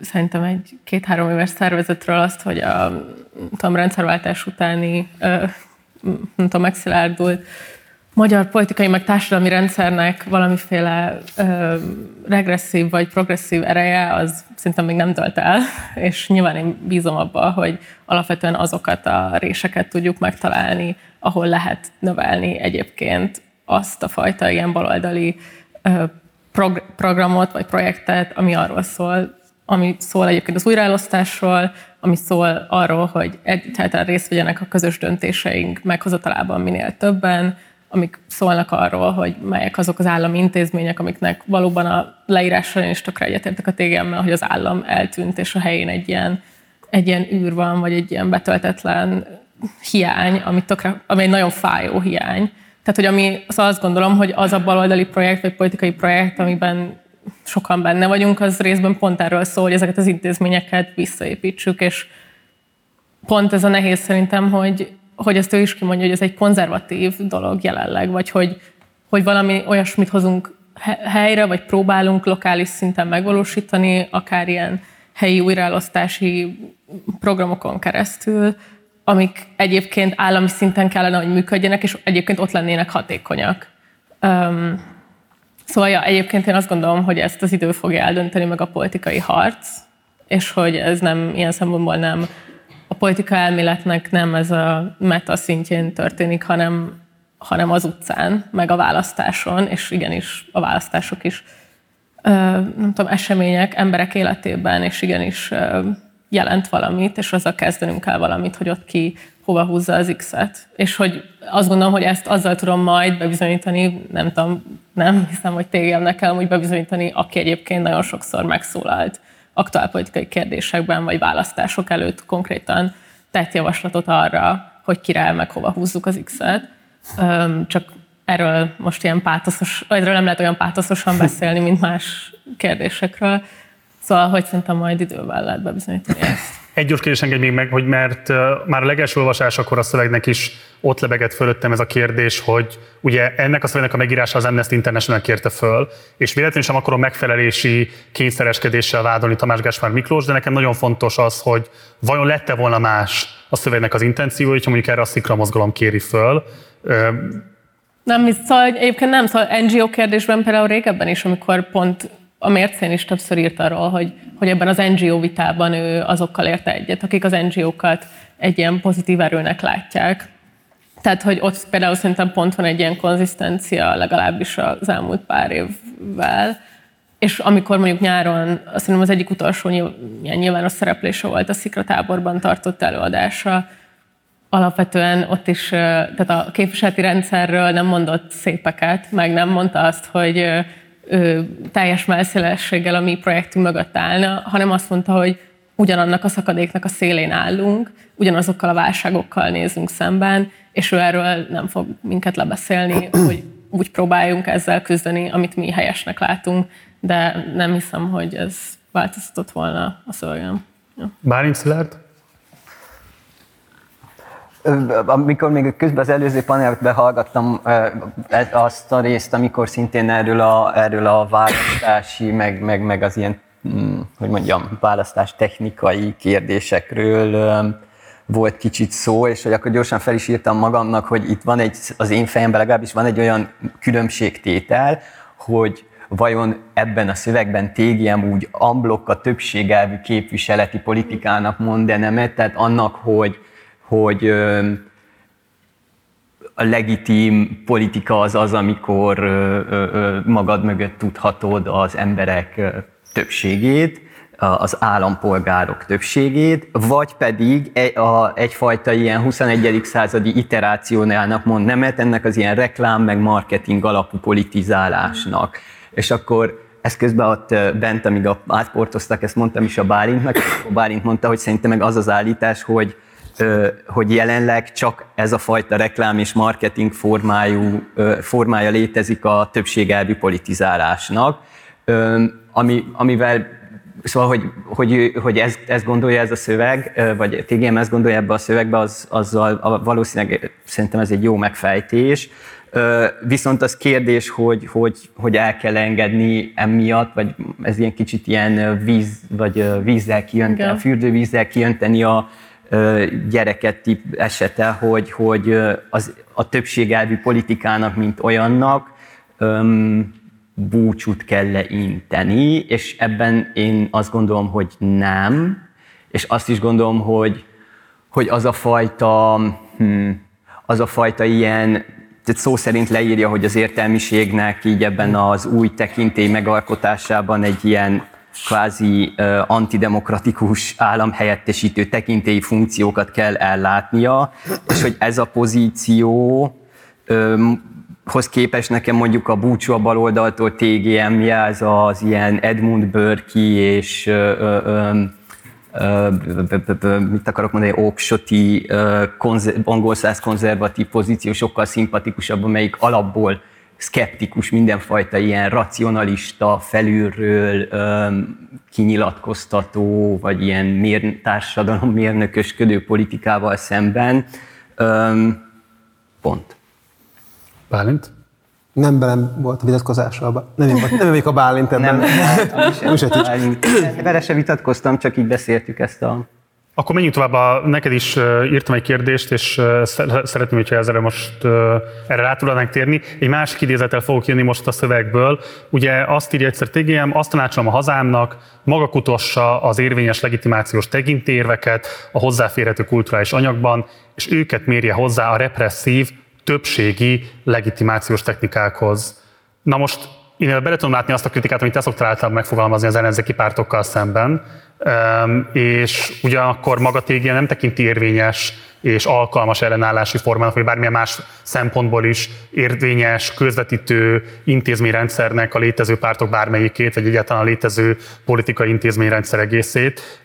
[SPEAKER 5] szerintem egy két-három éves szervezetről azt, hogy a tudom, rendszerváltás utáni ö, nem tudom, megszilárdult magyar politikai meg társadalmi rendszernek valamiféle ö, regresszív vagy progresszív ereje, az szerintem még nem tölt el, és nyilván én bízom abba, hogy alapvetően azokat a réseket tudjuk megtalálni, ahol lehet növelni egyébként azt a fajta ilyen baloldali prog- programot vagy projektet, ami arról szól, ami szól egyébként az újraelosztásról, ami szól arról, hogy egyáltalán részt vegyenek a közös döntéseink meghozatalában minél többen, amik szólnak arról, hogy melyek azok az állami intézmények, amiknek valóban a leírással én is tökre egyetértek a tégemmel, hogy az állam eltűnt, és a helyén egy ilyen, egy ilyen űr van, vagy egy ilyen betöltetlen hiány, ami, tökre, ami egy nagyon fájó hiány. Tehát, hogy ami, szóval azt gondolom, hogy az a baloldali projekt, vagy politikai projekt, amiben sokan benne vagyunk, az részben pont erről szól, hogy ezeket az intézményeket visszaépítsük, és pont ez a nehéz szerintem, hogy, hogy ezt ő is kimondja, hogy ez egy konzervatív dolog jelenleg, vagy hogy, hogy valami olyasmit hozunk helyre, vagy próbálunk lokális szinten megvalósítani, akár ilyen helyi újraelosztási programokon keresztül, amik egyébként állami szinten kellene, hogy működjenek, és egyébként ott lennének hatékonyak. Um, szóval ja, egyébként én azt gondolom, hogy ezt az idő fogja eldönteni meg a politikai harc, és hogy ez nem ilyen szempontból nem a politika elméletnek nem ez a meta szintjén történik, hanem, hanem az utcán, meg a választáson, és igenis a választások is nem tudom, események emberek életében, és igenis jelent valamit, és azzal kezdenünk el valamit, hogy ott ki hova húzza az X-et. És hogy azt gondolom, hogy ezt azzal tudom majd bebizonyítani, nem tudom, nem hiszem, hogy tégem nekem úgy bebizonyítani, aki egyébként nagyon sokszor megszólalt aktuálpolitikai kérdésekben, vagy választások előtt konkrétan tett javaslatot arra, hogy kire meg hova húzzuk az X-et. Csak erről most ilyen pátoszos, erről nem lehet olyan pátoszosan beszélni, mint más kérdésekről. Szóval, hogy szerintem majd idővel lehet bebizonyítani ezt.
[SPEAKER 1] Egy gyors kérdés engedj még meg, hogy mert már a legelső olvasásakor a szövegnek is ott lebegett fölöttem ez a kérdés, hogy ugye ennek a szövegnek a megírása az Amnesty International kérte föl, és véletlenül sem akarom megfelelési kényszereskedéssel vádolni Tamás Gáspár Miklós, de nekem nagyon fontos az, hogy vajon lette volna más a szövegnek az intenciója, hogyha mondjuk erre a szikra mozgalom kéri föl.
[SPEAKER 5] Nem, szóval egyébként nem, szóval NGO kérdésben például régebben is, amikor pont a Mércén is többször írt arról, hogy, hogy ebben az NGO vitában ő azokkal érte egyet, akik az NGO-kat egy ilyen pozitív erőnek látják. Tehát, hogy ott például szerintem pont van egy ilyen konzisztencia legalábbis az elmúlt pár évvel, és amikor mondjuk nyáron, azt hiszem az egyik utolsó ilyen nyilvános szereplése volt a Szikra táborban tartott előadása, alapvetően ott is, tehát a képviseleti rendszerről nem mondott szépeket, meg nem mondta azt, hogy ő teljes melszélességgel a mi projektünk mögött állna, hanem azt mondta, hogy ugyanannak a szakadéknak a szélén állunk, ugyanazokkal a válságokkal nézünk szemben, és ő erről nem fog minket lebeszélni, hogy úgy próbáljunk ezzel küzdeni, amit mi helyesnek látunk, de nem hiszem, hogy ez változtatott volna a szövegem. Ja.
[SPEAKER 1] Bálint Szilárd?
[SPEAKER 7] Amikor még közben az előző panelt behallgattam azt a részt, amikor szintén erről a, erről a választási, meg, meg, meg az ilyen, mm, hogy mondjam, választás technikai kérdésekről volt kicsit szó, és hogy akkor gyorsan fel is írtam magamnak, hogy itt van egy, az én fejemben legalábbis van egy olyan különbségtétel, hogy vajon ebben a szövegben tégiem úgy amblok a többségelvű képviseleti politikának mond-e nemet, tehát annak, hogy, hogy a legitim politika az az, amikor magad mögött tudhatod az emberek többségét, az állampolgárok többségét, vagy pedig egyfajta ilyen 21. századi iterációnálnak mond nemet, ennek az ilyen reklám meg marketing alapú politizálásnak. És akkor ezt közben ott bent, amíg átportoztak, ezt mondtam is a Bálintnak, a Bálint mondta, hogy szerintem meg az az állítás, hogy hogy jelenleg csak ez a fajta reklám és marketing formájú, formája létezik a többségelvű politizálásnak, ami, amivel Szóval, hogy, hogy, hogy ez, ez gondolja ez a szöveg, vagy TGM ezt gondolja ebbe a szövegbe, az, azzal valószínűleg szerintem ez egy jó megfejtés. Viszont az kérdés, hogy, hogy, hogy el kell engedni emiatt, vagy ez ilyen kicsit ilyen víz, vagy vízzel kijönteni, a fürdővízzel kijönteni a gyereket tip esete, hogy, hogy az, a többségelvű politikának, mint olyannak, öm, búcsút kell leinteni, és ebben én azt gondolom, hogy nem, és azt is gondolom, hogy, hogy az a fajta, hm, az a fajta ilyen, tehát szó szerint leírja, hogy az értelmiségnek így ebben az új tekintély megalkotásában egy ilyen kvázi antidemokratikus államhelyettesítő tekintélyi funkciókat kell ellátnia, és hogy ez a pozíció hoz képest nekem mondjuk a búcsú a baloldaltól TGM-je, ez az ilyen Edmund Burke és mit akarok mondani, Oksoti angol száz konzervatív pozíció sokkal szimpatikusabb, amelyik alapból szkeptikus, mindenfajta ilyen racionalista, felülről kinyilatkoztató, vagy ilyen mér, társadalom mérnökösködő politikával szemben. Pont.
[SPEAKER 1] Bálint?
[SPEAKER 6] Nem belem volt a vitatkozással, nem én, nem vagyok a Bálint ebben. Nem,
[SPEAKER 7] nem, nem, vele se vitatkoztam, csak így beszéltük ezt a...
[SPEAKER 1] Akkor menjünk tovább, a, neked is írtam egy kérdést, és szeretném, hogyha ezzel most erre rá tudnánk térni. Egy másik idézettel fogok jönni most a szövegből. Ugye azt írja egyszer TGM, azt tanácsolom a hazámnak, maga kutossa az érvényes legitimációs tekintérveket a hozzáférhető kulturális anyagban, és őket mérje hozzá a represszív, többségi legitimációs technikákhoz. Na most én bele tudom látni azt a kritikát, amit te szoktál általában megfogalmazni az ellenzéki pártokkal szemben, és ugyanakkor maga TG nem tekinti érvényes és alkalmas ellenállási formának, vagy bármilyen más szempontból is érvényes, közvetítő intézményrendszernek a létező pártok bármelyikét, vagy egyáltalán a létező politikai intézményrendszer egészét.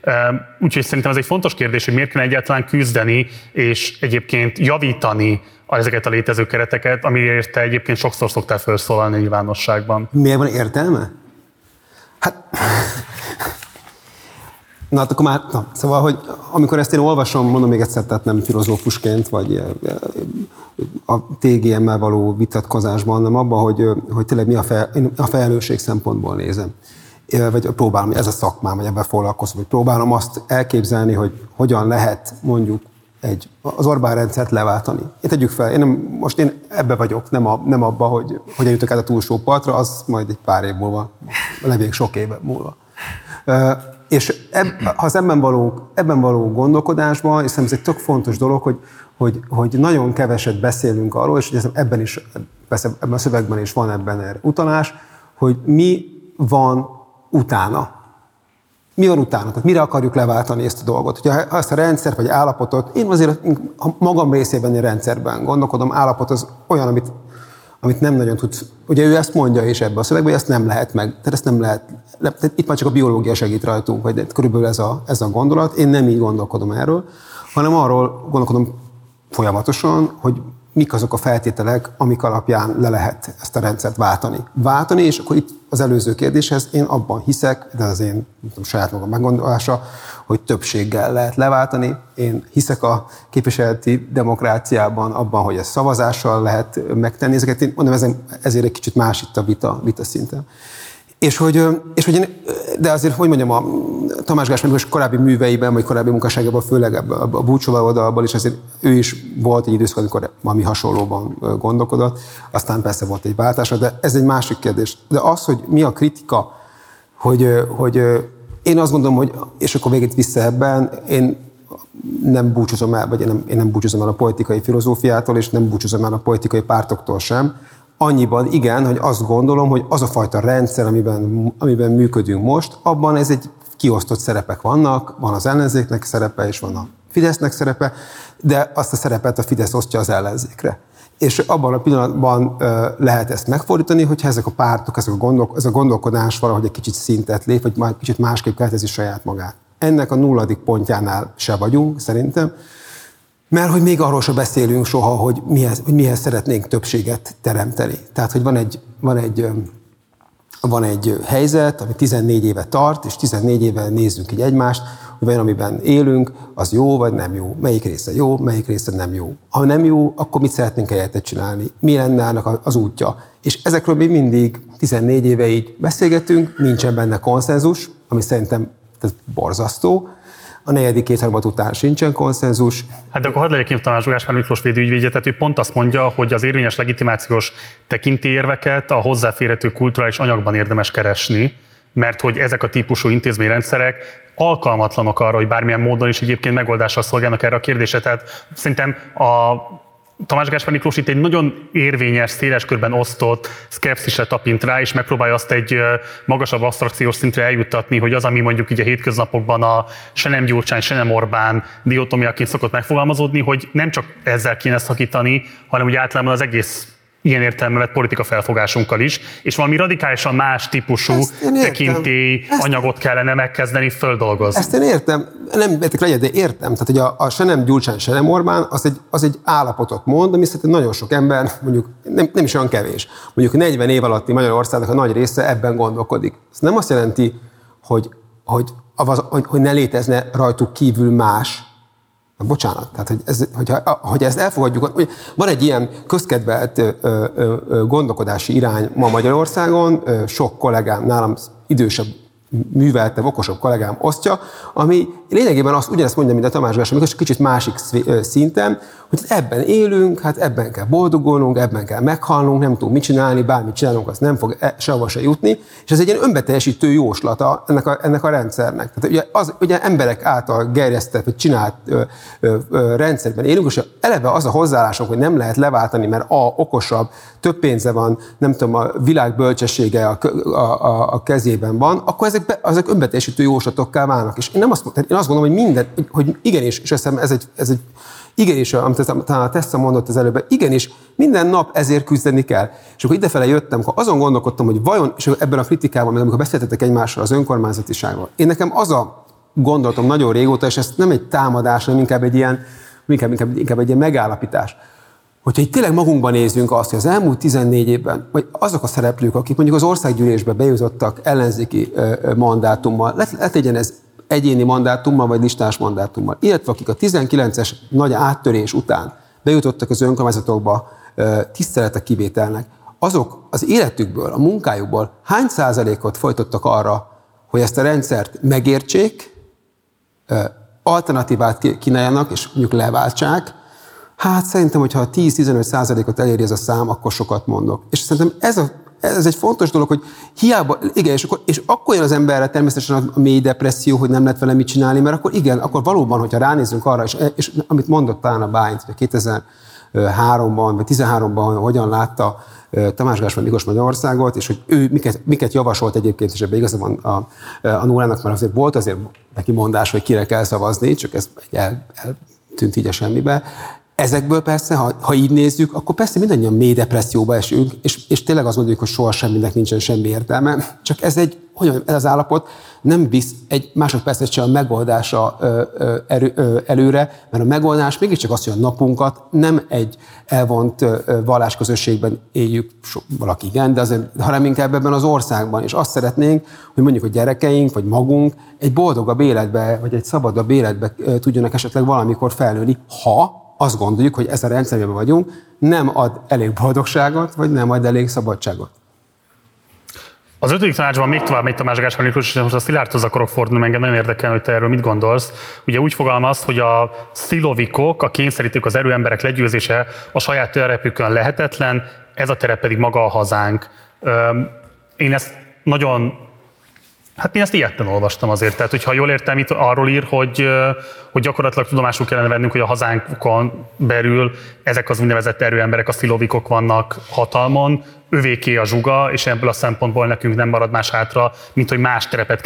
[SPEAKER 1] Úgyhogy szerintem ez egy fontos kérdés, hogy miért kell egyáltalán küzdeni, és egyébként javítani ezeket a létező kereteket, amiért te egyébként sokszor szoktál felszólalni nyilvánosságban.
[SPEAKER 6] Miért van értelme? Hát... Na, hát akkor már, na, szóval, hogy amikor ezt én olvasom, mondom még egyszer, tehát nem filozófusként, vagy a TGM-mel való vitatkozásban, hanem abban, hogy, hogy tényleg mi a, fel, a felelősség szempontból nézem. Vagy próbálom, ez a szakmám, vagy ebben foglalkozom, hogy próbálom azt elképzelni, hogy hogyan lehet mondjuk egy, az Orbán rendszert leváltani. Én tegyük fel, én nem, most én ebbe vagyok, nem, a, nem abba, hogy hogyan jutok át a túlsó partra, az majd egy pár év múlva, levél sok éve múlva. És eb, az ebben való, ebben való gondolkodásban, és szerintem ez egy tök fontos dolog, hogy, hogy, hogy nagyon keveset beszélünk arról, és ebben is, persze ebben a szövegben is van ebben erre utalás, hogy mi van utána mi van utána? Tehát mire akarjuk leváltani ezt a dolgot? Hogyha ezt a rendszer vagy állapotot, én azért magam részében egy rendszerben gondolkodom, állapot az olyan, amit, amit nem nagyon tudsz. Ugye ő ezt mondja is ebbe a szövegbe, hogy ezt nem lehet meg. Tehát ezt nem lehet. Tehát itt már csak a biológia segít rajtunk, hogy körülbelül ez a, ez a gondolat. Én nem így gondolkodom erről, hanem arról gondolkodom folyamatosan, hogy mik azok a feltételek, amik alapján le lehet ezt a rendszert váltani. Váltani, és akkor itt az előző kérdéshez én abban hiszek, de az én tudom, saját magam meggondolása, hogy többséggel lehet leváltani. Én hiszek a képviseleti demokráciában abban, hogy ezt szavazással lehet megtenni. Ezeket én mondom, ezért egy kicsit más itt a vita, vita szinten. És hogy, és hogy én, de azért, hogy mondjam, a Tamás Gáspár korábbi műveiben, vagy korábbi munkásságában, főleg a, búcsóval oldalból is azért ő is volt egy időszak, amikor valami hasonlóban gondolkodott, aztán persze volt egy váltása, de ez egy másik kérdés. De az, hogy mi a kritika, hogy, hogy én azt gondolom, hogy, és akkor végét vissza ebben, én nem búcsúzom el, vagy én nem, én nem búcsúzom el a politikai filozófiától, és nem búcsúzom el a politikai pártoktól sem, Annyiban igen, hogy azt gondolom, hogy az a fajta rendszer, amiben, amiben működünk most, abban ez egy kiosztott szerepek vannak, van az ellenzéknek szerepe, és van a Fidesznek szerepe, de azt a szerepet a Fidesz osztja az ellenzékre. És abban a pillanatban lehet ezt megfordítani, hogyha ezek a pártok, ezek a gondol, ez a gondolkodás valahogy egy kicsit szintet lép, vagy már kicsit másképp keretezi saját magát. Ennek a nulladik pontjánál se vagyunk, szerintem. Mert hogy még arról sem beszélünk soha, hogy mihez, hogy mihez szeretnénk többséget teremteni. Tehát, hogy van egy, van egy van egy helyzet, ami 14 éve tart, és 14 éve nézzük így egymást, hogy vajon amiben élünk, az jó vagy nem jó, melyik része jó, melyik része nem jó. Ha nem jó, akkor mit szeretnénk helyette csinálni, mi lenne annak az útja. És ezekről mi mindig 14 éve így beszélgetünk, nincsen benne konszenzus, ami szerintem ez borzasztó, a negyedik kétharmad után sincsen konszenzus.
[SPEAKER 1] Hát de akkor hadd legyek Tamás Gáspár Miklós védőügyvédje, tehát ő pont azt mondja, hogy az érvényes legitimációs tekintélyérveket a hozzáférhető kulturális anyagban érdemes keresni, mert hogy ezek a típusú intézményrendszerek alkalmatlanok arra, hogy bármilyen módon is egyébként megoldással szolgálnak erre a kérdésre. Tehát szerintem a Tamás Gáspár Miklós itt egy nagyon érvényes, széles körben osztott szkepszisre tapint rá, és megpróbálja azt egy magasabb abstrakciós szintre eljuttatni, hogy az, ami mondjuk így a hétköznapokban a se nem Gyurcsány, se nem Orbán diotomiaként szokott megfogalmazódni, hogy nem csak ezzel kéne szakítani, hanem úgy általában az egész ilyen értelemben vett politika felfogásunkkal is, és valami radikálisan más típusú tekintély anyagot kellene megkezdeni földolgozni.
[SPEAKER 6] Ezt én értem, nem értek legyen, de értem. Tehát, hogy a, a se nem Gyurcsán, se nem Orbán, az egy, az egy állapotot mond, ami szerintem nagyon sok ember, mondjuk nem, nem is olyan kevés, mondjuk 40 év alatti Magyarországnak a nagy része ebben gondolkodik. Ez nem azt jelenti, hogy, hogy, hogy, hogy ne létezne rajtuk kívül más, Na, bocsánat, tehát hogy, ez, hogyha, hogy ezt elfogadjuk, van egy ilyen közkedvelt gondolkodási irány ma Magyarországon, sok kollégám nálam idősebb műveltebb, okosabb kollégám osztja, ami lényegében azt ugyanezt mondja, mint a Tamás Gáspár, amikor kicsit másik szinten, hogy ebben élünk, hát ebben kell boldogulnunk, ebben kell meghalnunk, nem tudunk mit csinálni, bármit csinálunk, az nem fog e, sehova se jutni, és ez egy ilyen önbeteljesítő jóslata ennek a, ennek a rendszernek. Tehát ugye, az, ugye emberek által gerjesztett, vagy csinált ö, ö, ö, rendszerben élünk, és eleve az a hozzáállásunk, hogy nem lehet leváltani, mert a okosabb, több pénze van, nem tudom, a világ bölcsessége a, a, a, a kezében van, akkor ezek, be, ezek önbeteljesítő jóslatokká válnak. És én, nem azt, én azt gondolom, hogy minden, hogy igenis, és ezt ez egy, ez egy Igenis, amit talán a Tessa mondott az előbb, igenis, minden nap ezért küzdeni kell. És akkor idefele jöttem, akkor azon gondolkodtam, hogy vajon, és ebben a kritikában, amikor beszéltetek egymással az önkormányzatisággal, én nekem az a gondolatom nagyon régóta, és ez nem egy támadás, hanem inkább egy ilyen, inkább, inkább, inkább egy ilyen megállapítás, hogyha itt tényleg magunkban nézzünk azt, hogy az elmúlt 14 évben, vagy azok a szereplők, akik mondjuk az országgyűlésbe bejutottak ellenzéki mandátummal, lehet legyen ez egyéni mandátummal vagy listás mandátummal, illetve akik a 19-es nagy áttörés után bejutottak az önkormányzatokba tiszteletek kivételnek, azok az életükből, a munkájukból hány százalékot folytottak arra, hogy ezt a rendszert megértsék, alternatívát kínáljanak, és mondjuk leváltsák, hát szerintem, hogyha 10-15 százalékot eléri ez a szám, akkor sokat mondok. És szerintem ez a ez egy fontos dolog, hogy hiába, igen, és akkor, és akkor jön az emberre természetesen a mély depresszió, hogy nem lehet vele mit csinálni, mert akkor igen, akkor valóban, hogyha ránézzünk arra, és, és amit mondott talán a Bányt, hogy 2003-ban, vagy 13-ban hogyan látta Tamás Gáspár Miklós Magyarországot, és hogy ő miket, miket javasolt egyébként, és ebben igaza a, a Nórának, mert azért volt azért neki mondás, hogy kire kell szavazni, csak ez el, eltűnt így a semmibe. Ezekből persze, ha, ha így nézzük, akkor persze mindannyian mély depresszióba esünk, és, és tényleg azt mondjuk, hogy soha semminek nincsen semmi értelme. Csak ez egy, hogy mondjam, ez az állapot nem visz egy másodpercet sem a megoldása ö, ö, erő, ö, előre, mert a megoldás mégiscsak az, hogy a napunkat nem egy elvont ö, vallásközösségben éljük, so, valaki igen, de azért, hanem inkább ebben az országban. És azt szeretnénk, hogy mondjuk a gyerekeink, vagy magunk egy boldogabb életbe, vagy egy szabadabb életbe tudjanak esetleg valamikor felnőni, ha azt gondoljuk, hogy ez a rendszerben vagyunk, nem ad elég boldogságot, vagy nem ad elég szabadságot.
[SPEAKER 1] Az ötödik tanácsban még tovább megy Tamás Gáspár Miklós, és most a Szilárdhoz akarok fordulni, engem nagyon érdekel, hogy te erről mit gondolsz. Ugye úgy fogalmaz, hogy a szilovikok, a kényszerítők, az erőemberek legyőzése a saját terepükön lehetetlen, ez a terep pedig maga a hazánk. Én ezt nagyon Hát én ezt ilyetten olvastam azért. Tehát, hogyha jól értem, itt arról ír, hogy, hogy gyakorlatilag tudomásul kellene vennünk, hogy a hazánkon belül ezek az úgynevezett erőemberek, a szilovikok vannak hatalmon, övéké a zsuga, és ebből a szempontból nekünk nem marad más hátra, mint hogy más terepet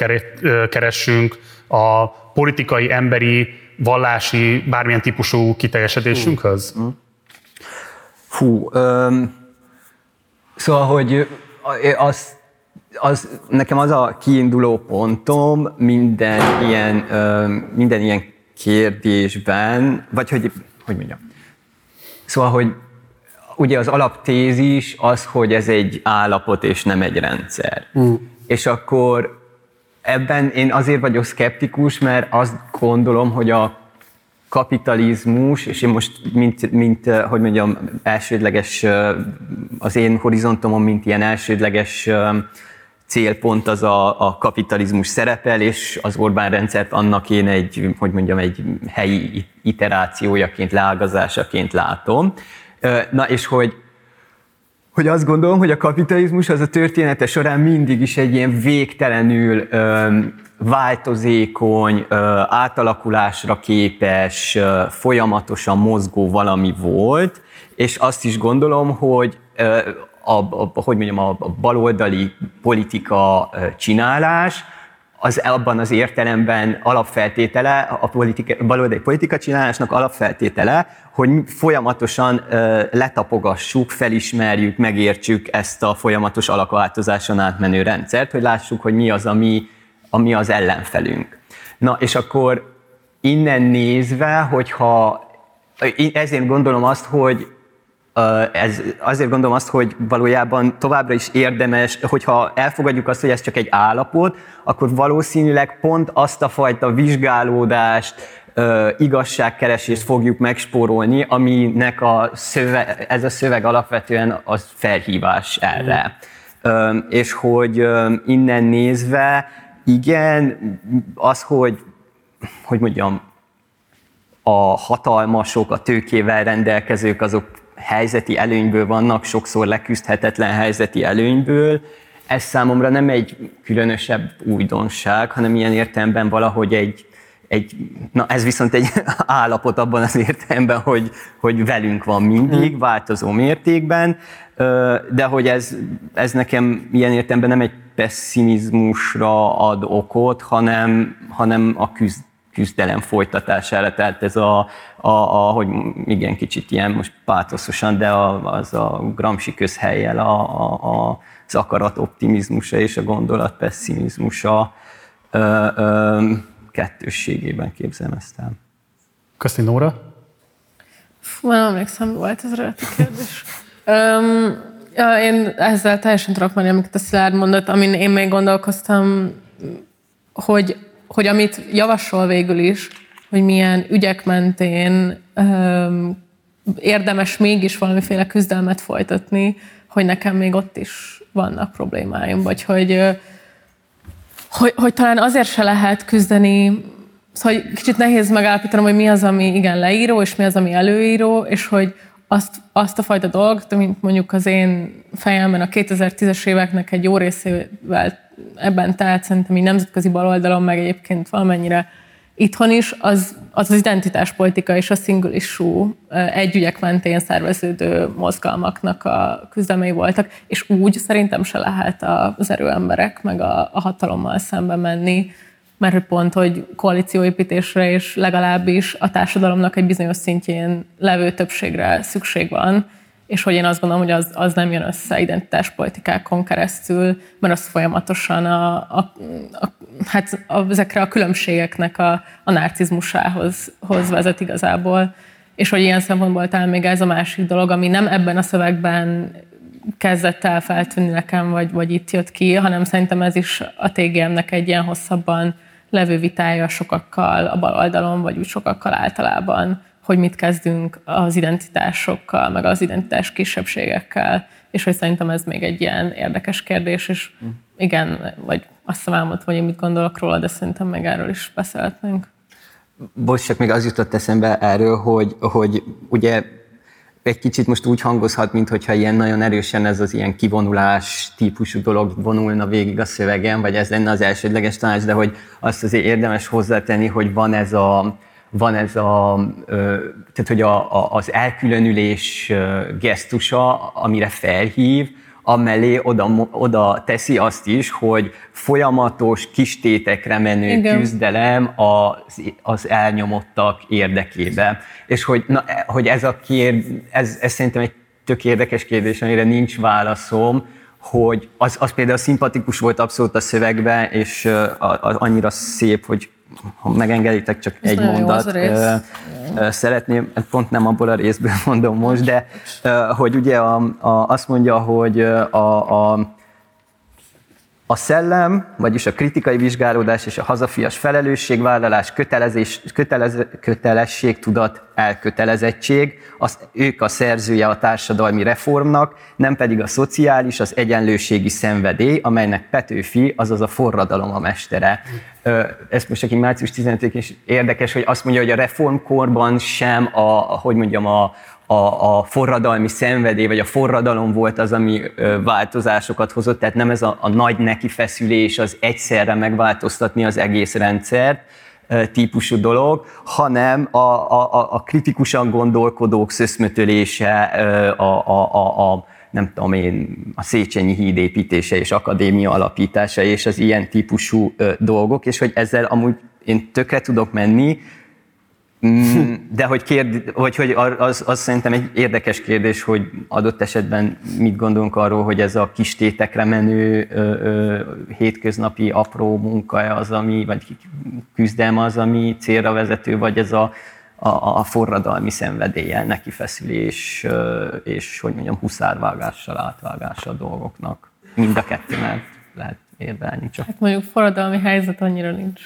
[SPEAKER 1] keressünk a politikai, emberi, vallási, bármilyen típusú kiteljesedésünkhöz?
[SPEAKER 7] Fú, öm, szóval, hogy azt az, nekem az a kiinduló pontom minden ilyen, minden ilyen kérdésben, vagy hogy, hogy mondjam, szóval, hogy ugye az alaptézis az, hogy ez egy állapot és nem egy rendszer. Mm. És akkor ebben én azért vagyok szkeptikus, mert azt gondolom, hogy a kapitalizmus, és én most, mint, mint hogy mondjam, elsődleges, az én horizontomon, mint ilyen elsődleges célpont az a, a kapitalizmus szerepel, és az Orbán rendszert annak én egy, hogy mondjam, egy helyi iterációjaként, leágazásaként látom. Na és hogy hogy azt gondolom, hogy a kapitalizmus az a története során mindig is egy ilyen végtelenül ö, változékony, ö, átalakulásra képes, ö, folyamatosan mozgó valami volt, és azt is gondolom, hogy ö, a, a, hogy mondjam, a baloldali politika csinálás, az abban az értelemben alapfeltétele, a politika, baloldali politika csinálásnak alapfeltétele, hogy folyamatosan letapogassuk, felismerjük, megértsük ezt a folyamatos alakváltozáson átmenő rendszert, hogy lássuk, hogy mi az, ami, ami az ellenfelünk. Na, és akkor innen nézve, hogyha ezért gondolom azt, hogy ez, azért gondolom azt, hogy valójában továbbra is érdemes, hogyha elfogadjuk azt, hogy ez csak egy állapot, akkor valószínűleg pont azt a fajta vizsgálódást, igazságkeresést fogjuk megspórolni, aminek a szöveg, ez a szöveg alapvetően az felhívás erre. Mm. És hogy innen nézve, igen, az, hogy, hogy mondjam, a hatalmasok, a tőkével rendelkezők, azok helyzeti előnyből vannak, sokszor leküzdhetetlen helyzeti előnyből. Ez számomra nem egy különösebb újdonság, hanem ilyen értelemben valahogy egy, egy, na ez viszont egy állapot abban az értelemben, hogy, hogy velünk van mindig, hmm. változó mértékben, de hogy ez, ez nekem ilyen értelemben nem egy pessimizmusra ad okot, hanem, hanem a küzd, küzdelem folytatására, tehát ez a, a, a hogy igen, kicsit ilyen most pátoszosan, de a, az a Gramsci közhelyel a, a, a, az akarat optimizmusa és a gondolat pessimizmusa ö, ö, kettősségében képzelem ezt el.
[SPEAKER 1] Köszi, Nóra.
[SPEAKER 5] Fú, nem emlékszem, volt ez a kérdés. Um, ja, én ezzel teljesen tudok menni, amiket a Szilárd mondott, amin én még gondolkoztam, hogy hogy amit javasol végül is, hogy milyen ügyek mentén öm, érdemes mégis valamiféle küzdelmet folytatni, hogy nekem még ott is vannak problémáim, vagy hogy, hogy, hogy talán azért se lehet küzdeni, szóval kicsit nehéz megállapítanom, hogy mi az, ami igen leíró, és mi az, ami előíró, és hogy azt, azt a fajta dolgot, mint mondjuk az én fejemben a 2010-es éveknek egy jó részével ebben telt, szerintem így nemzetközi baloldalon, meg egyébként valamennyire itthon is, az az, az identitáspolitika és a single issue együgyek mentén szerveződő mozgalmaknak a küzdelmei voltak, és úgy szerintem se lehet az erőemberek meg a, a hatalommal szembe menni, mert hogy pont, hogy koalícióépítésre és legalábbis a társadalomnak egy bizonyos szintjén levő többségre szükség van, és hogy én azt gondolom, hogy az, az nem jön össze identitáspolitikákon keresztül, mert az folyamatosan a, a, a, hát a, ezekre a különbségeknek a, a narcizmusához hoz vezet igazából. És hogy ilyen szempontból talán még ez a másik dolog, ami nem ebben a szövegben kezdett el feltűnni nekem, vagy, vagy itt jött ki, hanem szerintem ez is a TGM-nek egy ilyen hosszabban levő vitája sokakkal a bal oldalon, vagy úgy sokakkal általában, hogy mit kezdünk az identitásokkal, meg az identitás kisebbségekkel, és hogy szerintem ez még egy ilyen érdekes kérdés, és hm. igen, vagy azt hiszem elmondtam, hogy én mit gondolok róla, de szerintem meg erről is beszélhetnénk.
[SPEAKER 7] Bocs, csak még az jutott eszembe erről, hogy, hogy ugye egy kicsit most úgy hangozhat, mintha ilyen nagyon erősen ez az ilyen kivonulás típusú dolog vonulna végig a szövegen, vagy ez lenne az elsődleges tanács, de hogy azt azért érdemes hozzátenni, hogy van ez a, van ez a, tehát hogy a, a, az elkülönülés gesztusa, amire felhív, amellé oda, oda teszi azt is, hogy folyamatos kistétekre menő Igen. küzdelem az, az elnyomottak érdekébe. És hogy, na, hogy ez a kérd, ez, ez szerintem egy tök érdekes kérdés, amire nincs válaszom, hogy az, az például szimpatikus volt abszolút a szövegben, és a, a, annyira szép, hogy ha megengeditek, csak
[SPEAKER 5] Ez
[SPEAKER 7] egy mondat. Ö, ö, Szeretném, pont nem abból a részből mondom most, de ö, hogy ugye a, a, azt mondja, hogy a, a, a szellem, vagyis a kritikai vizsgálódás és a hazafias felelősségvállalás, kötelezés, kötelez, kötelességtudat, elkötelezettség, az, ők a szerzője a társadalmi reformnak, nem pedig a szociális, az egyenlőségi szenvedély, amelynek Petőfi, azaz a forradalom a mestere. Ez most aki március 15 is érdekes, hogy azt mondja, hogy a reformkorban sem a hogy mondjam, a, a, a forradalmi szenvedély, vagy a forradalom volt az, ami változásokat hozott, tehát nem ez a, a nagy nekifeszülés, az egyszerre megváltoztatni az egész rendszert, típusú dolog, hanem a, a, a- kritikusan gondolkodók szöszmötölése, a, a, a, a nem tudom én, a Széchenyi híd építése és akadémia alapítása és az ilyen típusú dolgok, és hogy ezzel amúgy én tökre tudok menni, De hogy, kérd, hogy, hogy az, az szerintem egy érdekes kérdés, hogy adott esetben mit gondolunk arról, hogy ez a kis tétekre menő ö, ö, hétköznapi apró munka az, ami, vagy küzdelme az, ami célra vezető, vagy ez a, a, a forradalmi szenvedéllyel nekifeszülés, ö, és hogy mondjam, huszárvágással, átvágással a dolgoknak. Mind a kettőnek lehet érvelni, csak
[SPEAKER 5] Hát mondjuk forradalmi helyzet annyira nincs.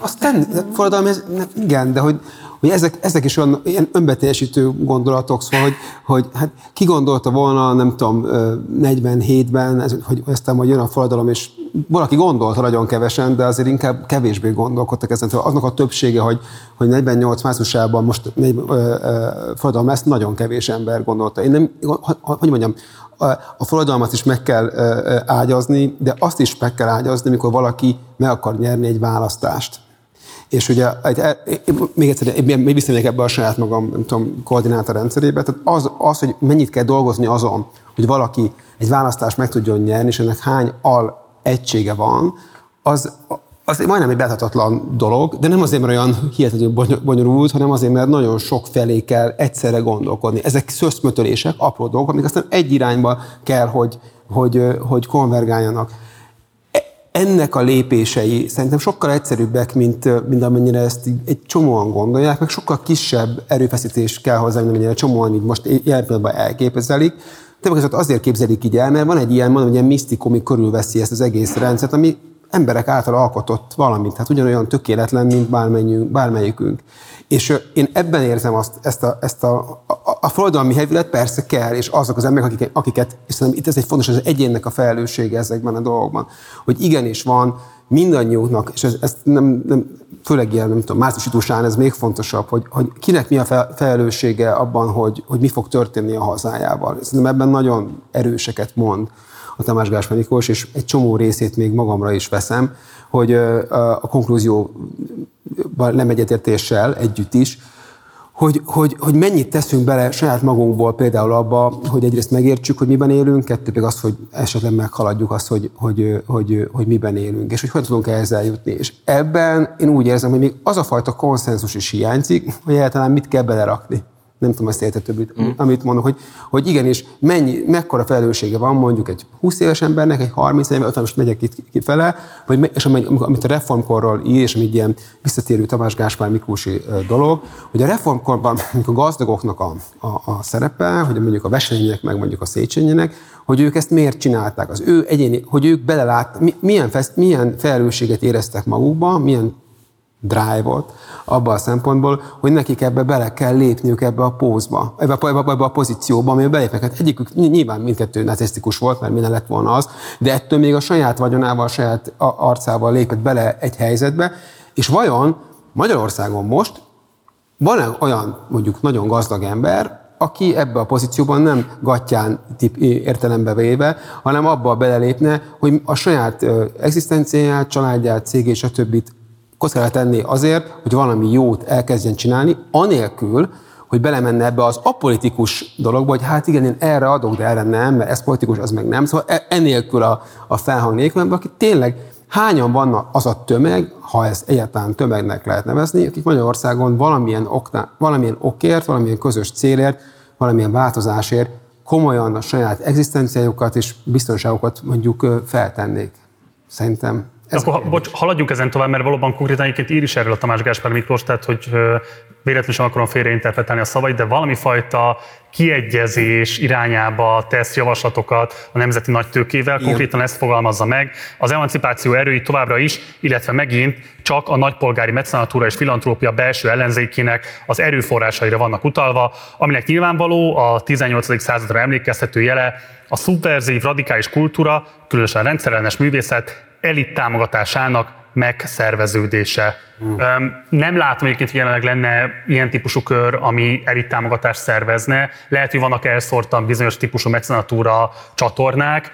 [SPEAKER 6] Azt tenni, forradalmi, igen, de hogy, hogy ezek, ezek is olyan ilyen önbeteljesítő gondolatok, szóval, hogy, hogy hát ki gondolta volna, nem tudom, ö, 47-ben, ez, hogy aztán majd jön a forradalom, és valaki gondolta nagyon kevesen, de azért inkább kevésbé gondolkodtak ezen. Tehát aznak a többsége, hogy, hogy 48 márciusában most negy- ö, ö, forradalom lesz, nagyon kevés ember gondolta. Én nem, hogy mondjam, a, forradalmat is meg kell ágyazni, de azt is meg kell ágyazni, amikor valaki meg akar nyerni egy választást. És ugye, egy, én- még egyszer, még visszamegyek ebbe a saját magam, nem tudom, koordinátor rendszerébe, tehát az, az, hogy mennyit kell dolgozni azon, hogy valaki egy választást meg tudjon nyerni, és ennek hány al egysége van, az, az majdnem egy beláthatatlan dolog, de nem azért, mert olyan hihetetlenül bony- bonyolult, hanem azért, mert nagyon sok felé kell egyszerre gondolkodni. Ezek szöszmötölések, apró dolgok, amik aztán egy irányba kell, hogy, hogy, hogy konvergáljanak ennek a lépései szerintem sokkal egyszerűbbek, mint, mint amennyire ezt egy csomóan gondolják, meg sokkal kisebb erőfeszítés kell hozzá, mint amennyire csomóan így most jelen pillanatban. Többek között azért képzelik így el, mert van egy ilyen, mondom, egy ilyen misztikum, ami körülveszi ezt az egész rendszert, ami emberek által alkotott valamit, hát ugyanolyan tökéletlen, mint bármelyikünk. bármelyikünk. És én ebben érzem azt, ezt a, ezt a, a, a forradalmi hevület persze kell, és azok az emberek, akiket, akiket és szerintem itt ez egy fontos, az egyénnek a felelőssége ezekben a dolgokban, hogy igenis van mindannyiunknak, és ez, ezt nem, nem, főleg ilyen, nem tudom, március után ez még fontosabb, hogy, hogy kinek mi a fel- felelőssége abban, hogy, hogy mi fog történni a hazájával. Szerintem ebben nagyon erőseket mond a Tamás Gáspár Miklós, és egy csomó részét még magamra is veszem, hogy a konklúzióban nem egyetértéssel együtt is, hogy, hogy, hogy mennyit teszünk bele saját magunkból például abba, hogy egyrészt megértsük, hogy miben élünk, kettő pedig az, hogy esetleg meghaladjuk azt, hogy, hogy, hogy, hogy miben élünk, és hogy hogyan tudunk ehhez eljutni. És ebben én úgy érzem, hogy még az a fajta konszenzus is hiányzik, hogy egyáltalán mit kell belerakni. Nem tudom, ezt értető, amit, mm. amit mondok, hogy, hogy igenis, mennyi, mekkora felelőssége van mondjuk egy 20 éves embernek, egy 30 éves, 50 most megyek itt kifele, vagy, és ami- amit a reformkorról ír, és ami egy ilyen visszatérő Tamás Gáspár Miklósi dolog, hogy a reformkorban mondjuk a gazdagoknak a, a, a szerepe, hogy mondjuk a Veselények, meg mondjuk a Széchenyinek, hogy ők ezt miért csinálták, az ő egyéni, hogy ők belelát, mi, milyen, fesz, milyen felelősséget éreztek magukba, milyen drive-ot abban a szempontból, hogy nekik ebbe bele kell lépniük ebbe a pózba, ebbe a, ebbe, ebbe a pozícióba, amiben belépnek. Hát egyikük ny- nyilván mindkettő narcisztikus volt, mert minden lett volna az, de ettől még a saját vagyonával, a saját arcával lépett bele egy helyzetbe, és vajon Magyarországon most van-e olyan mondjuk nagyon gazdag ember, aki ebbe a pozícióban nem gatyán tip értelembe véve, hanem abba belelépne, hogy a saját egzisztenciáját, családját, cégét, stb. Kockára tenni azért, hogy valami jót elkezdjen csinálni, anélkül, hogy belemenne ebbe az apolitikus dologba, hogy hát igen, én erre adok, de erre nem, mert ez politikus, az meg nem. Szóval e- enélkül a, a felhang nélkül, ember, aki tényleg hányan vannak az a tömeg, ha ezt egyáltalán tömegnek lehet nevezni, akik Magyarországon valamilyen, okná, valamilyen okért, valamilyen közös célért, valamilyen változásért komolyan a saját egzisztenciájukat és biztonságukat mondjuk feltennék. Szerintem
[SPEAKER 1] Ez Akkor, bocs, haladjunk ezen tovább, mert valóban konkrétan egyébként ír is erről a Tamás Gáspár Miklós, tehát hogy véletlenül sem akarom félreinterpretálni a szavait, de valami fajta kiegyezés irányába tesz javaslatokat a nemzeti nagytőkével, Igen. konkrétan ezt fogalmazza meg. Az emancipáció erői továbbra is, illetve megint csak a nagypolgári mecenatúra és filantrópia belső ellenzékének az erőforrásaira vannak utalva, aminek nyilvánvaló a 18. századra emlékeztető jele a szubverzív radikális kultúra, különösen a rendszerellenes művészet elit támogatásának megszerveződése. Mm. Nem látom egyébként, hogy jelenleg lenne ilyen típusú kör, ami elit támogatást szervezne. Lehet, hogy vannak elszórtan bizonyos típusú mecenatúra csatornák,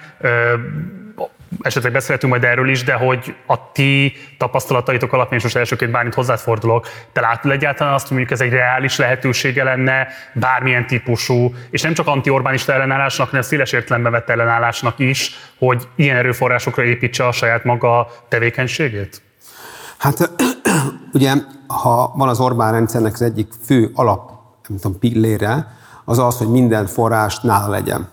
[SPEAKER 1] esetleg beszélhetünk majd erről is, de hogy a ti tapasztalataitok alapján, és most elsőként bármit hozzáfordulok, te látod egyáltalán azt, hogy mondjuk ez egy reális lehetősége lenne bármilyen típusú, és nem csak anti-Orbánista ellenállásnak, hanem széles értelemben vett ellenállásnak is, hogy ilyen erőforrásokra építse a saját maga tevékenységét?
[SPEAKER 6] Hát ugye, ha van az Orbán rendszernek az egyik fő alap, nem tudom, pillére, az az, hogy minden forrás nála legyen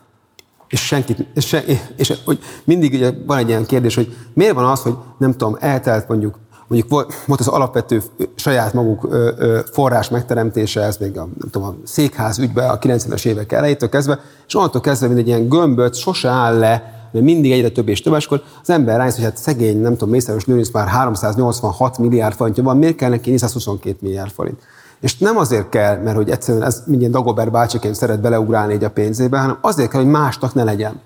[SPEAKER 6] és senkit, és, se, és hogy mindig ugye van egy ilyen kérdés, hogy miért van az, hogy nem tudom, eltelt mondjuk, mondjuk volt az alapvető saját maguk forrás megteremtése, ez még a, nem tudom, a székház ügybe a 90-es évek elejétől kezdve, és onnantól kezdve, mint egy ilyen gömböt, sose áll le, mert mindig egyre több és több, és akkor az ember rájössz, hogy hát szegény, nem tudom, Mészáros Lőrinc már 386 milliárd forintja van, miért kell neki 422 milliárd forint? És nem azért kell, mert hogy egyszerűen ez mindjárt Dagobert bácsiként szeret beleugrálni egy a pénzébe, hanem azért kell, hogy másnak ne legyen.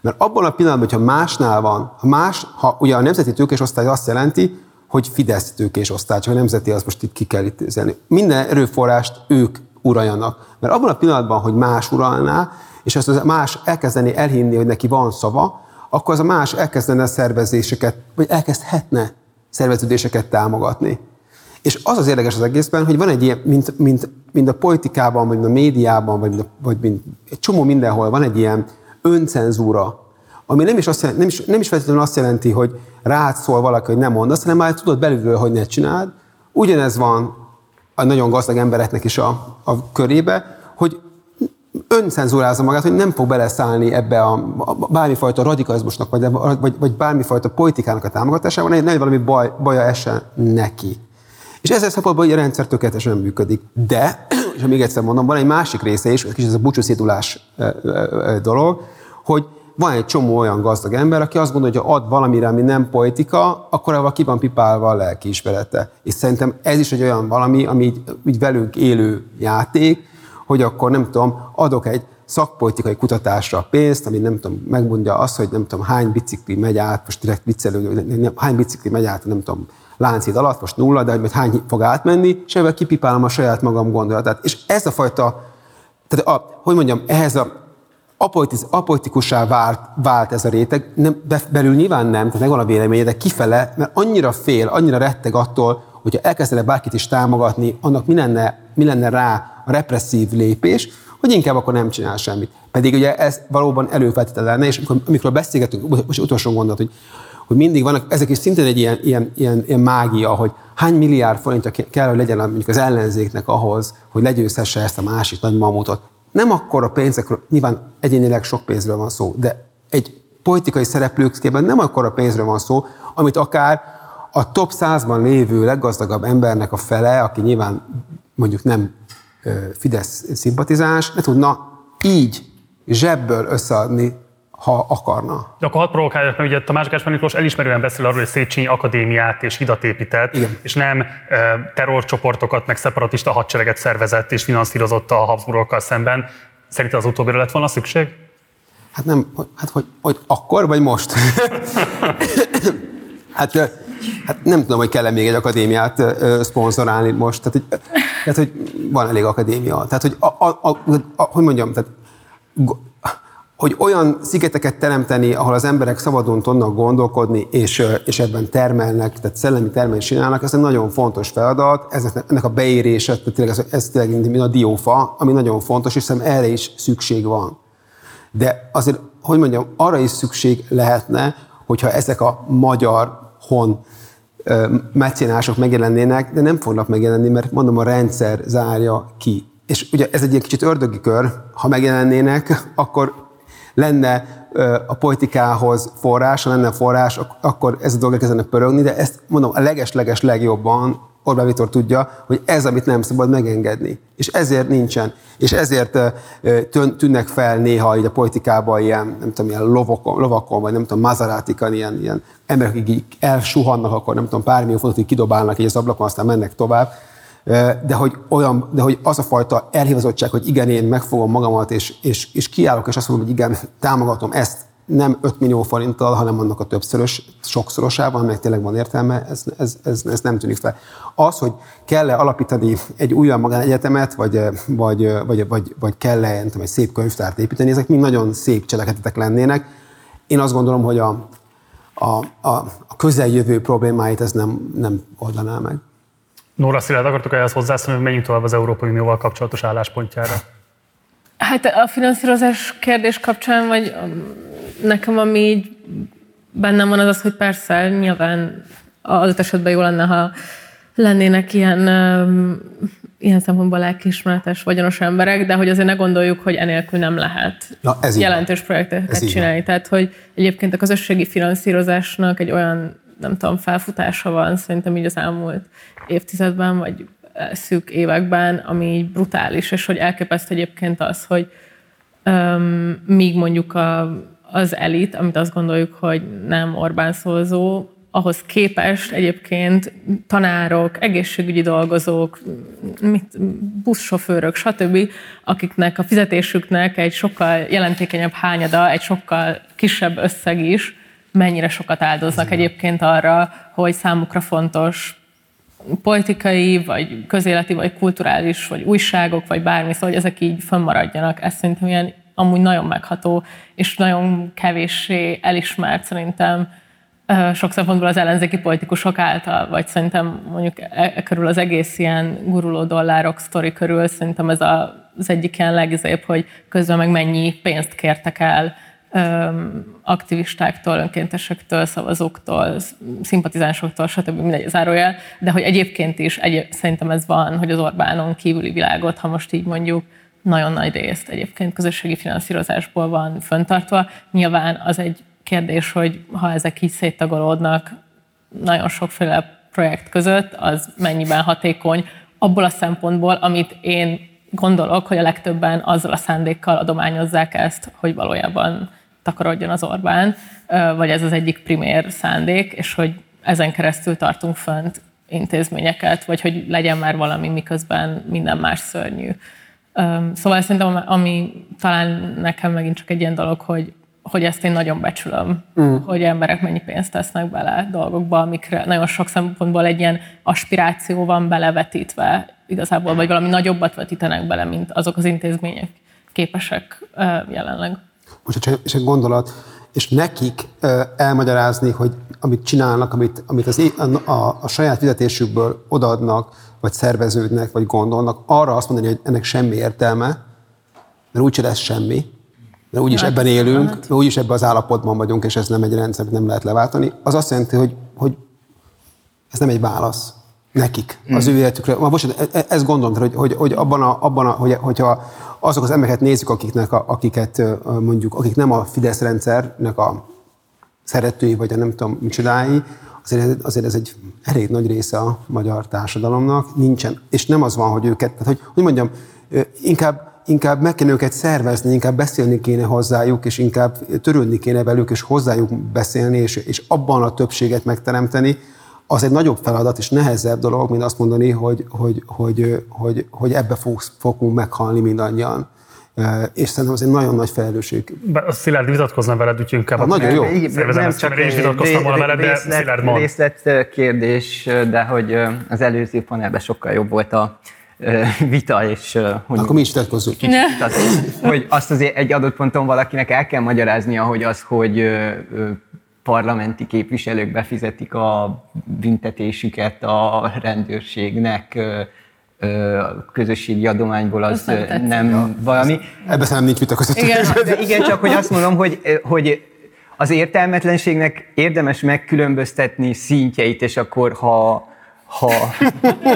[SPEAKER 6] Mert abban a pillanatban, hogyha másnál van, ha más, ha ugye a nemzeti tőkés osztály azt jelenti, hogy Fidesz tőkés osztály, csak a nemzeti az most itt ki kell itt Minden erőforrást ők uraljanak. Mert abban a pillanatban, hogy más uralná, és ezt az más elkezdeni elhinni, hogy neki van szava, akkor az a más elkezdene szervezéseket, vagy elkezdhetne szerveződéseket támogatni. És az az érdekes az egészben, hogy van egy ilyen, mint, mint, mint a politikában, vagy a médiában, vagy, vagy mint egy csomó mindenhol van egy ilyen öncenzúra, ami nem is, azt jelenti, nem, is, nem is feltétlenül azt jelenti, hogy rád szól valaki, hogy nem mondasz, hanem már tudod belülről, hogy ne csináld. Ugyanez van a nagyon gazdag embereknek is a, a körébe, hogy öncenzúrázza magát, hogy nem fog beleszállni ebbe a, a bármifajta radikalizmusnak, vagy, vagy, vagy bármifajta politikának a támogatásában, ne, ne valami baj, baja essen neki. És ezzel szempontból a rendszer tökéletesen működik. De, és még egyszer mondom, van egy másik része is, ez a búcsúszédulás dolog, hogy van egy csomó olyan gazdag ember, aki azt gondolja, hogy ha ad valamire, ami nem politika, akkor avval ki van pipálva a lelkiismerete. És szerintem ez is egy olyan valami, ami így, így velünk élő játék, hogy akkor nem tudom, adok egy szakpolitikai kutatásra a pénzt, ami nem tudom, megmondja azt, hogy nem tudom, hány bicikli megy át, most direkt viccelő, hány bicikli megy át, nem tudom, láncid alatt, most nulla, de hogy hány fog átmenni, és ebben kipipálom a saját magam gondolatát. És ez a fajta, tehát a, hogy mondjam, ehhez a apolitikussá vált, vált ez a réteg, nem, belül nyilván nem, tehát megvan a véleménye, de kifele, mert annyira fél, annyira retteg attól, hogyha elkezdene bárkit is támogatni, annak mi lenne, mi lenne rá a represszív lépés, hogy inkább akkor nem csinál semmit. Pedig ugye ez valóban előfeltétele lenne, és amikor, amikor beszélgetünk, most utolsó gondolat, hogy hogy mindig vannak, ezek is szintén egy ilyen, ilyen, ilyen, ilyen mágia, hogy hány milliárd forintja kell, hogy legyen mondjuk az ellenzéknek ahhoz, hogy legyőzhesse ezt a másik nagy mamutot. Nem akkor a pénzekről, nyilván egyénileg sok pénzről van szó, de egy politikai szereplőkében nem akkor a pénzről van szó, amit akár a top 100-ban lévő leggazdagabb embernek a fele, aki nyilván mondjuk nem Fidesz szimpatizáns, ne tudna így zsebből összeadni ha akarna.
[SPEAKER 1] De akkor hadd provokálják, mert ugye Tamás Gáspár Miklós elismerően beszél arról, hogy Széchenyi akadémiát és hidat épített, Igen. és nem e, terrorcsoportokat, meg szeparatista hadsereget szervezett és finanszírozott a Habsburgokkal szemben. Szerinted az utóbbira lett volna szükség?
[SPEAKER 6] Hát nem, hát hogy, hogy akkor vagy most? hát, hát nem tudom, hogy kell-e még egy akadémiát szponzorálni most. Tehát hogy, tehát, hogy van elég akadémia. Tehát, hogy, a, a, a, a, hogy mondjam, tehát hogy olyan szigeteket teremteni, ahol az emberek szabadon tudnak gondolkodni, és, és ebben termelnek, tehát szellemi termelés csinálnak, ez egy nagyon fontos feladat, ez, ennek a beérése, tehát tényleg ez, ez tényleg mint a diófa, ami nagyon fontos, és szerintem erre is szükség van. De azért, hogy mondjam, arra is szükség lehetne, hogyha ezek a magyar hon mecénások megjelennének, de nem fognak megjelenni, mert mondom, a rendszer zárja ki. És ugye ez egy ilyen kicsit ördögi kör, ha megjelennének, akkor lenne a politikához forrás, ha lenne forrás, ak- akkor ez a dolog kezdene pörögni, de ezt mondom, a leges-leges legjobban Orbán Viktor tudja, hogy ez, amit nem szabad megengedni. És ezért nincsen. És ezért tűnnek fel néha így a politikában ilyen, nem tudom, ilyen lovakon, lovakon vagy nem tudom, mazarátikon, ilyen, ilyen emberek, akik elsuhannak, akkor nem tudom, pár millió fontot így kidobálnak így az ablakon, aztán mennek tovább. De hogy, olyan, de hogy az a fajta elhivazottság, hogy igen, én megfogom magamat, és, és, és kiállok, és azt mondom, hogy igen, támogatom ezt, nem 5 millió forinttal, hanem annak a többszörös, sokszorosában, amelyek tényleg van értelme, ez, ez, ez, ez nem tűnik fel. Az, hogy kell-e alapítani egy újabb magánegyetemet, vagy, vagy, vagy, vagy, vagy kell-e nem tudom, egy szép könyvtárt építeni, ezek mind nagyon szép cselekedetek lennének. Én azt gondolom, hogy a, a, a, a közeljövő problémáit ez nem, nem oldaná meg.
[SPEAKER 1] Nóra Szilárd, akartok ehhez hozzászólni, hogy menjünk tovább az Európai Unióval kapcsolatos álláspontjára?
[SPEAKER 5] Hát a finanszírozás kérdés kapcsán, vagy nekem ami így bennem van az az, hogy persze nyilván az esetben jó lenne, ha lennének ilyen, ilyen szempontból lelkiismeretes, vagyonos emberek, de hogy azért ne gondoljuk, hogy enélkül nem lehet
[SPEAKER 6] Na, ez így
[SPEAKER 5] jelentős
[SPEAKER 6] Ez
[SPEAKER 5] projekteket
[SPEAKER 6] így
[SPEAKER 5] csinálni. Tehát, hogy egyébként a közösségi finanszírozásnak egy olyan, nem tudom, felfutása van szerintem így az elmúlt évtizedben, vagy szűk években, ami így brutális, és hogy elképesztő egyébként az, hogy um, míg mondjuk a, az elit, amit azt gondoljuk, hogy nem Orbán szózó, ahhoz képest egyébként tanárok, egészségügyi dolgozók, mit, buszsofőrök, stb., akiknek a fizetésüknek egy sokkal jelentékenyebb hányada, egy sokkal kisebb összeg is, mennyire sokat áldoznak egyébként arra, hogy számukra fontos politikai, vagy közéleti, vagy kulturális, vagy újságok, vagy bármi, szóval hogy ezek így fönnmaradjanak. Ez szerintem ilyen amúgy nagyon megható, és nagyon kevéssé elismert szerintem sok szempontból az ellenzéki politikusok által, vagy szerintem mondjuk e, e körül az egész ilyen guruló dollárok sztori körül szerintem ez a, az egyik ilyen legizébb, hogy közben meg mennyi pénzt kértek el aktivistáktól, önkéntesektől, szavazóktól, szimpatizánsoktól, stb. mindegy zárójel, de hogy egyébként is egy, szerintem ez van, hogy az Orbánon kívüli világot, ha most így mondjuk, nagyon nagy részt egyébként közösségi finanszírozásból van föntartva. Nyilván az egy kérdés, hogy ha ezek így széttagolódnak nagyon sokféle projekt között, az mennyiben hatékony abból a szempontból, amit én gondolok, hogy a legtöbben azzal a szándékkal adományozzák ezt, hogy valójában takarodjon az Orbán, vagy ez az egyik primér szándék, és hogy ezen keresztül tartunk fönt intézményeket, vagy hogy legyen már valami, miközben minden más szörnyű. Szóval szerintem, ami talán nekem megint csak egy ilyen dolog, hogy, hogy ezt én nagyon becsülöm, mm. hogy emberek mennyi pénzt tesznek bele dolgokba, amikre nagyon sok szempontból egy ilyen aspiráció van belevetítve igazából, vagy valami nagyobbat vetítenek bele, mint azok az intézmények képesek jelenleg.
[SPEAKER 6] Most és egy gondolat, és nekik elmagyarázni, hogy amit csinálnak, amit, amit az, a, a, a saját fizetésükből odaadnak, vagy szerveződnek, vagy gondolnak, arra azt mondani, hogy ennek semmi értelme, mert úgyse lesz semmi, mert úgyis
[SPEAKER 5] Hát,
[SPEAKER 6] ebben élünk,
[SPEAKER 5] hát.
[SPEAKER 6] mert úgyis ebben az állapotban vagyunk, és ez nem egy rendszer, nem lehet leváltani, az azt jelenti, hogy, hogy ez nem egy válasz nekik, az ő életükre. Bocsánat, e- e- ezt gondolom, hogy, hogy, hogy abban, a, abban a, hogy, hogyha azok az embereket nézzük, akiknek a, akiket mondjuk, akik nem a Fidesz rendszernek a szeretői, vagy a nem tudom micsodái, azért, azért ez egy elég nagy része a magyar társadalomnak, nincsen, és nem az van, hogy őket, tehát hogy, hogy mondjam, inkább, inkább meg kéne őket szervezni, inkább beszélni kéne hozzájuk, és inkább törődni kéne velük, és hozzájuk beszélni, és, és abban a többséget megteremteni, az egy nagyobb feladat és nehezebb dolog, mint azt mondani, hogy, hogy, hogy, hogy, hogy ebbe fogsz, fogunk meghalni mindannyian. És szerintem ez egy nagyon nagy felelősség.
[SPEAKER 1] Be- A Szilárd vitatkozna veled, úgyhogy inkább
[SPEAKER 6] Hát nagyon jó.
[SPEAKER 1] Ezt, mert én is vitatkoztam volna veled, de Szilárd mond.
[SPEAKER 7] részlet kérdés, de hogy az előző panelben sokkal jobb volt a vita, és hogy
[SPEAKER 6] Akkor mi is tetkozzunk.
[SPEAKER 7] tehát, hogy azt azért egy adott ponton valakinek el kell magyaráznia, hogy az, hogy parlamenti képviselők befizetik a büntetésüket a rendőrségnek közösségi adományból, az
[SPEAKER 5] nem
[SPEAKER 7] nem valami.
[SPEAKER 6] Ebben szerintem nincs vita között.
[SPEAKER 5] Igen.
[SPEAKER 7] De igen, csak hogy azt mondom, hogy, hogy az értelmetlenségnek érdemes megkülönböztetni szintjeit, és akkor ha ha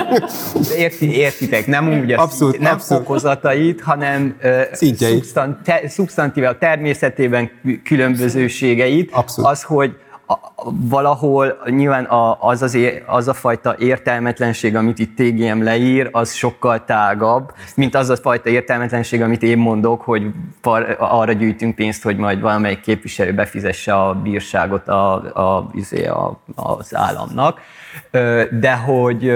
[SPEAKER 7] érti, értitek, nem úgy a
[SPEAKER 6] Abszolút,
[SPEAKER 7] szint, nem
[SPEAKER 6] abszolút.
[SPEAKER 7] fokozatait, hanem
[SPEAKER 6] Szintjeit.
[SPEAKER 7] szubstan, te, szubstantíva természetében különbözőségeit,
[SPEAKER 6] Abszolút.
[SPEAKER 7] az, hogy a, a, valahol nyilván a, az, az, é- az a fajta értelmetlenség, amit itt TGM leír, az sokkal tágabb, mint az a fajta értelmetlenség, amit én mondok, hogy par, arra gyűjtünk pénzt, hogy majd valamelyik képviselő befizesse a bírságot a, a, izé, a, az államnak. De hogy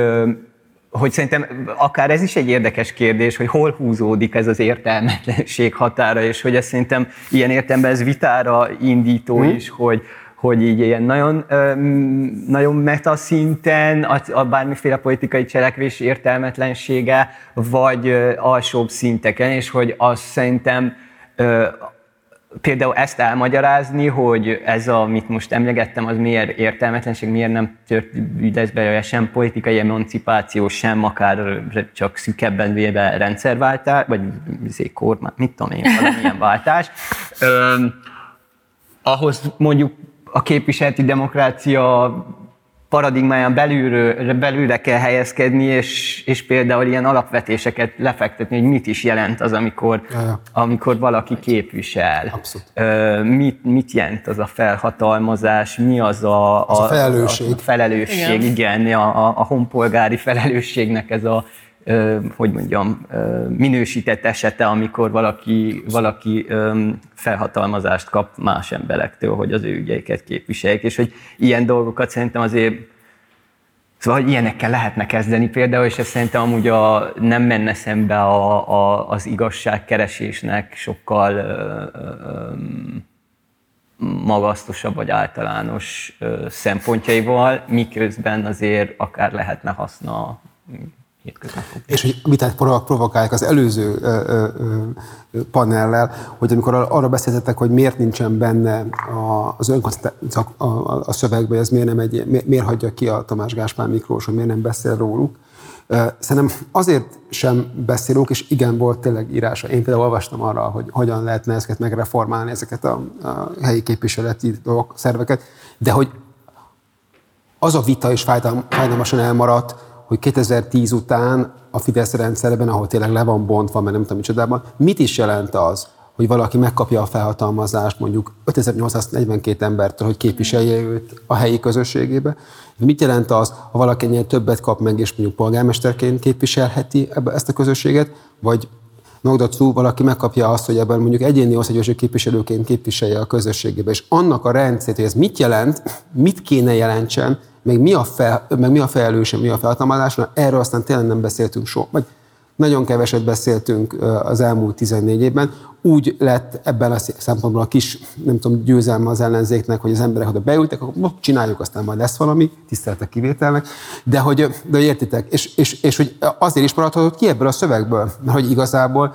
[SPEAKER 7] hogy szerintem akár ez is egy érdekes kérdés, hogy hol húzódik ez az értelmetlenség határa, és hogy ez szerintem ilyen értelemben ez vitára indító
[SPEAKER 6] Hm?
[SPEAKER 7] is, hogy, hogy így ilyen nagyon, nagyon meta szinten a, a bármiféle politikai cselekvés értelmetlensége, vagy alsóbb szinteken, és hogy azt szerintem például ezt elmagyarázni, hogy ez, amit most emlegettem, az miért értelmetlenség, miért nem tört lesz belőle sem politikai emancipáció, sem akár csak szükebben véve rendszerváltás, vagy izé, kormány, mit tudom én, valamilyen váltás. Öm, ahhoz mondjuk a képviseleti demokrácia paradigmáján belülről, belülre kell helyezkedni, és, és például ilyen alapvetéseket lefektetni, hogy mit is jelent az, amikor, amikor valaki képvisel.
[SPEAKER 6] Abszolút.
[SPEAKER 7] Ö, mit, mit jelent az a felhatalmazás, mi az a,
[SPEAKER 6] Az a felelősség.
[SPEAKER 7] A, a felelősség, igen, igen a, a, a honpolgári felelősségnek ez a, hogy mondjam, minősített esete, amikor valaki, valaki felhatalmazást kap más emberektől, hogy az ő ügyeiket képviseljék, és hogy ilyen dolgokat szerintem azért Szóval, hogy ilyenekkel lehetne kezdeni például, és ez szerintem amúgy a, nem menne szembe a, a, az igazságkeresésnek sokkal ö, ö, magasztosabb vagy általános ö, szempontjaival, miközben azért akár lehetne haszna
[SPEAKER 6] és hogy vitát provo- provokálják az előző ö, ö, panellel, hogy amikor ar- arra beszéltetek, hogy miért nincsen benne az önkoncentráció a, a, szövegben, ez miért, nem egy, mi- miért hagyja ki a Tamás Gáspár Miklós, hogy miért nem beszél róluk. Szerintem azért sem beszélünk, és igen, volt tényleg írása. Én például olvastam arra, hogy hogyan lehetne ezeket megreformálni, ezeket a, a helyi képviseleti dolgok, szerveket, de hogy az a vita is fájdalm- fájdalmasan elmaradt, hogy 2010 után a Fidesz rendszerben, ahol tényleg le van bontva, mert nem tudom micsodában, mit is jelent az, hogy valaki megkapja a felhatalmazást mondjuk 5842 embertől, hogy képviselje őt a helyi közösségébe. Mit jelent az, ha valaki ennél többet kap meg, és mondjuk polgármesterként képviselheti ebbe, ezt a közösséget, vagy Nogdatszú valaki megkapja azt, hogy ebben mondjuk egyéni országgyűlési képviselőként képviselje a közösségébe, és annak a rendszert, hogy ez mit jelent, mit kéne jelentsen, meg mi a, fel, meg mi a felelőse, mi a felhatalmazás, na, erről aztán tényleg nem beszéltünk soha. Vagy nagyon keveset beszéltünk az elmúlt 14 évben. Úgy lett ebben a szempontból a kis, nem tudom, győzelme az ellenzéknek, hogy az emberek oda beültek, akkor most csináljuk, aztán majd lesz valami, tiszteletek kivételnek, de hogy, de hogy értitek, és, és, és hogy azért is maradhatott ki ebből a szövegből, mert hogy igazából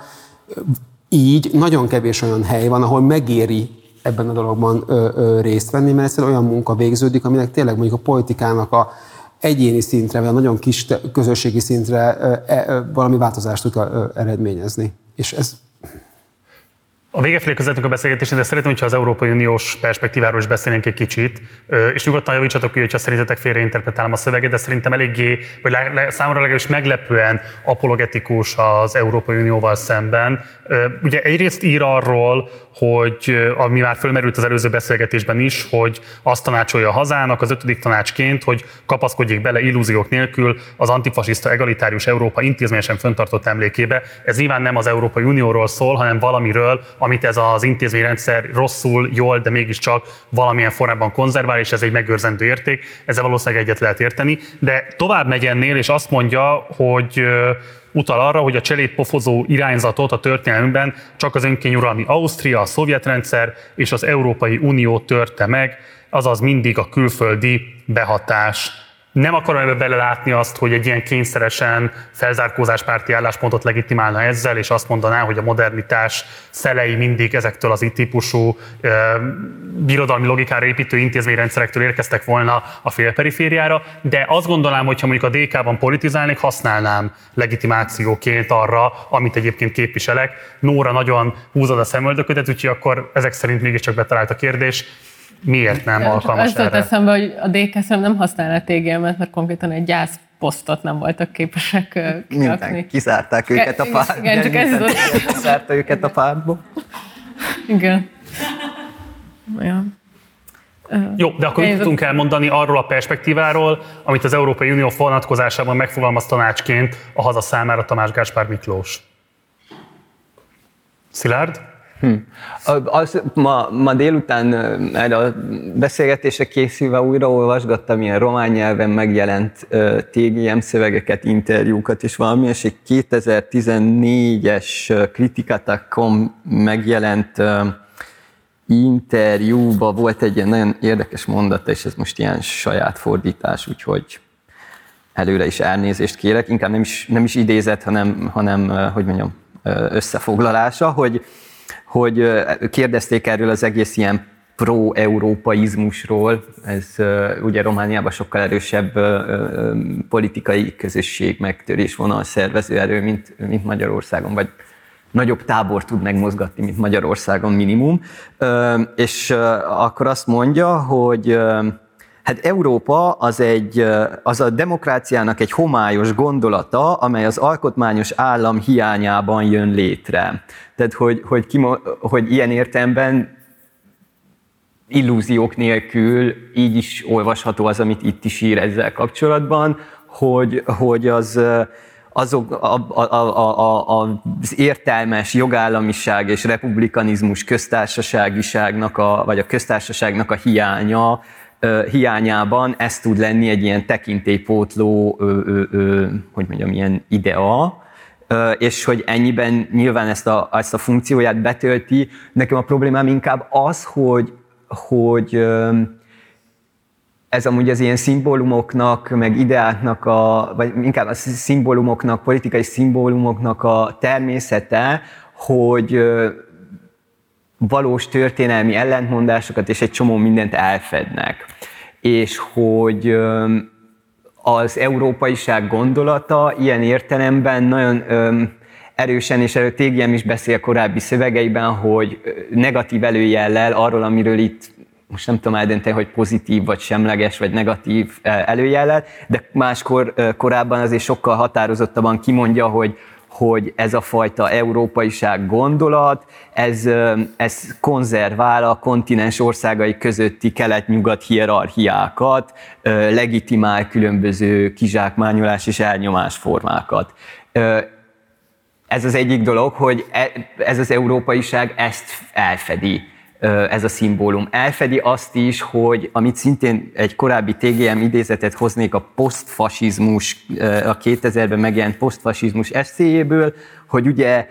[SPEAKER 6] így nagyon kevés olyan hely van, ahol megéri ebben a dologban ö, ö, részt venni, mert egyszerűen olyan munka végződik, aminek tényleg mondjuk a politikának a egyéni szintre, vagy a nagyon kis te- közösségi szintre ö, e, ö, valami változást tud eredményezni. És ez
[SPEAKER 1] A vége felé közelítünk a beszélgetésnél, de szeretném, hogyha az Európai Uniós perspektíváról is beszélnénk egy kicsit, és nyugodtan javítsatok ki, hogyha szerintetek félreinterpretálom a szöveget, de szerintem eléggé, vagy számomra legalábbis meglepően apologetikus az Európai Unióval szemben. Ugye egyrészt ír arról, hogy ami már fölmerült az előző beszélgetésben is, hogy azt tanácsolja a hazának az ötödik tanácsként, hogy kapaszkodjék bele illúziók nélkül az antifasiszta egalitárius Európa intézményesen föntartott emlékébe. Ez nyilván nem az Európai Unióról szól, hanem valamiről, amit ez az intézményrendszer rosszul, jól, de mégiscsak valamilyen formában konzervál, és ez egy megőrzendő érték. Ezzel valószínűleg egyet lehet érteni. De tovább megy ennél, és azt mondja, hogy utal arra, hogy a cselédpofozó irányzatot a történelmünkben csak az önkényuralmi Ausztria, a szovjet rendszer és az Európai Unió törte meg, azaz mindig a külföldi behatás. Nem akarom ebbe belelátni azt, hogy egy ilyen kényszeresen felzárkózáspárti álláspontot legitimálna ezzel, és azt mondaná, hogy a modernitás szelei mindig ezektől az itt típusú ö, birodalmi logikára építő intézményrendszerektől érkeztek volna a félperifériára, de azt gondolom, hogy ha mondjuk a DK-ban politizálnék, használnám legitimációként arra, amit egyébként képviselek. Nóra nagyon húzod a szemöldöködet, úgyhogy akkor ezek szerint mégiscsak betalált a kérdés, miért nem alkalmas
[SPEAKER 5] az jutott
[SPEAKER 1] erre?
[SPEAKER 5] eszembe, hogy a DK nem használ a TGM-et, mert konkrétan egy gyász posztot nem voltak képesek ö,
[SPEAKER 7] Minden,
[SPEAKER 5] kirakni.
[SPEAKER 7] kizárták őket a pártból.
[SPEAKER 5] igen, csak ez.
[SPEAKER 7] Kizárta őket a pártból.
[SPEAKER 5] Igen. Ja.
[SPEAKER 1] Jó, de akkor mit tudunk elmondani arról a perspektíváról, amit az Európai Unió vonatkozásában megfogalmaz tanácsként a haza számára Tamás Gáspár Miklós? Szilárd?
[SPEAKER 7] A- Az, ma, ma délután erre a beszélgetésre készülve újra olvasgattam ilyen román nyelven megjelent ö, TGM szövegeket, interjúkat és valami, és egy 2014-es ö, Kritikata.com megjelent interjúba volt egy ilyen nagyon érdekes mondata, és ez most ilyen saját fordítás, úgyhogy előre is elnézést kérek, inkább nem is, nem is idézet, hanem, hanem hogy mondjam, összefoglalása, hogy, hogy kérdezték erről az egész ilyen pro-európaizmusról, ez ugye Romániában sokkal erősebb politikai közösség megtörésvonal szervező erő, mint, mint Magyarországon, vagy nagyobb tábor tud megmozgatni, mint Magyarországon minimum. És akkor azt mondja, hogy Hát Európa az, egy, az a demokráciának egy homályos gondolata, amely az alkotmányos állam hiányában jön létre. Tehát, hogy, hogy, kimo, hogy ilyen értelemben illúziók nélkül így is olvasható az, amit itt is ír ezzel kapcsolatban, hogy, hogy az, azok, a, a, a, a, az értelmes jogállamiság és republikanizmus köztársaságiságnak, a, vagy a köztársaságnak a hiánya, hiányában ez tud lenni egy ilyen tekintélypótló, hogy mondjam, ilyen idea, és hogy ennyiben nyilván ezt a, ezt a funkcióját betölti. Nekem a problémám inkább az, hogy, hogy ez amúgy az ilyen szimbólumoknak, meg ideáknak, a, vagy inkább a szimbólumoknak, politikai szimbólumoknak a természete, hogy valós történelmi ellentmondásokat és egy csomó mindent elfednek. És hogy az európaiság gondolata ilyen értelemben nagyon erősen, és erről TGM is beszél korábbi szövegeiben, hogy negatív előjellel arról, amiről itt most nem tudom eldönteni, hogy pozitív, vagy semleges, vagy negatív előjellel, de máskor korábban azért sokkal határozottabban kimondja, hogy hogy ez a fajta európaiság gondolat, ez, ez konzervál a kontinens országai közötti kelet-nyugat hierarchiákat, legitimál különböző kizsákmányolás és elnyomás formákat. Ez az egyik dolog, hogy e- ez az európaiság ezt elfedi ez a szimbólum. Elfedi azt is, hogy amit szintén egy korábbi TGM idézetet hoznék a posztfasizmus, a 2000-ben megjelent posztfasizmus eszéjéből, hogy ugye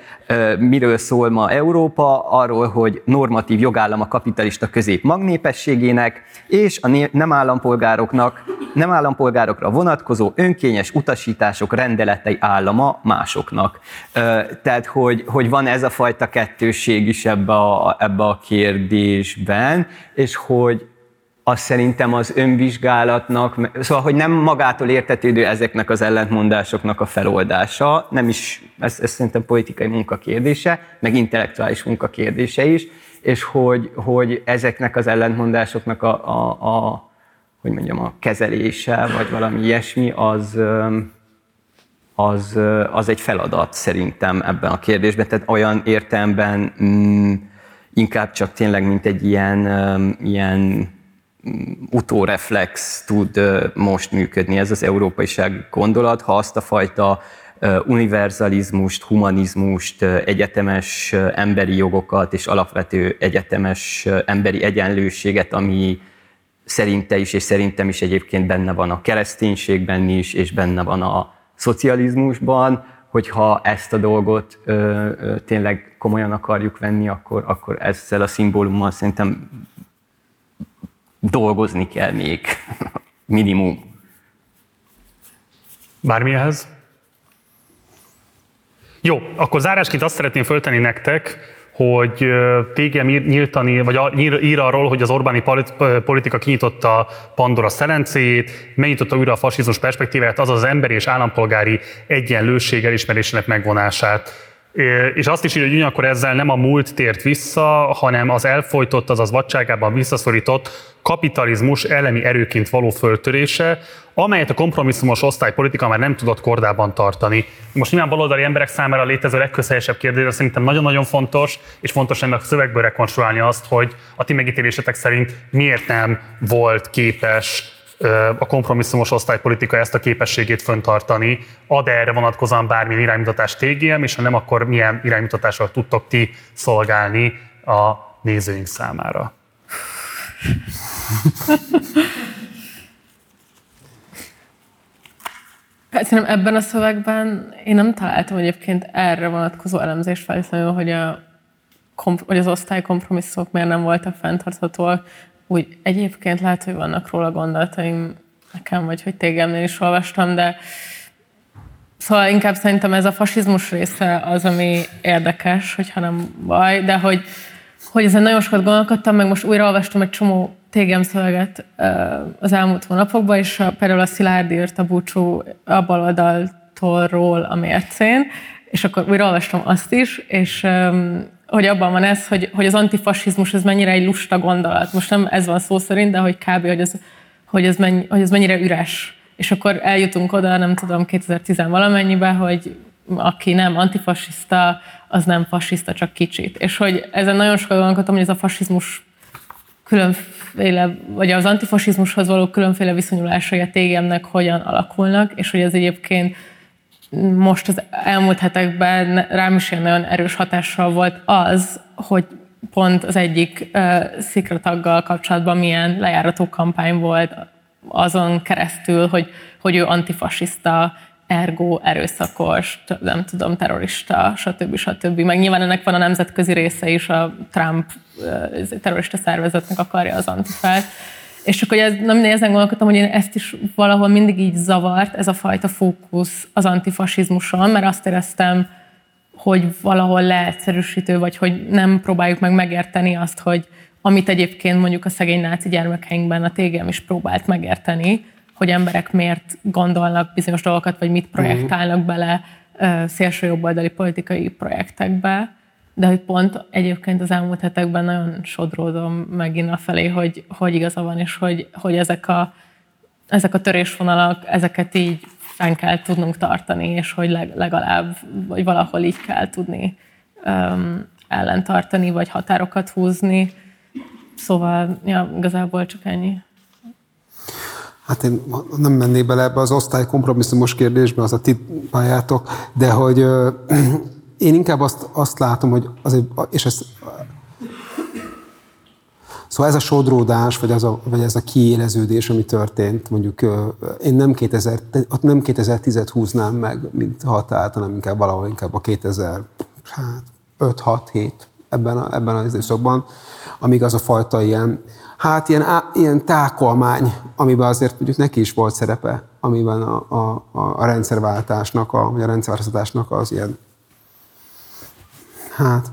[SPEAKER 7] miről szól ma Európa, arról, hogy normatív jogállam a kapitalista közép magnépességének, és a nem állampolgároknak, nem állampolgárokra vonatkozó önkényes utasítások rendeletei állama másoknak. Tehát, hogy, hogy van ez a fajta kettőség is ebbe a, ebbe a kérdésben, és hogy azt szerintem az önvizsgálatnak, szóval, hogy nem magától értetődő ezeknek az ellentmondásoknak a feloldása, nem is, ez, ez szerintem politikai munka kérdése, meg intellektuális munka kérdése is, és hogy, hogy ezeknek az ellentmondásoknak a, a, a hogy mondjam, a kezelése, vagy valami ilyesmi, az, az, az egy feladat szerintem ebben a kérdésben. Tehát olyan értelemben mm, inkább csak tényleg, mint egy ilyen, ilyen utóreflex tud most működni. Ez az európaiság gondolat, ha azt a fajta univerzalizmust, humanizmust, egyetemes emberi jogokat és alapvető egyetemes emberi egyenlőséget, ami szerinte is, és szerintem is egyébként benne van a kereszténységben is, és benne van a szocializmusban, hogyha ezt a dolgot ö, ö, tényleg komolyan akarjuk venni, akkor, akkor ezzel a szimbólummal szerintem dolgozni kell még. Minimum.
[SPEAKER 1] Bármi ehhez? Jó, akkor zárásként azt szeretném föltenni nektek, hogy ír, nyíltani, vagy ír, arról, hogy az Orbáni politika kinyitotta Pandora szerencéjét, megnyitotta újra a fasizmus perspektíváját, azaz az emberi és állampolgári egyenlőség elismerésének megvonását. És azt is írja, hogy ugyanakkor ezzel nem a múlt tért vissza, hanem az elfolytott, azaz vadságában visszaszorított kapitalizmus elleni erőként való föltörése, amelyet a kompromisszumos osztálypolitika már nem tudott kordában tartani. Most nyilván baloldali emberek számára létező legközhelyesebb kérdés, szerintem nagyon-nagyon fontos, és fontos ennek a szövegből rekonstruálni azt, hogy a ti megítélésetek szerint miért nem volt képes a kompromisszumos osztálypolitika ezt a képességét föntartani, ad -e erre vonatkozóan bármilyen iránymutatást TGM, és ha nem, akkor milyen iránymutatással tudtok ti szolgálni a nézőink számára?
[SPEAKER 5] Hát szerintem ebben a szövegben én nem találtam egyébként erre vonatkozó elemzést feltétlenül, hogy, a, hogy az osztály kompromisszumok miért nem voltak fenntarthatóak. Úgy egyébként lehet, hogy vannak róla gondolataim nekem, vagy hogy tégemnél is olvastam, de Szóval inkább szerintem ez a fasizmus része az, ami érdekes, hogyha nem baj, de hogy, hogy ezen nagyon sokat gondolkodtam, meg most újra olvastam egy csomó tégem szöveget az elmúlt hónapokban, és a, például a Szilárdi írt a búcsú a baloldaltól a mércén, és akkor újra olvastam azt is, és hogy abban van ez, hogy, hogy az antifasizmus ez mennyire egy lusta gondolat. Most nem ez van szó szerint, de hogy kb. hogy ez, hogy ez, mennyi, hogy ez mennyire üres. És akkor eljutunk oda, nem tudom, 2010 valamennyibe, hogy aki nem antifasiszta, az nem fasiszta, csak kicsit. És hogy ezen nagyon sokat gondolkodtam, hogy ez a fasizmus különféle, vagy az antifasizmushoz való különféle viszonyulásai a TGM-nek hogyan alakulnak, és hogy ez egyébként most az elmúlt hetekben rám is ilyen nagyon erős hatással volt az, hogy pont az egyik uh, szikrataggal kapcsolatban milyen lejárató kampány volt azon keresztül, hogy, hogy ő antifasiszta, ergo erőszakos, nem tudom, terrorista, stb. stb. Meg nyilván ennek van a nemzetközi része is, a Trump terrorista szervezetnek akarja az antifát. És csak hogy ez, nem ezen gondolkodtam, hogy én ezt is valahol mindig így zavart, ez a fajta fókusz az antifasizmuson, mert azt éreztem, hogy valahol leegyszerűsítő, vagy hogy nem próbáljuk meg megérteni azt, hogy amit egyébként mondjuk a szegény náci gyermekeinkben a TGM is próbált megérteni, hogy emberek miért gondolnak bizonyos dolgokat, vagy mit projektálnak bele szélsőjobboldali politikai projektekbe, de hogy pont egyébként az elmúlt hetekben nagyon sodródom megint felé, hogy, hogy igaza van, és hogy, hogy ezek, a, ezek a törésvonalak, ezeket így fenn kell tudnunk tartani, és hogy legalább, vagy valahol így kell tudni um, ellentartani, vagy határokat húzni. Szóval, ja, igazából csak ennyi.
[SPEAKER 6] Hát én nem mennék bele ebbe az osztály kompromisszumos kérdésbe, az a ti pályátok, de hogy én inkább azt, azt látom, hogy azért, és ez, Szóval ez a sodródás, vagy, az a, vagy ez a kiéleződés, ami történt, mondjuk én nem, 2000, nem 2010-et húznám meg, mint határt, hanem inkább valahol inkább a 2005 6 7 ebben, a, ebben az időszakban, amíg az a fajta ilyen, hát ilyen, á, ilyen tákolmány, amiben azért mondjuk neki is volt szerepe, amiben a, a, a rendszerváltásnak, a, vagy a rendszerváltoztatásnak az ilyen, hát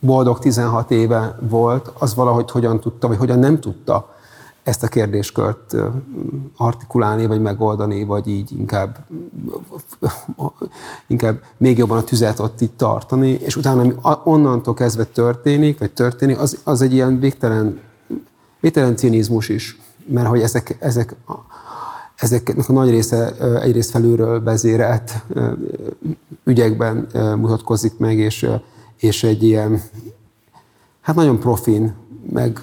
[SPEAKER 6] boldog 16 éve volt, az valahogy hogyan tudta, vagy hogyan nem tudta ezt a kérdéskört artikulálni, vagy megoldani, vagy így inkább, inkább még jobban a tüzet ott itt tartani, és utána ami onnantól kezdve történik, vagy történik, az, az egy ilyen végtelen, végtelen cinizmus is, mert hogy ezek, ezek, ezeknek a nagy része egyrészt felülről vezérelt ügyekben mutatkozik meg, és, és egy ilyen, hát nagyon profin, meg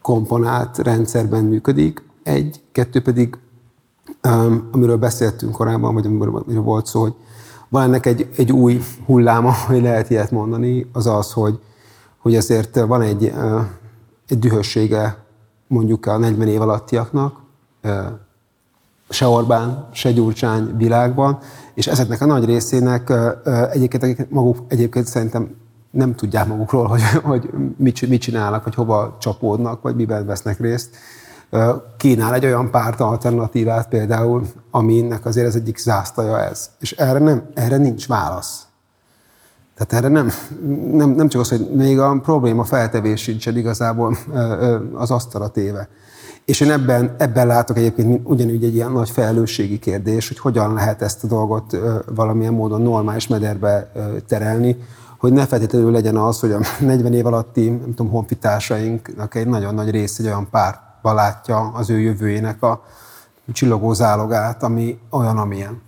[SPEAKER 6] komponált rendszerben működik. Egy, kettő pedig, um, amiről beszéltünk korábban, vagy amiről, volt szó, hogy van ennek egy, egy új hulláma, hogy lehet ilyet mondani, az az, hogy, hogy azért van egy, uh, egy dühössége mondjuk a 40 év alattiaknak, uh, se Orbán, se Gyurcsány világban, és ezeknek a nagy részének egyébként maguk egyébként szerintem nem tudják magukról, hogy, hogy mit, mit csinálnak, vagy hova csapódnak, vagy miben vesznek részt. Kínál egy olyan párt alternatívát például, aminek azért az egyik zásztaja ez. És erre, nem, erre nincs válasz. Tehát erre nem, nem, nem csak az, hogy még a probléma feltevés sincsen igazából az asztalra téve. És én ebben, ebben látok egyébként ugyanúgy egy ilyen nagy felelősségi kérdés, hogy hogyan lehet ezt a dolgot valamilyen módon normális mederbe terelni, hogy ne feltétlenül legyen az, hogy a 40 év alatti, nem tudom, honfitársainknak egy nagyon nagy rész egy olyan pártba látja az ő jövőjének a csillogó zálogát, ami olyan, amilyen.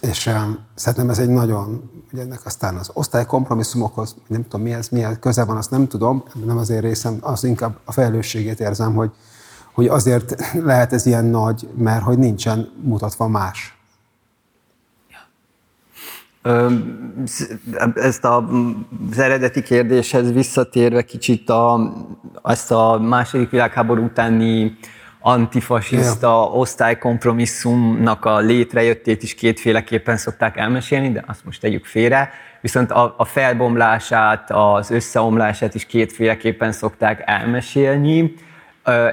[SPEAKER 6] És szerintem ez egy nagyon, ugye ennek aztán az osztálykompromisszumokhoz, nem tudom mihez, milyen köze van, azt nem tudom, nem az én részem, az inkább a felelősségét érzem, hogy, hogy azért lehet ez ilyen nagy, mert hogy nincsen mutatva más.
[SPEAKER 7] Ezt a, az eredeti kérdéshez visszatérve kicsit a, ezt a második világháború utáni antifasiszta yeah. osztálykompromisszumnak a létrejöttét is kétféleképpen szokták elmesélni, de azt most tegyük félre. Viszont a, a felbomlását, az összeomlását is kétféleképpen szokták elmesélni,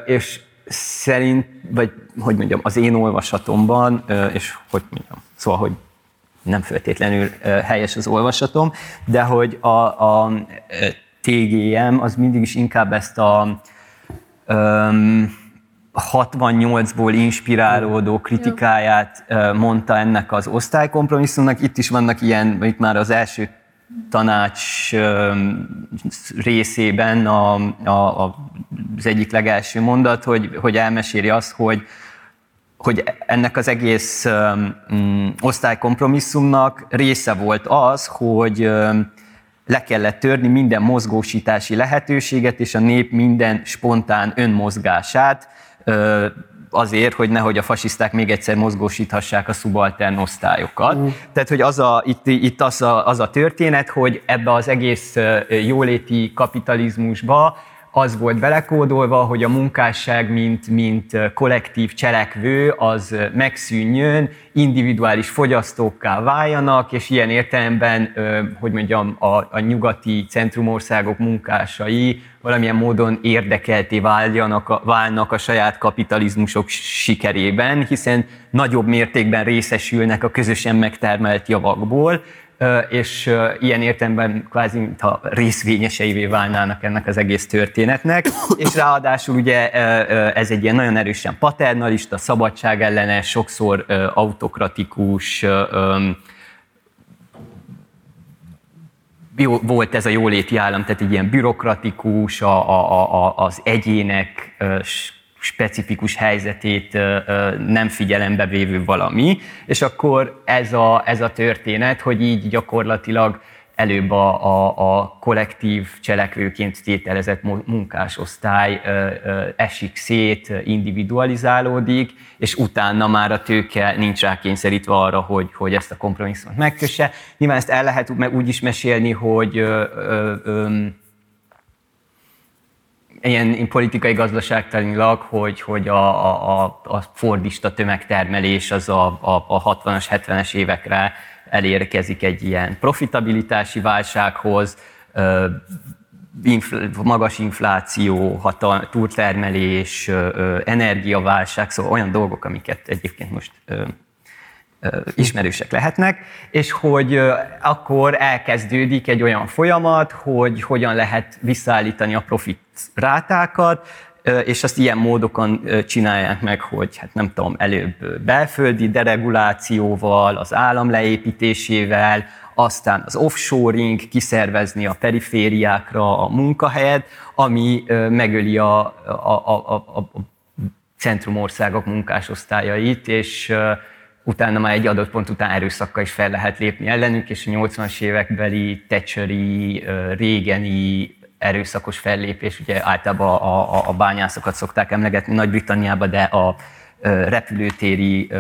[SPEAKER 7] és szerint, vagy hogy mondjam, az én olvasatomban, és hogy mondjam, szóval, hogy nem feltétlenül helyes az olvasatom, de hogy a, a TGM az mindig is inkább ezt a um, 68-ból inspirálódó kritikáját mondta ennek az osztálykompromisszumnak. Itt is vannak ilyen, itt már az első tanács részében a, a, az egyik legelső mondat, hogy, hogy elmeséli azt, hogy, hogy ennek az egész um, osztálykompromisszumnak része volt az, hogy le kellett törni minden mozgósítási lehetőséget és a nép minden spontán önmozgását, azért, hogy nehogy a fasiszták még egyszer mozgósíthassák a szubaltern osztályokat. Mm. Tehát, hogy az a, itt, itt az, a, az a történet, hogy ebbe az egész jóléti kapitalizmusba az volt belekódolva, hogy a munkásság, mint, mint kollektív cselekvő, az megszűnjön, individuális fogyasztókká váljanak, és ilyen értelemben, hogy mondjam, a, a nyugati centrumországok munkásai valamilyen módon érdekelté váljanak válnak a saját kapitalizmusok sikerében, hiszen nagyobb mértékben részesülnek a közösen megtermelt javakból, és ilyen értelemben kvázi, mintha részvényeseivé válnának ennek az egész történetnek, és ráadásul ugye ez egy ilyen nagyon erősen paternalista, szabadságellenes, sokszor autokratikus, jó, volt ez a jóléti állam, tehát egy ilyen bürokratikus, a, a, a, az egyének specifikus helyzetét nem figyelembe vévő valami, és akkor ez a, ez a történet, hogy így gyakorlatilag előbb a, a, a kollektív cselekvőként tételezett munkásosztály esik szét, individualizálódik, és utána már a tőke nincs rá kényszerítve arra, hogy, hogy ezt a kompromisszumot megkösse. Nyilván ezt el lehet úgy is mesélni, hogy ö, ö, ö, ilyen politikai gazdaságtanilag, hogy, hogy a, a, a fordista tömegtermelés az a, a, a 60-as, 70-es évekre elérkezik egy ilyen profitabilitási válsághoz, infl- magas infláció, hatal- túltermelés, energiaválság, szóval olyan dolgok, amiket egyébként most ismerősek lehetnek, és hogy akkor elkezdődik egy olyan folyamat, hogy hogyan lehet visszaállítani a profit rátákat, és azt ilyen módokon csinálják meg, hogy hát nem tudom, előbb belföldi deregulációval, az állam leépítésével, aztán az offshoring, kiszervezni a perifériákra a munkahelyet, ami megöli a, a, a, a, a centrumországok munkásosztályait, és utána már egy adott pont után erőszakkal is fel lehet lépni ellenük, és a 80-as évekbeli Thatcheri, régeni erőszakos fellépés, ugye általában a, a, a bányászokat szokták emlegetni Nagy-Britanniában, de a repülőtéri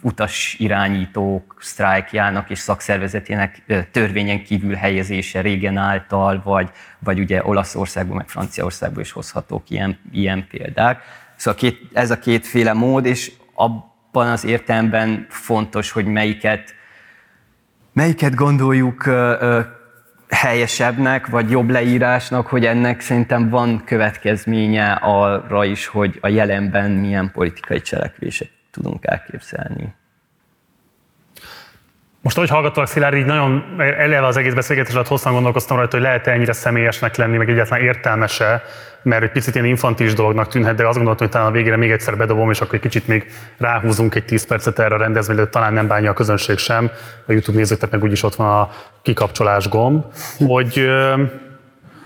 [SPEAKER 7] utas irányítók sztrájkjának és szakszervezetének törvényen kívül helyezése régen által, vagy, vagy ugye Olaszországban, meg Franciaországban is hozhatók ilyen, ilyen példák. Szóval két, ez a kétféle mód, és abban az értelemben fontos, hogy melyiket, melyiket gondoljuk helyesebbnek, vagy jobb leírásnak, hogy ennek szerintem van következménye arra is, hogy a jelenben milyen politikai cselekvések tudunk elképzelni.
[SPEAKER 1] Most, ahogy hallgattalak, Szilárd, így nagyon eleve az egész beszélgetés alatt hosszan gondolkoztam rajta, hogy lehet-e ennyire személyesnek lenni, meg egyáltalán értelmese, mert egy picit ilyen infantilis dolognak tűnhet, de azt gondoltam, hogy talán a végére még egyszer bedobom, és akkor egy kicsit még ráhúzunk egy 10 percet erre a rendezvényre, talán nem bánja a közönség sem, a YouTube nézőknek meg úgyis ott van a kikapcsolás gomb, hogy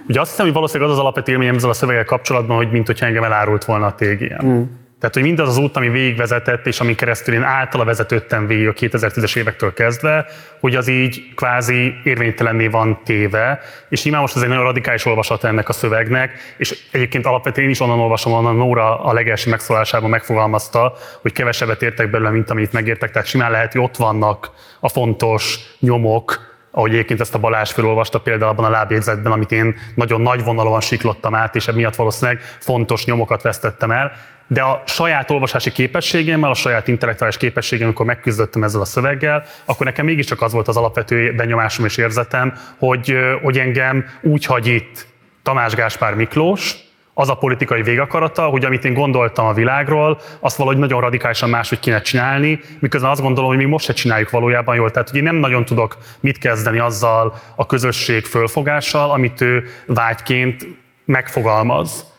[SPEAKER 1] ugye azt hiszem, hogy valószínűleg az az alapvető élményem ezzel a szöveggel kapcsolatban, hogy mint hogyha engem elárult volna a TGM. Mm. Tehát, hogy mindaz az út, ami végigvezetett, és ami keresztül én általa vezetődtem végig a 2010-es évektől kezdve, hogy az így kvázi érvénytelenné van téve, és nyilván most ez egy nagyon radikális olvasat ennek a szövegnek, és egyébként alapvetően én is onnan olvasom, onnan Nóra a legelső megszólásában megfogalmazta, hogy kevesebbet értek belőle, mint amit megértek, tehát simán lehet, hogy ott vannak a fontos nyomok, ahogy egyébként ezt a Balázs felolvasta például abban a lábjegyzetben, amit én nagyon nagy vonalon siklottam át, és emiatt valószínűleg fontos nyomokat vesztettem el de a saját olvasási képességemmel, a saját intellektuális képességem, amikor megküzdöttem ezzel a szöveggel, akkor nekem mégiscsak az volt az alapvető benyomásom és érzetem, hogy, hogy engem úgy hagy itt Tamás Gáspár Miklós, az a politikai végakarata, hogy amit én gondoltam a világról, azt valahogy nagyon radikálisan máshogy kéne csinálni, miközben azt gondolom, hogy mi most se csináljuk valójában jól. Tehát, hogy én nem nagyon tudok mit kezdeni azzal a közösség fölfogással, amit ő vágyként megfogalmaz.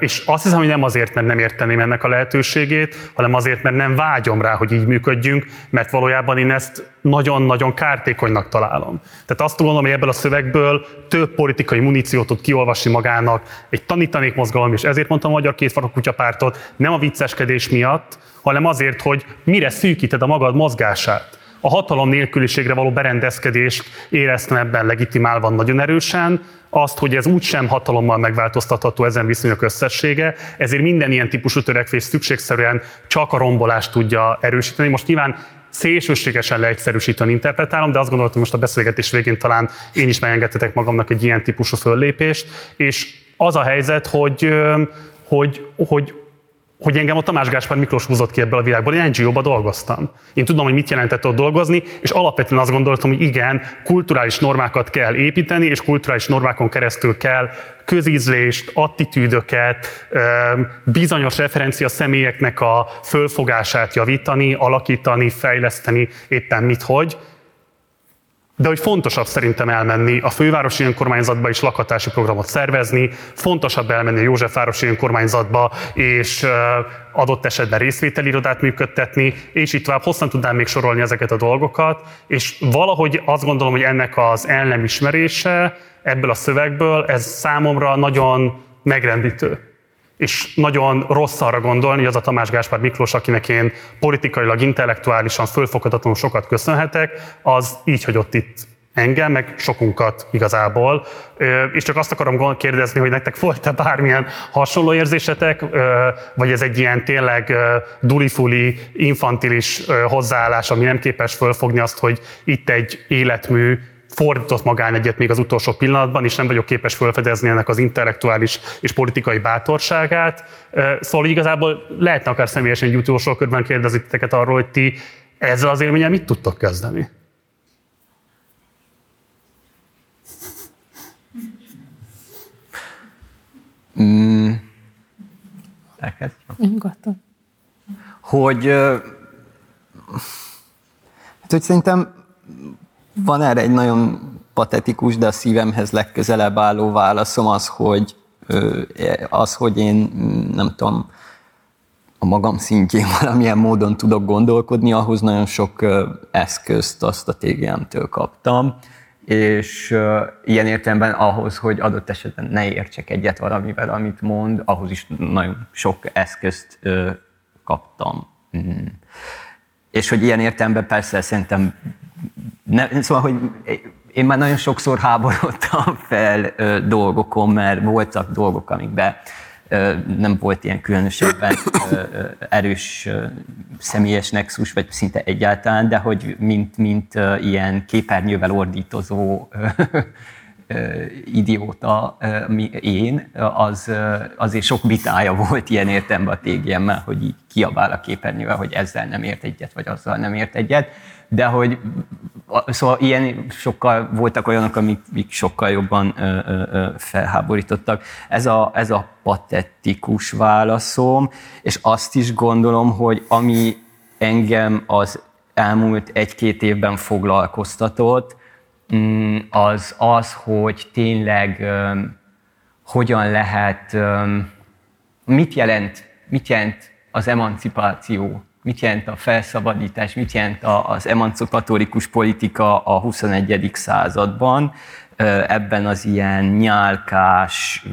[SPEAKER 1] És azt hiszem, hogy nem azért, mert nem érteném ennek a lehetőségét, hanem azért, mert nem vágyom rá, hogy így működjünk, mert valójában én ezt nagyon-nagyon kártékonynak találom. Tehát azt gondolom, hogy ebből a szövegből több politikai muníciót tud kiolvasni magának egy tanítanék mozgalom, és ezért mondtam a Magyar Kétfarok Kutyapártot, nem a vicceskedés miatt, hanem azért, hogy mire szűkíted a magad mozgását a hatalom nélküliségre való berendezkedést éreztem ebben legitimálva nagyon erősen, azt, hogy ez úgysem hatalommal megváltoztatható ezen viszonyok összessége, ezért minden ilyen típusú törekvés szükségszerűen csak a rombolást tudja erősíteni. Most nyilván szélsőségesen leegyszerűsíteni interpretálom, de azt gondoltam, hogy most a beszélgetés végén talán én is megengedhetek magamnak egy ilyen típusú föllépést, és az a helyzet, hogy, hogy, hogy hogy engem a Tamás Gáspár Miklós húzott ki ebből a világból. Én NGO-ba dolgoztam. Én tudom, hogy mit jelentett ott dolgozni, és alapvetően azt gondoltam, hogy igen, kulturális normákat kell építeni, és kulturális normákon keresztül kell közízlést, attitűdöket, bizonyos referencia személyeknek a fölfogását javítani, alakítani, fejleszteni, éppen mit, hogy de hogy fontosabb szerintem elmenni a fővárosi önkormányzatba és lakhatási programot szervezni, fontosabb elmenni a Józsefvárosi önkormányzatba és adott esetben részvételirodát működtetni, és itt tovább. Hosszan tudnám még sorolni ezeket a dolgokat, és valahogy azt gondolom, hogy ennek az el nem ismerése ebből a szövegből, ez számomra nagyon megrendítő és nagyon rossz arra gondolni, az a Tamás Gáspár Miklós, akinek én politikailag, intellektuálisan fölfoghatatlanul sokat köszönhetek, az így hagyott itt engem, meg sokunkat igazából. És csak azt akarom kérdezni, hogy nektek volt-e bármilyen hasonló érzésetek, vagy ez egy ilyen tényleg dulifuli, infantilis hozzáállás, ami nem képes fölfogni azt, hogy itt egy életmű fordított magán egyet még az utolsó pillanatban, és nem vagyok képes felfedezni ennek az intellektuális és politikai bátorságát. Szóval igazából lehetne akár személyesen egy utolsó körben kérdezni titeket arról, hogy ti ezzel az élménnyel mit tudtok kezdeni?
[SPEAKER 7] Mm.
[SPEAKER 5] Nyugodtan.
[SPEAKER 7] Hogy, hát, hogy szerintem van erre egy nagyon patetikus, de a szívemhez legközelebb álló válaszom az, hogy az, hogy én nem tudom, a magam szintjén valamilyen módon tudok gondolkodni, ahhoz nagyon sok eszközt azt a TGM-től kaptam, és ilyen értelemben ahhoz, hogy adott esetben ne értsek egyet valamivel, amit mond, ahhoz is nagyon sok eszközt kaptam. Mm. És hogy ilyen értelemben persze szerintem ne, szóval, hogy én már nagyon sokszor háborodtam fel ö, dolgokon, mert voltak dolgok, amikben ö, nem volt ilyen különösebben ö, erős ö, személyes nexus, vagy szinte egyáltalán, de hogy mint, mint ö, ilyen képernyővel ordítozó ö, ö, idióta ö, mi, én, az ö, azért sok vitája volt ilyen értemben a TGM-mel, hogy így kiabál a képernyővel, hogy ezzel nem ért egyet, vagy azzal nem ért egyet de hogy szóval ilyen sokkal voltak olyanok, amik, sokkal jobban ö, ö, felháborítottak. Ez a, ez a patetikus válaszom, és azt is gondolom, hogy ami engem az elmúlt egy-két évben foglalkoztatott, mm, az az, hogy tényleg hogyan lehet, mit jelent, mit jelent az emancipáció, mit jelent a felszabadítás, mit jelent az emancipatórikus politika a 21. században, ebben az ilyen nyálkás,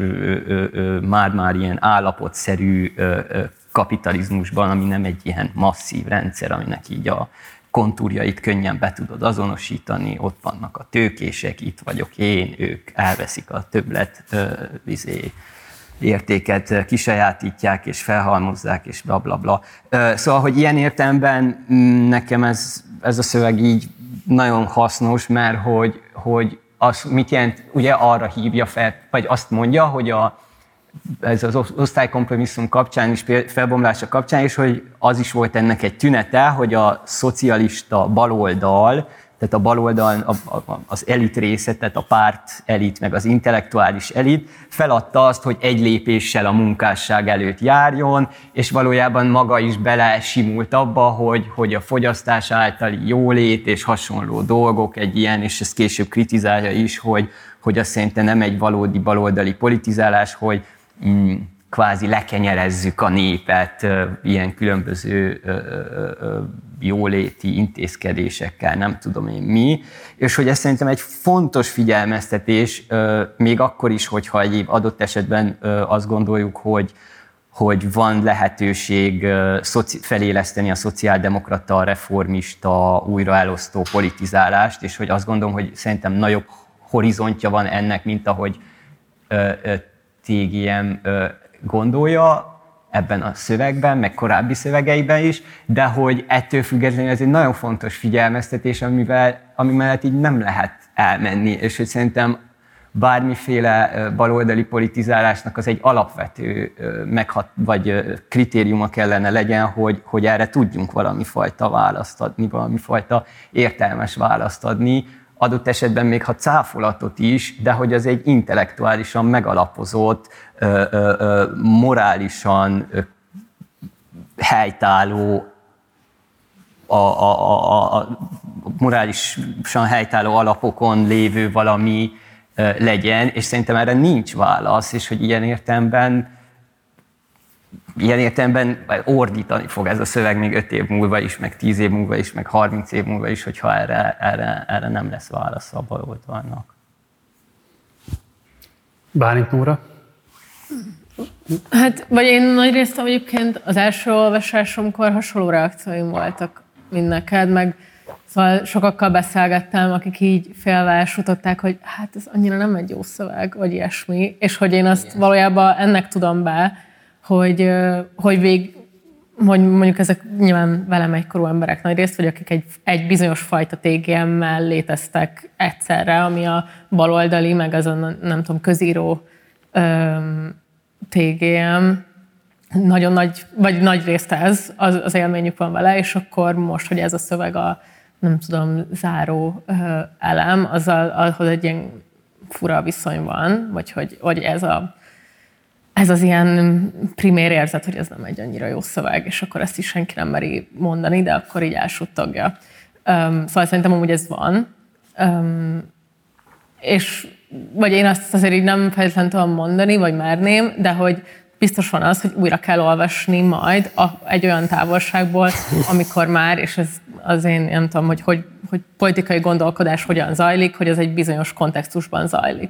[SPEAKER 7] már-már ilyen állapotszerű kapitalizmusban, ami nem egy ilyen masszív rendszer, aminek így a kontúrjait könnyen be tudod azonosítani, ott vannak a tőkések, itt vagyok én, ők elveszik a többlet vizé, értéket kisajátítják és felhalmozzák, és bla bla bla. Szóval, hogy ilyen értelemben mm, nekem ez, ez a szöveg így nagyon hasznos, mert hogy, hogy az mit jelent, ugye arra hívja fel, vagy azt mondja, hogy a, ez az osztálykompromisszum kapcsán is, felbomlása kapcsán is, hogy az is volt ennek egy tünete, hogy a szocialista baloldal tehát a baloldal, az elit része, tehát a párt elit, meg az intellektuális elit feladta azt, hogy egy lépéssel a munkásság előtt járjon, és valójában maga is belesimult abba, hogy, hogy a fogyasztás általi jólét és hasonló dolgok egy ilyen, és ezt később kritizálja is, hogy, hogy azt szerintem nem egy valódi baloldali politizálás, hogy mm, kvázi lekenyerezzük a népet ilyen különböző jóléti intézkedésekkel, nem tudom én mi, és hogy ez szerintem egy fontos figyelmeztetés, még akkor is, hogyha egy adott esetben azt gondoljuk, hogy, hogy van lehetőség feléleszteni a szociáldemokrata, reformista, újraelosztó politizálást, és hogy azt gondolom, hogy szerintem nagyobb horizontja van ennek, mint ahogy TGM gondolja, ebben a szövegben, meg korábbi szövegeiben is, de hogy ettől függetlenül ez egy nagyon fontos figyelmeztetés, amivel, ami mellett így nem lehet elmenni, és hogy szerintem bármiféle baloldali politizálásnak az egy alapvető meghat, vagy kritériuma kellene legyen, hogy, hogy erre tudjunk valami fajta választ adni, valami fajta értelmes választ adni, adott esetben még ha cáfolatot is, de hogy az egy intellektuálisan megalapozott, morálisan helytálló a, a, a, a morálisan helytálló alapokon lévő valami legyen, és szerintem erre nincs válasz, és hogy ilyen értelemben ilyen értelemben ordítani fog ez a szöveg még 5 év múlva is, meg 10 év múlva is, meg 30 év múlva is, hogyha erre, erre, erre nem lesz válasz a baloldalnak.
[SPEAKER 1] Bálint Nóra?
[SPEAKER 5] Hát, vagy én nagy részt egyébként az első olvasásomkor hasonló reakcióim voltak, mint neked, meg szóval sokakkal beszélgettem, akik így félve futották, hogy hát ez annyira nem egy jó szöveg, vagy ilyesmi, és hogy én azt valójában ennek tudom be, hogy, hogy vég, hogy mondjuk ezek nyilván velem egykorú emberek nagy részt, vagy akik egy, egy bizonyos fajta TGM-mel léteztek egyszerre, ami a baloldali, meg az a nem tudom, közíró um, TGM, nagyon nagy, vagy nagy részt ez, az, az élményük van vele, és akkor most, hogy ez a szöveg a, nem tudom, záró uh, elem, azzal, ahhoz egy ilyen fura viszony van, vagy hogy, hogy ez a ez az ilyen primér érzet, hogy ez nem egy annyira jó szöveg, és akkor ezt is senki nem meri mondani, de akkor így elsuttogja. Um, szóval szerintem amúgy ez van. Um, és vagy én azt azért így nem feltétlenül tudom mondani, vagy merném, de hogy biztos van az, hogy újra kell olvasni majd a, egy olyan távolságból, amikor már, és ez az én nem tudom, hogy, hogy, hogy politikai gondolkodás hogyan zajlik, hogy az egy bizonyos kontextusban zajlik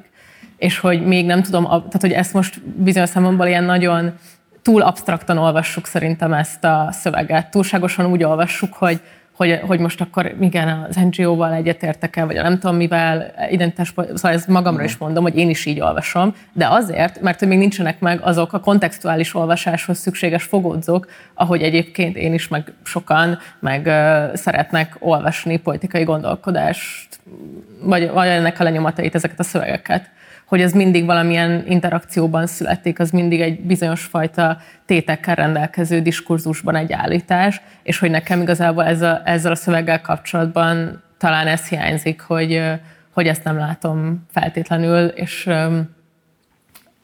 [SPEAKER 5] és hogy még nem tudom, tehát hogy ezt most bizonyos számomból ilyen nagyon túl absztraktan olvassuk szerintem ezt a szöveget. Túlságosan úgy olvassuk, hogy, hogy, hogy most akkor igen, az NGO-val egyetértek-e, vagy nem tudom mivel, identitás, szóval ez magamra is mondom, hogy én is így olvasom, de azért, mert hogy még nincsenek meg azok a kontextuális olvasáshoz szükséges fogódzók, ahogy egyébként én is, meg sokan, meg uh, szeretnek olvasni politikai gondolkodást, vagy, vagy ennek a lenyomatait, ezeket a szövegeket hogy ez mindig valamilyen interakcióban születik, az mindig egy bizonyos fajta tétekkel rendelkező diskurzusban egy állítás, és hogy nekem igazából ez a, ezzel a szöveggel kapcsolatban talán ez hiányzik, hogy, hogy ezt nem látom feltétlenül, és,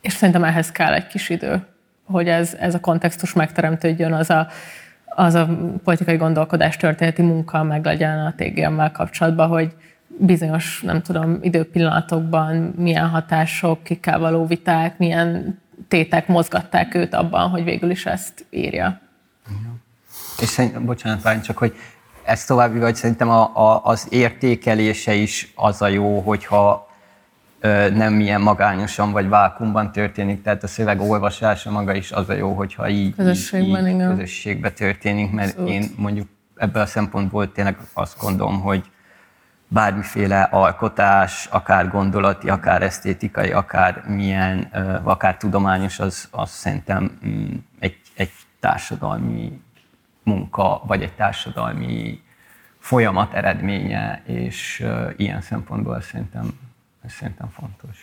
[SPEAKER 5] és szerintem ehhez kell egy kis idő, hogy ez, ez a kontextus megteremtődjön, az a, az a politikai gondolkodás történeti munka meg legyen a TGM-mel kapcsolatban, hogy bizonyos, nem tudom, időpillanatokban milyen hatások, kikkel való viták, milyen tétek mozgatták őt abban, hogy végül is ezt írja.
[SPEAKER 7] És szerintem, bocsánat, várj csak, hogy ezt további vagy szerintem a, a, az értékelése is az a jó, hogyha ö, nem ilyen magányosan vagy vákumban történik, tehát a szöveg olvasása maga is az a jó, hogyha így,
[SPEAKER 5] Közösségben,
[SPEAKER 7] így, így közösségben történik, mert
[SPEAKER 5] Abszolút.
[SPEAKER 7] én mondjuk ebből a szempontból tényleg azt gondolom, hogy bármiféle alkotás, akár gondolati, akár esztétikai, akár milyen, akár tudományos, az, az szerintem mm, egy, egy társadalmi munka, vagy egy társadalmi folyamat eredménye, és ilyen szempontból szerintem, szerintem fontos.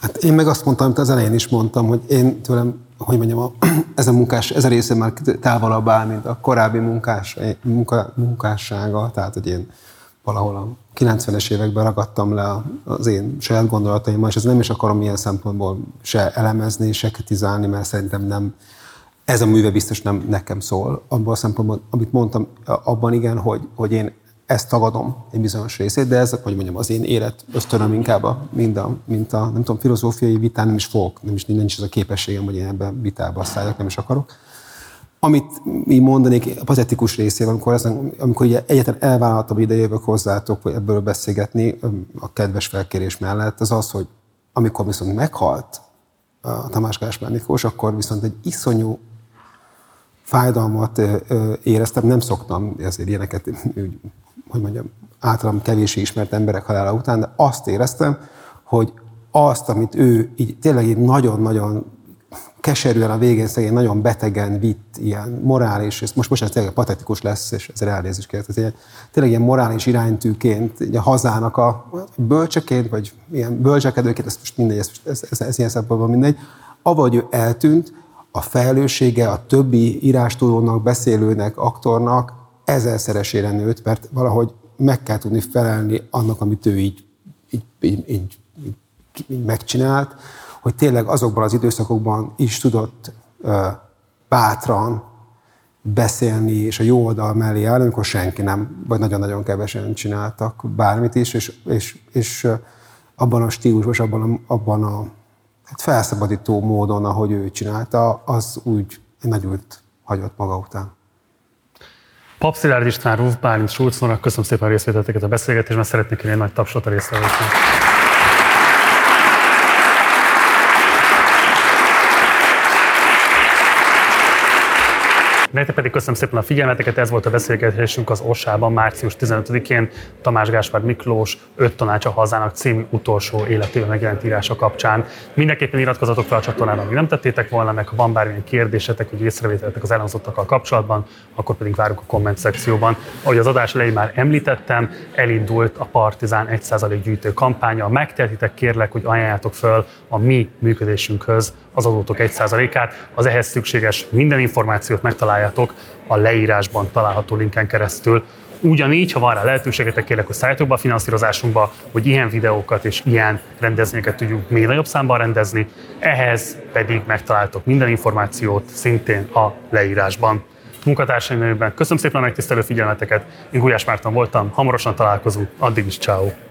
[SPEAKER 6] Hát én meg azt mondtam, amit az elején is mondtam, hogy én tőlem, hogy mondjam, a, ez a munkás, ez a része már távolabb áll, mint a korábbi munkás, munka, munkássága, tehát hogy én valahol a 90-es években ragadtam le az én saját gondolataimmal, és ez nem is akarom ilyen szempontból se elemezni, se kritizálni, mert szerintem nem, ez a műve biztos nem nekem szól. Abban a szempontból, amit mondtam, abban igen, hogy, hogy én ezt tagadom egy bizonyos részét, de ez, hogy mondjam, az én élet ösztönöm inkább, a, mint, a, mint a, nem tudom, filozófiai vitán nem is fogok, nem is, nincs az a képességem, hogy én ebben vitába szálljak, nem is akarok. Amit mi mondanék a patetikus részével, amikor, ezen, amikor ugye egyetlen elvállaltam, hogy ide jövök hozzátok, hogy ebből beszélgetni a kedves felkérés mellett, az az, hogy amikor viszont meghalt a Tamás Gáspár Miklós, akkor viszont egy iszonyú fájdalmat éreztem, nem szoktam ezért ilyeneket, úgy, hogy mondjam, általam kevésbé ismert emberek halála után, de azt éreztem, hogy azt, amit ő így tényleg így nagyon-nagyon keserűen a végén szegény nagyon betegen vitt ilyen morális, és most, most ez tényleg patetikus lesz, és ezzel elnézést kérek, ez ilyen, tényleg ilyen morális iránytűként, így a hazának a bölcseként, vagy ilyen bölcsekedőként, ez most mindegy, ez, ez, ez, ez ilyen szempontból mindegy, avagy ő eltűnt, a felelőssége a többi írástudónak, beszélőnek, aktornak ezerszeresére nőtt, mert valahogy meg kell tudni felelni annak, amit ő így, így, így, így, így megcsinált, hogy tényleg azokban az időszakokban is tudott bátran beszélni, és a jó oldal mellé állni, amikor senki nem, vagy nagyon-nagyon kevesen csináltak bármit is, és, és, és abban a stílusban, és abban a, abban a hát felszabadító módon, ahogy ő csinálta, az úgy egy nagy ült hagyott maga után.
[SPEAKER 1] Pap Szilárd István, Ruf Bálint, Schulz köszönöm szépen a részvételteket a beszélgetésben, szeretnék kérni egy nagy tapsot a résztvevőknek. Nektek pedig köszönöm szépen a figyelmeteket, ez volt a beszélgetésünk az Orsában március 15-én Tamás Gáspár Miklós 5 tanács a hazának című utolsó életében megjelent írása kapcsán. Mindenképpen iratkozatok fel a csatornára, amíg nem tettétek volna, meg ha van bármilyen kérdésetek, vagy észrevételetek az elhangzottakkal kapcsolatban, akkor pedig várunk a komment szekcióban. Ahogy az adás elején már említettem, elindult a Partizán 1% gyűjtő kampánya. Megtehetitek kérlek, hogy ajánljátok föl a mi működésünkhöz az adótok 1%-át. Az ehhez szükséges minden információt megtaláljátok a leírásban található linken keresztül. Ugyanígy, ha van rá lehetőségetek, kérlek, hogy szálljatok be a finanszírozásunkba, hogy ilyen videókat és ilyen rendezvényeket tudjunk még nagyobb számban rendezni. Ehhez pedig megtaláltok minden információt szintén a leírásban. Munkatársaim nevében köszönöm szépen a megtisztelő figyelmeteket. Én Gulyás Márton voltam, hamarosan találkozunk, addig is ciao.